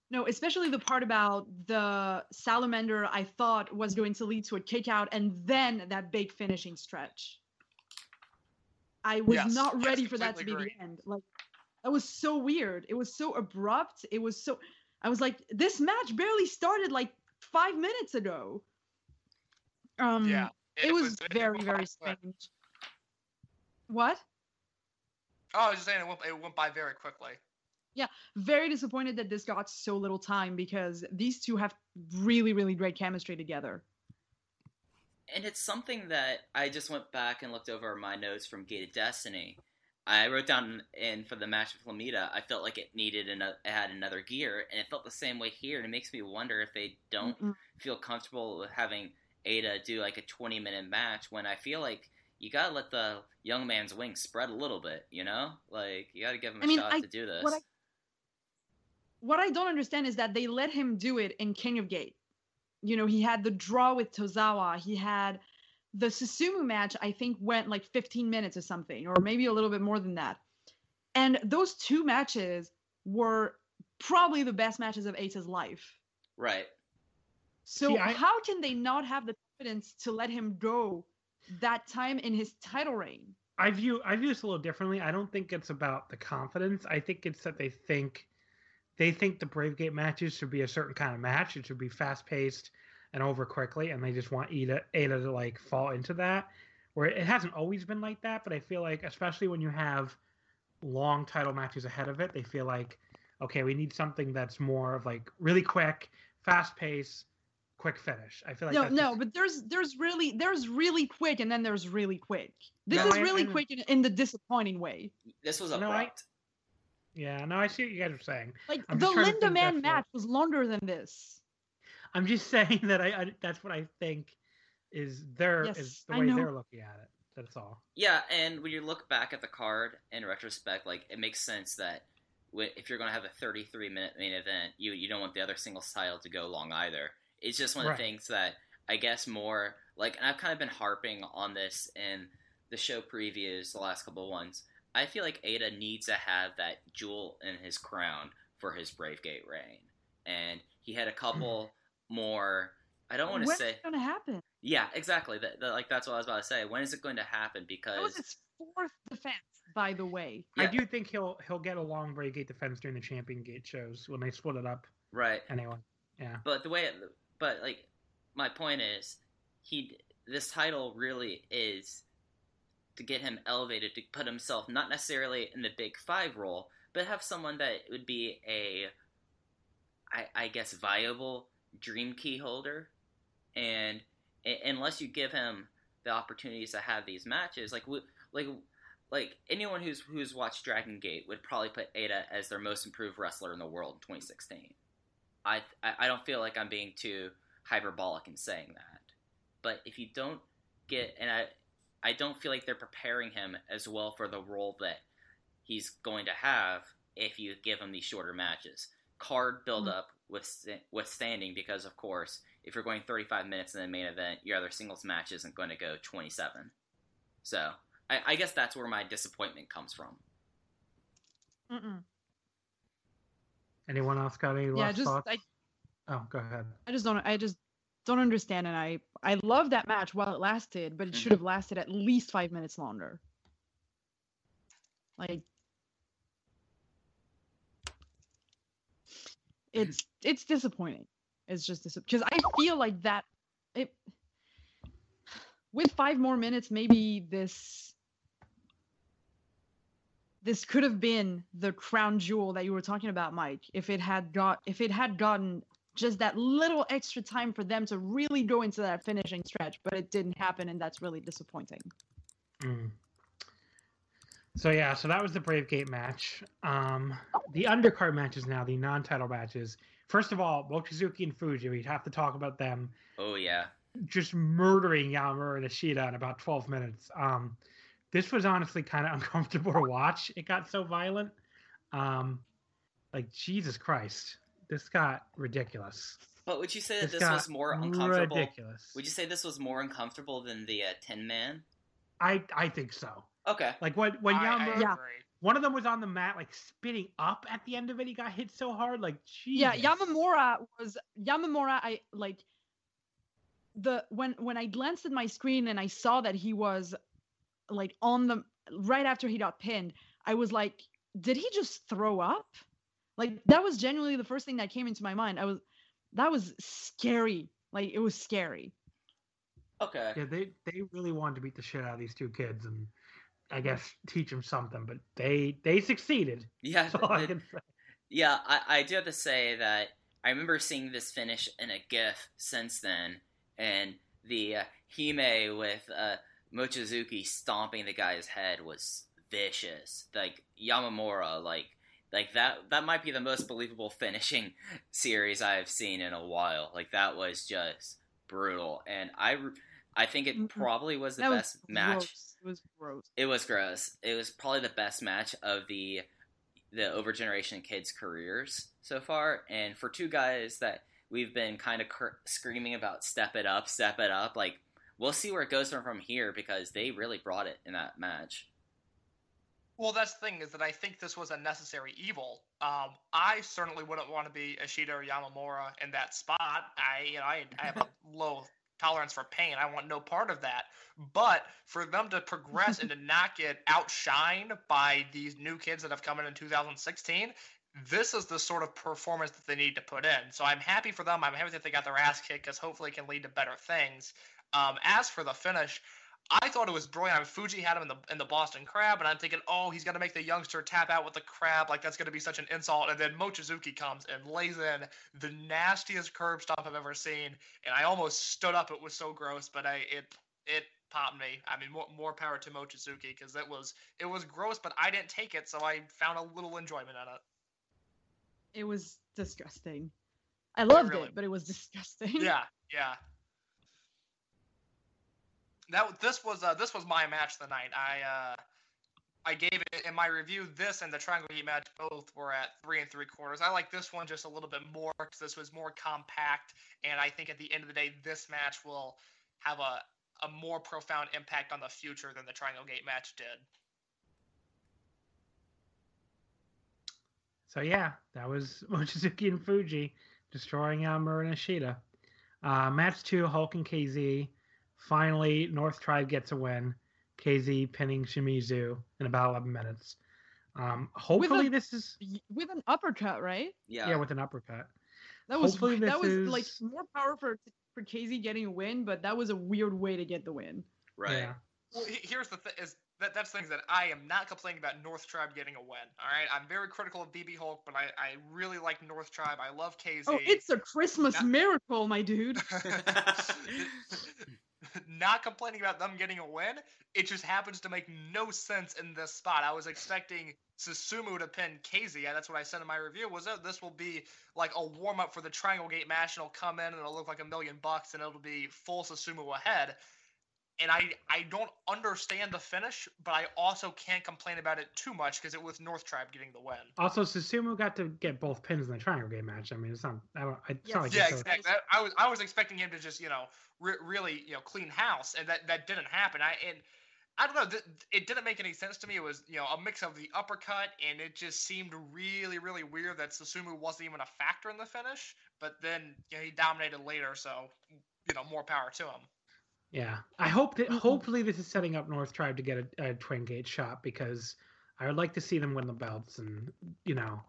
E: No, especially the part about the salamander I thought was going to lead to a kick out and then that big finishing stretch. I was
C: Yes,
E: not
C: yes,
E: ready for that to be
C: completely
E: the end. Like that was so weird. It was so abrupt. It was so I was like, this match barely started like five minutes ago. Um
C: Yeah,
E: it, was,
C: it
E: very, very
C: quick.
E: strange. What?
C: Oh, I was just saying it went, it went by very quickly.
E: Very disappointed that this got so little time because these two have really, really great chemistry together.
D: And it's something that I just went back and looked over my notes from Gate of Destiny. I wrote down in for the match with Flamita, I felt like it needed another, it had another gear, and it felt the same way here. And it makes me wonder if they don't
E: Mm-mm.
D: feel comfortable with having Eita do like a 20 minute match when I feel like you gotta let the young man's wings spread a little bit, you know? Like, you gotta give him a
E: I mean,
D: shot
E: I-
D: to do this.
E: what I- What I don't understand is that they let him do it in King of Gate. You know, he had the draw with Tozawa. He had the Susumu match, I think, went like 15 minutes or something, or maybe a little bit more than that. And those two matches were probably the best matches of Eita's life.
D: right.
E: So
B: See, I-
E: how can they not have the confidence to let him go that time in his title reign?
B: I view I view this a little differently. I don't think it's about the confidence. I think it's that they think they think the Brave Gate matches should be a certain kind of match. It should be fast paced and over quickly, and they just want Eita Eita to like fall into that. Where it hasn't always been like that, but I feel like especially when you have long title matches ahead of it, they feel like okay, we need something that's more of like really quick, fast pace, quick finish. I feel like
E: no,
B: that's
E: no,
B: just-
E: but there's there's really there's really quick and then there's really quick. This
B: No,
E: is
B: I-
E: really
B: I-
E: quick in, in the disappointing way.
D: This was
B: No, I-
D: abrupt.
B: Yeah, no, I see what you guys are saying.
E: Like
B: I'm
E: the
B: just trying to Lindaman
E: match was longer than this.
B: I'm just saying that I, I that's what I think is their is the way they're looking at it. That's all.
D: Yeah, and when you look back at the card in retrospect, like it makes sense that if you're going to have a 33 minute main event, you you don't want the other singles title to go long either. It's just one of the things that I guess more like, and I've kind of been harping on this in the show previews, the last couple of ones. I feel like Eita needs to have that jewel in his crown for his Brave Gate reign, and he had a couple hmm. more. I don't want to
E: When's
D: say.
E: it gonna happen?
D: Yeah, exactly. That, that- like that's what I was about to say. When is it going to happen? Because
E: That was his fourth defense, by the way.
B: I do think he'll he'll get a long Brave Gate defense during the Champion Gate shows when they split it up.
D: right,
B: Anyway, yeah.
D: but the way, it, but like, my point is, he this title really is to get him elevated to put himself not necessarily in the big five role, but have someone that would be a, I, I guess, viable dream key holder, and unless you give him the opportunities to have these matches, like like like anyone who's who's watched Dragon Gate would probably put Eita as their most improved wrestler in the world in 2016. I I I don't feel like I'm being too hyperbolic in saying that, but if you don't get and I I don't feel like they're preparing him as well for the role that he's going to have if you give him these shorter matches. Card build hmm. up with withstanding because of course if you're going 35 minutes in the main event, your other singles match isn't going to go 27. So I, I guess that's where my disappointment comes from.
E: Mm-mm.
B: Anyone else got any
E: Yeah,
B: last
E: just
B: thoughts?
E: I,
B: Oh, go ahead.
E: I just don't I just don't understand and I I love that match while it lasted, but it should have lasted at least 5 minutes longer. Like it's it's disappointing. It's just because I feel like that it with 5 more minutes maybe this this could have been the crown jewel that you were talking about Mike if it had got if it had gotten just that little extra time for them to really go into that finishing stretch, but it didn't happen, and that's really disappointing.
B: Mm. So yeah, so that was the Brave Gate match. Um, the undercard matches now, the non-title matches. First of all, Mochizuki and Fuji, we'd have to talk about them
D: Oh yeah.
B: just murdering Yamura and Ishida in about 12 minutes. Um, this was honestly kind of uncomfortable to watch. It got so violent. Um, like Jesus Christ, this got ridiculous.
D: But would you say that
B: This
D: this was more uncomfortable?
B: Ridiculous.
D: Would you say this was more uncomfortable than the uh, Tin Man?
B: I I think so.
D: Okay.
B: Like when when
C: I, I
B: Yamura,
E: Yeah.
B: one of them was on the mat like spitting up at the end of it. He got hit so hard, like Jesus.
E: Yeah, Yamamura was Yamamura. I like the when when I glanced at my screen and I saw that he was like on the right after he got pinned. I was like, did he just throw up? Like that was genuinely the first thing that came into my mind. I was that was scary. Like it was scary.
D: Okay.
B: Yeah, they they really wanted to beat the shit out of these two kids and I guess teach them something, but they they succeeded.
D: Yeah.
B: That's all I can say.
D: Yeah, I, I do have to say that I remember seeing this finish in a GIF since then, and the uh, Hime with uh, Mochizuki stomping the guy's head was vicious. Like Yamamura, like like that that might be the most believable finishing series I've seen in a while. Like that was just brutal, and I I think it
E: Mhm.
D: probably was the
E: that
D: best
E: was
D: match.
E: It was gross.
D: It was gross. It was probably the best match of the the Over Generation kids' careers so far. And for two guys that we've been kind of cr- screaming about, step it up, step it up. Like we'll see where it goes from from here because they really brought it in that match.
C: Well, that's the thing is that I think this was a necessary evil. Um, I certainly wouldn't want to be Ishida or Yamamura in that spot. I, you know, I, I have a low tolerance for pain. I want no part of that. But for them to progress and to not get outshined by these new kids that have come in in 2016, this is the sort of performance that they need to put in. So I'm happy for them. I'm happy that they got their ass kicked because hopefully it can lead to better things. Um, as for the finish, I thought it was brilliant. I mean, Fuji had him in the in the Boston Crab, and I'm thinking, oh, he's gonna make the youngster tap out with the crab, like that's gonna be such an insult. And then Mochizuki comes and lays in the nastiest curb stomp I've ever seen, and I almost stood up. It was so gross, but I it it popped me. I mean, more, more power to Mochizuki because it was it was gross, but I didn't take it, so I found a little enjoyment in it.
E: It was disgusting. I loved
C: really
E: it, but it was disgusting.
C: Yeah, yeah. That this was uh, this was my match of the night. I uh, I gave it in my review. This and the Triangle Gate match both were at three and three quarters. I like this one just a little bit more because this was more compact, and I think at the end of the day, this match will have a a more profound impact on the future than the Triangle Gate match did.
B: So yeah, that was Mochizuki and Fuji destroying Yamura and Ishida. Uh, match two, Hulk and KZ. Finally, North Tribe gets a win. KZ pinning Shimizu in about 11 minutes. Um, hopefully, this is
E: With an uppercut, right?
D: Yeah.
B: yeah with an uppercut.
E: That was
B: Hopefully
E: that
B: this
E: was like more power for for KZ getting a win, but that was a weird way to get the win.
D: right.
B: Yeah.
C: Well, here's the thing: is that that's things that I am not complaining about North Tribe getting a win. All right, I'm very critical of BB Hulk, but I, I really like North Tribe. I love KZ.
E: Oh, it's a Christmas
C: Not-
E: miracle, my dude.
C: not complaining about them getting a win. It just happens to make no sense in this spot. I was expecting Susumu to pin. Yeah, that's what I said in my review. Was that this will be like a warm up for the Triangle Gate match, and it'll come in and it'll look like a million bucks, and it'll be full Susumu ahead. And I I don't understand the finish, but I also can't complain about it too much because it was North Tribe getting the win.
B: Also, Susumu got to get both pins in the Triangle Gate match. I mean, it's not. I don't. It's
E: Yes.
B: not like
C: Yeah, exactly. I, I was I was expecting him to just you know re- really you know clean house, and that that didn't happen. I and I don't know. Th- it didn't make any sense to me. It was you know a mix of the uppercut, and it just seemed really really weird that Susumu wasn't even a factor in the finish. But then you know, he dominated later, so you know more power to him.
B: Yeah, I hope that mm-hmm. hopefully this is setting up North Tribe to get a, a Twin Gate shot because I would like to see them win the belts and you know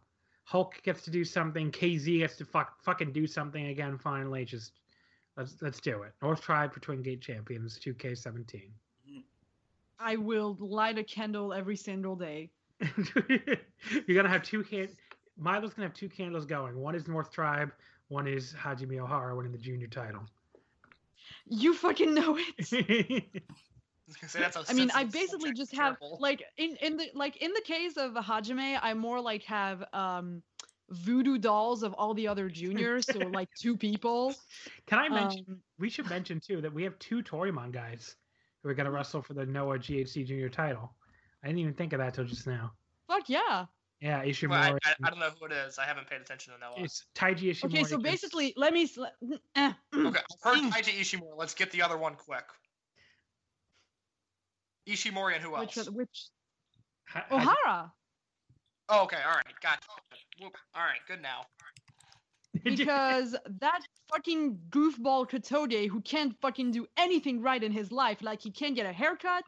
B: Hulk gets to do something, KZ gets to fuck fucking do something again. Finally, just let's let's do it. North Tribe for Twin Gate champions, two K seventeen.
E: I will light a candle every single day.
B: You're gonna have two can. Milo's gonna have two candles going. One is North Tribe. One is Hajime Ohara winning the junior title.
E: You fucking know it.
C: So that's a
E: I mean, I basically just have like in in the like in the case of Hajime, I more like have um voodoo dolls of all the other juniors, so like two people.
B: Can I mention?
E: Um,
B: we should mention too that we have two Toryumon guys who are gonna wrestle for the Noah GHC junior title. I didn't even think of that till just now.
E: fuck yeah.
B: Yeah, Ishimori.
C: Well, I, I, I don't know who it is. I haven't paid attention to that one.
B: It's Taiji Ishimori.
E: Okay, so
B: against-
E: basically, let me. sl- eh,
C: Okay, I've heard Taiji Ishimori. Let's get the other one quick. Ishimori and who else?
E: which which
B: Ha-
E: Ohara
C: Oh, okay, all right, gotcha. Whoop, All right, good now.
E: because that fucking goofball Kotoge who can't fucking do anything right in his life, like he can't get a haircut,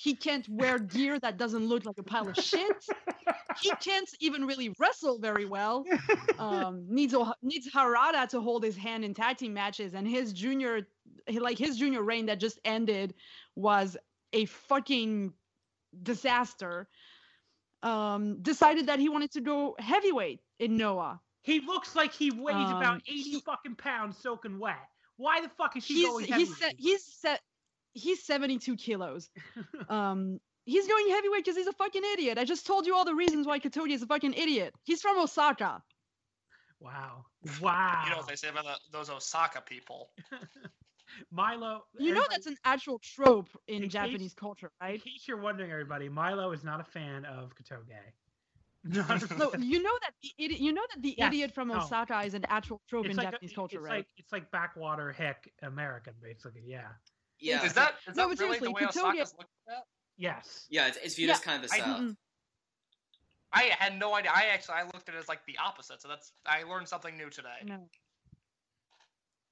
E: he can't wear gear that doesn't look like a pile of shit, he can't even really wrestle very well. Um, needs needs Harada to hold his hand in tag team matches, and his junior, like his junior reign that just ended, was a fucking disaster. Um, decided that he wanted to go heavyweight in Noah.
B: he looks like he weighs about
E: Um,
B: eighty
E: he-
B: fucking pounds, soaking wet. Why the fuck is he
E: he's
B: going
E: he's
B: heavyweight?
E: he's set he's 72 kilos um he's going heavyweight because he's a fucking idiot i just told you all the reasons why Kotoge is a fucking idiot he's from osaka
B: wow, wow.
C: You know what they say about the, those Osaka people.
B: Milo.
E: you know that's an actual trope in
B: In
E: japanese
B: case-
E: culture
B: In case you're wondering, everybody, Milo is not a fan of Kotoge.
E: No
B: fan.
E: you know that the idi- you know that the
B: Yes,
E: idiot from
B: no.
E: osaka is an actual trope in
B: it's like a-
E: japanese culture
B: it's
E: right
B: like it's like backwater hick American, basically. Yeah.
D: Yeah.
C: Is that is
E: No,
C: that
E: but
C: really the
E: seriously,
C: way
E: Kotoge-
C: Osaka's looked at?
B: Yes.
D: Yeah, it's, it's viewed
E: Yeah,
D: as kind of the
C: I-
D: South.
E: Mm-mm.
C: I had no idea. I actually I looked at it as like the opposite. So that's I learned something new today.
E: no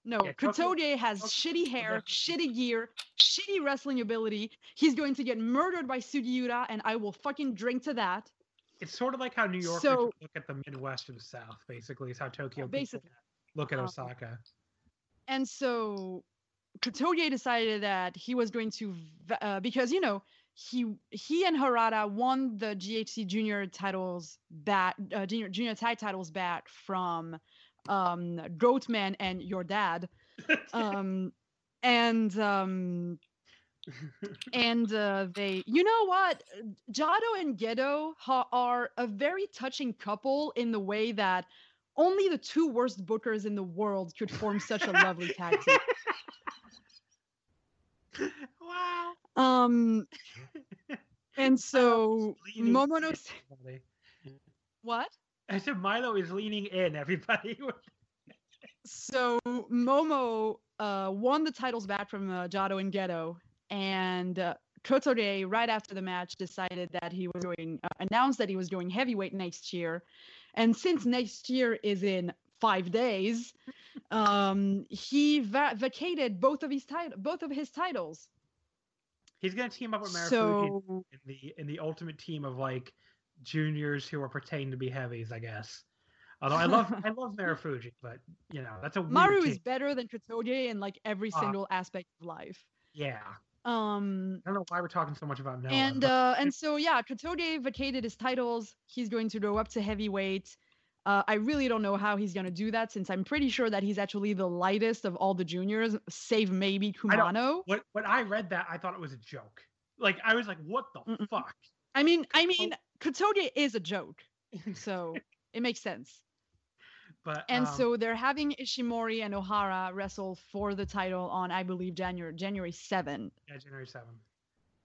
E: no,
B: Yeah, Tokyo-
E: Kotoge has
B: Tokyo-
E: shitty hair, shitty gear, shitty wrestling ability. He's going to get murdered by Sugiura, and I will fucking drink to that.
B: It's sort of like how New Yorkers
E: So-
B: look at the Midwest and the South, basically, is how Tokyo people
E: Basically.
B: look at
E: Um,
B: Osaka.
E: and so Kotoge decided that he was going to uh, because you know he he and Harada won the GHC junior titles back uh, junior junior tag titles back from um Goatman and your dad um and um and uh, they you know what Jado and Gedo ha- are a very touching couple in the way that only the two worst bookers in the world could form such a lovely tag team.
B: wow.
E: Um, and so
B: leaning
E: Momono,
B: in,
E: what?
B: I said Milo is leaning in, everybody.
E: So Momo uh, won the titles back from uh, Jado and Gedo, and uh, Kotoge, right after the match, decided that he was going, uh, announced that he was going heavyweight next year, And since next year is in five days, um, he va- vacated both of his title, both of his titles.
B: He's gonna team up with Marufuji
E: So
B: in the in the ultimate team of like juniors who are pretending to be heavies, I guess. Although I love I love Marufuji, but you know that's a weird
E: Maru
B: team.
E: is better than Kotoge in like every
B: Ah.
E: single aspect of life.
B: yeah.
E: Um,
B: I don't know why we're talking so much about Noah.
E: and uh, and so yeah, Kotoge vacated his titles. He's going to go up to heavyweight. Uh, I really don't know how he's going to do that since I'm pretty sure that he's actually the lightest of all the juniors, save maybe Kumano.
B: when when I read that, I thought it was a joke. Like I was like, what the
E: Mm-mm.
B: fuck?
E: I mean, I mean, Kotoge is a joke, so it makes sense.
B: But
E: And
B: um,
E: so they're having Ishimori and Ohara wrestle for the title on, I believe, January January 7.
B: yeah, January seventh.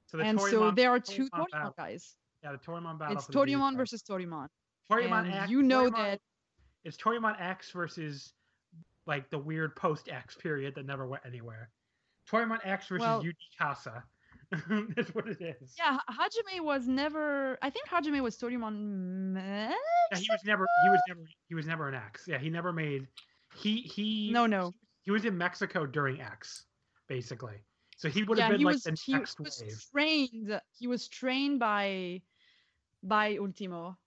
B: So the
E: And so there are two Toryumon
B: Toryumon
E: guys.
B: Yeah, the Toryumon battle.
E: It's
B: for the Vita Toryumon
E: versus Toryumon.
B: Toryumon
E: and
B: X.
E: you know that
B: it's Toryumon X versus like the weird post X period that never went anywhere. Toryumon X versus
E: Well-
B: Yuji Kasa. That's what it is.
E: Yeah, Hajime was never. I think Hajime was Toryumon Max.
B: Yeah, he was never. He was never. He was never an X. Yeah, he never made. He he.
E: No, no.
B: He was in Mexico during X, basically. So he would
E: Yeah,
B: have been
E: he
B: like
E: was.
B: the
E: He
B: next
E: was trained. He was trained by, by Ultimo.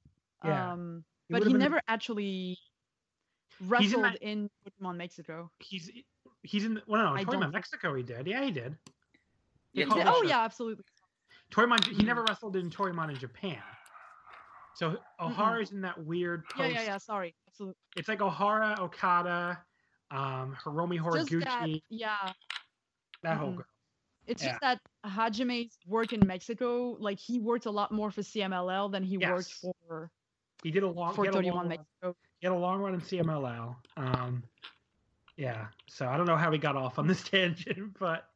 B: Yeah,
E: Um,
B: He
E: but he
B: been the-
E: never actually
B: in
E: wrestled
B: that-
E: in Toryumon Mexico.
B: He's he's in. Well, no,
E: I Toryumon
B: Mexico. He did. Yeah, he did. They
D: Yeah,
B: call
E: Yeah,
B: it
E: oh
B: a-
E: yeah, absolutely.
B: Toryumon. He never wrestled in Toryumon in Japan. So Ohara's in that weird
E: Yeah,
B: post.
E: yeah, yeah. Sorry, absolutely.
B: It's like Ohara, Okada, um, Hiromi
E: Just
B: Horiguchi,
E: that,
B: that,
E: yeah.
B: whole girl.
E: It's
B: Yeah.
E: just that Hajime's work in Mexico, like he worked a lot more for CMLL than he worked for
B: He did a long.
E: for
B: he had a long run- He had a long run in CMLL. Um, yeah. So I don't know how we got off on this tangent, but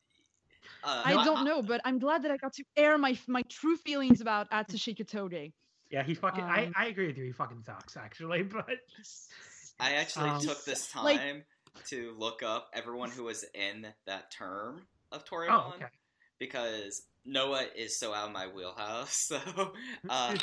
D: Uh,
E: I
D: no,
E: don't know, but I'm glad that I got to air my my true feelings about Atsushi Kotoge.
B: yeah, he fucking. I,
E: Um,
B: I agree with you. He fucking sucks, actually. But
D: I actually
B: Um,
D: took this time
E: like-
D: to look up everyone who was in that term of Toryumon
B: oh, okay.
D: because Noah is so out of my wheelhouse. So, uh,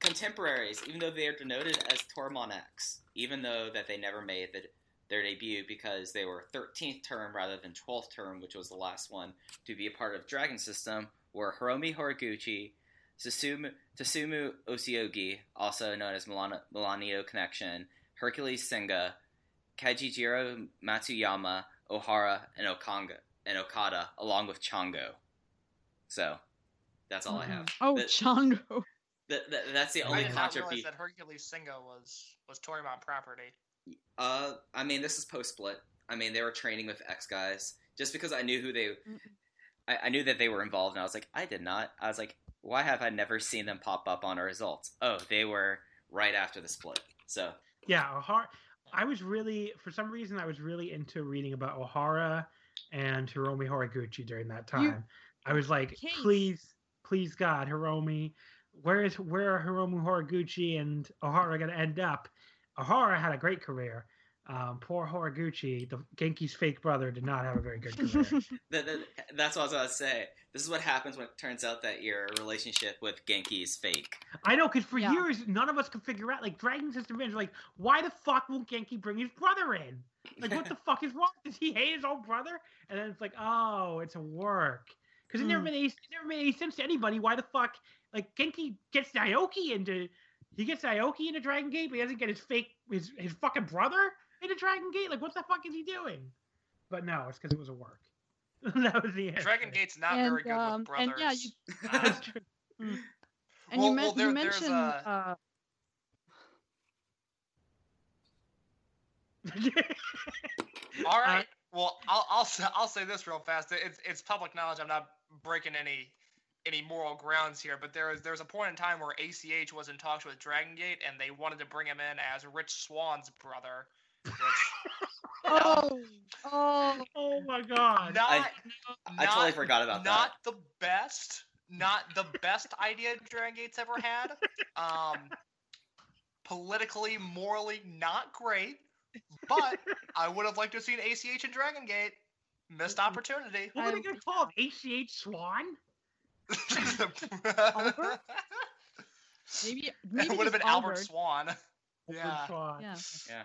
D: contemporaries, even though they are denoted as Toryumon X, even though that they never made the, their debut because they were 13th term rather than 12th term, which was the last one to be a part of Dragon System, were Hiromi Horiguchi, Susumu, Tasumu Osiogi, also known as Milano, Milanio Connection, Hercules Senga, Kajijiro Matsuyama, Ohara, and Okanga and Okada, along with Chongo. So, that's all I mm-hmm. have.
E: Oh,
D: That-
E: Chango.
D: That- that- that's the
C: I
D: only
C: did not realize
D: contribution.
C: that Hercules Senga was was Toryumon property.
D: Uh, I mean, this is post split. I mean, they were training with X guys. Just because I knew who they, I, I knew that they were involved, and I was like, I did not. I was like, why have I never seen them pop up on our results? Oh, they were right after the split. So
B: yeah, Ohara. I was really, for some reason, I was really into reading about Ohara and Hiromi Horiguchi during that time.
E: You-
B: I was like, please, please, God, Hiromi, where is where are Hiromi Horiguchi and Ohara going to end up? Ohara had a great career. Um, poor Horiguchi, the Genki's fake brother, did not have a very good career.
D: that, that, that's what I was about to say. This is what happens when it turns out that your relationship with Genki is fake.
B: I know, because for
E: Yeah.
B: years none of us could figure out. Like Dragon System fans are like, why the fuck won't Genki bring his brother in? Like, what the fuck is wrong? Does he hate his own brother? And then it's like, oh, it's a work. Because it never
E: Mm.
B: made any, it never made any sense to anybody. Why the fuck? Like Genki gets Naoki into, he gets Naoki into Dragon Gate, but he doesn't get his fake, his his fucking brother into Dragon Gate. Like, what the fuck is he doing? But no, it's because it was a work. that was the answer.
C: Dragon Gate's not
E: and,
C: very good
E: um,
C: with brothers.
E: and yeah, you,
B: That's true.
E: and
C: Well-
E: you, men-
C: well, there-
E: you mentioned
C: uh,
E: uh,
C: All
B: Uh,
C: well, I'll I'll s- I'll say this real fast. It's it's public knowledge. I'm not breaking any any moral grounds here, but there was there was a point in time where ACH was in talks with Dragon Gate, and they wanted to bring him in as Rich Swann's brother. Which
E: oh oh
B: oh my god.
C: not,
D: I- I totally forgot about that.
C: not the best, not the best idea Dragon Gate's ever had. Um, politically, morally, not great. But I would have liked to have seen ACH and Dragon Gate. Missed opportunity.
B: What were they gonna call him? ACH Swann?
E: Albert? maybe maybe
C: it would have been Albert
E: Albert.
C: Swan. Yeah.
B: Fought.
E: Yeah.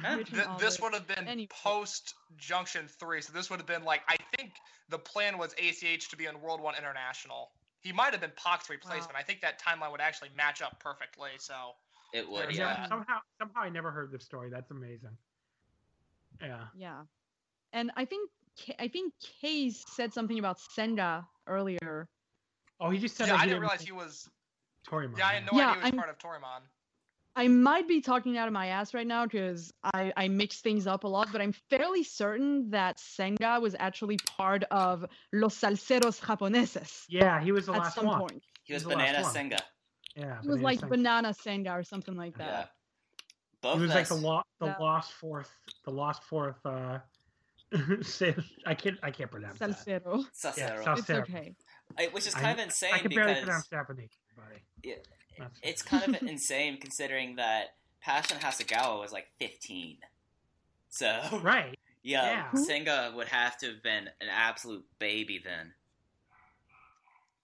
D: Huh?
C: Th- this would have been
E: Anyway.
C: post Junction Three, so this would have been like I think the plan was ACH to be in World One International. He might have been Pac's replacement. I think that timeline would actually match up perfectly. So
D: It would,
B: Yeah,
D: yeah.
B: Somehow, somehow, I never heard this story. That's amazing. Yeah.
E: Yeah. And I think K- I think Case said something about Senga earlier.
B: Oh, he just said
C: yeah, I didn't realize he was.
B: Toryumon.
C: Yeah, I had no
E: Yeah,
C: idea he was
E: I'm-
C: part of Toryumon.
E: I might be talking out of my ass right now because I, I mix things up a lot, but I'm fairly certain that Senga was actually part of Los Salseros Japoneses
B: Yeah, he was the
E: at
B: last
E: some
B: one.
E: point.
D: He was
B: He's the last
D: Banana. Senga.
B: Yeah,
E: He was like
B: Senga.
E: Banana Senga or something like
D: Yeah.
E: that.
D: Both
B: He was like the
D: nice.
B: lo- the
E: Yeah.
B: lost fourth, the lost fourth. uh I can't, I can't pronounce that.
E: Salsero.
D: Sasero.
B: Sal-
E: It's okay.
D: I- which is
B: I-
D: kind of insane
B: I can barely
D: because
B: pronounce Japanese, buddy.
D: Yeah,
B: That's-
D: it's kind of insane considering that Passion Hasegawa was like 15. So
B: right.
D: yeah,
B: Yeah.
D: Senga would have to have been an absolute baby then.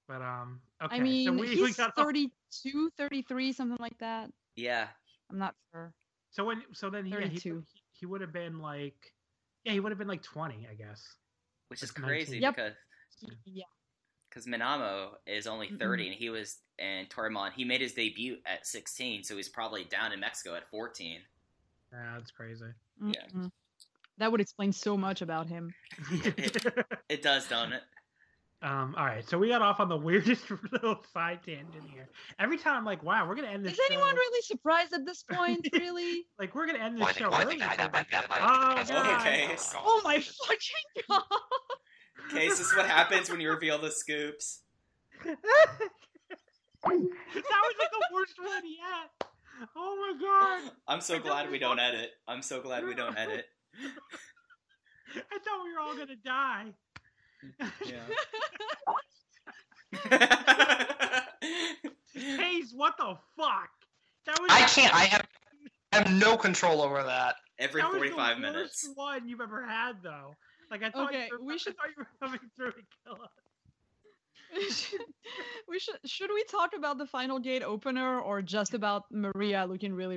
B: But um, okay.
E: I mean,
B: so we, we got off-
E: 32, 33, something like that.
D: Yeah,
E: I'm not sure.
B: So when, so then yeah, he, he, he would have been like, yeah, he would have been like twenty, I guess.
D: which is crazy
B: 19.
E: Yep.
D: because
E: Yeah.
D: Because Minamo is only
E: Mhm.
D: 30 and he was in Toryumon he made his debut at 16, so he's probably down in Mexico at 14.
B: Yeah, that's crazy.
D: Yeah.
E: Mm-mm. That would explain so much about him.
D: It does, don't it?
B: um. All right. So we got off on the weirdest little side tangent here. Every time I'm like, wow, we're gonna end this.
E: Is anyone really surprised at this point? Really?
B: like we're gonna end this
C: Why
B: show
C: why
B: early?
C: think I
B: so-
C: might get my-
B: Oh, God.
D: Okay.
E: oh my fucking god!
D: Okay, so this is what happens when you reveal the scoops.
B: that was like the worst one yet. Oh my god!
D: I'm so glad we don't edit. I'm so glad we don't edit.
B: I thought we were all gonna die. Hayes, what the fuck? That was
C: I can't. I have. I have no control over that.
D: Every
B: that was the
D: 45
B: worst one you've ever had, though. Like I thought,
E: Okay,
B: you were,
E: we
B: I
E: should-
B: thought you were coming through to kill us.
E: we should, we should should we talk about the final gate opener or just about Maria looking really